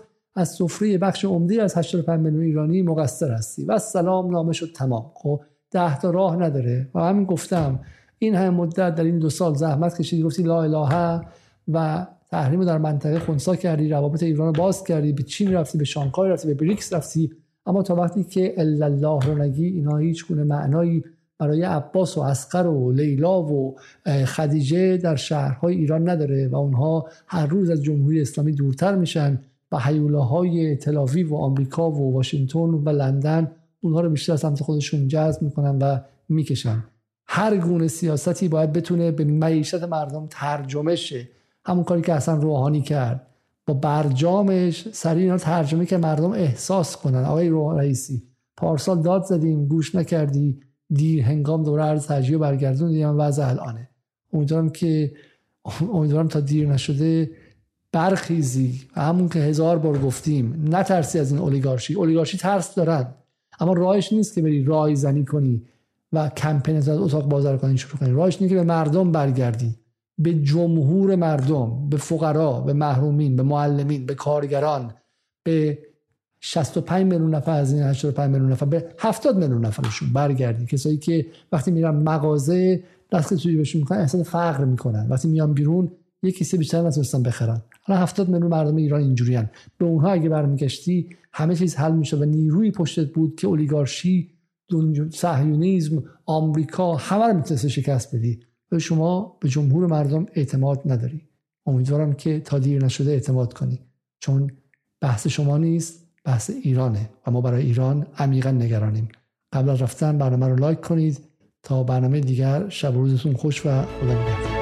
از سفره بخش عمده از 85 میلیون ایرانی مقصر هستی. و سلام نامه شد تمام. خب ده تا راه نداره. و همین گفتم این همه مدت در این دو سال زحمت کشیدی گفتی لا اله و تحریم در منطقه خونسا کردی روابط ایران رو باز کردی به چین رفتی به شانگهای رفتی به بریکس رفتی. اما تا وقتی که الا الله رو نگی اینا هیچ گونه معنایی برای عباس و اسقر و لیلا و خدیجه در شهرهای ایران نداره و اونها هر روز از جمهوری اسلامی دورتر میشن. و حیولاهای تلاوی و آمریکا و واشنگتن و لندن اونها رو بیشتر سمت خودشون جذب می‌کنن و می‌کشن. هر گونه سیاستی باید بتونه به معیشت مردم ترجمه شه. همون کاری که اصلا روحانی کرد. با برجامش سریع اینا ترجمه که مردم احساس کنن. آقای روح رئیسی پارسال داد زدیم گوش نکردی دیر هنگام دوره ارز تجیه برگردون دیدم وضع الانه. امیدوارم که امیدوارم تا دیر نشده برخیزی همون که هزار بار گفتیم نترسی از این اولیگارشی. اولیگارشی ترس دارن اما راهش نیست که بری رای زنی کنی و کمپین از اتاق بازار کنی شروع کنی. راهش نیست که به مردم برگردی. به جمهور مردم به فقرا به محرومین به معلمین به کارگران به 65 میلیون نفر از این 85 میلیون نفر به 70 میلیون نفرشون برگردی. کسایی که وقتی میرن مغازه دست توی بهشون می‌کنن احساس فقر می‌کنن. وقتی میان بیرون یک کیسه بیشتر نتونستن بخرن. حالا 70 میلیون مردم ایران اینجوریان به اونها اگه برمیگشتی همه چیز حل میشه و نیروی پشتت بود که اولیگارشی صهیونیسم آمریکا همه رو می‌تونسته شکست بدی. و شما به جمهور مردم اعتماد نداری. امیدوارم که تا دیر نشده اعتماد کنی. چون بحث شما نیست بحث ایرانه و ما برای ایران عمیقا نگرانیم. قبل از رفتن برنامه رو لایک کنید. تا برنامه دیگر شب روزتون خوش و خدا نگهدار.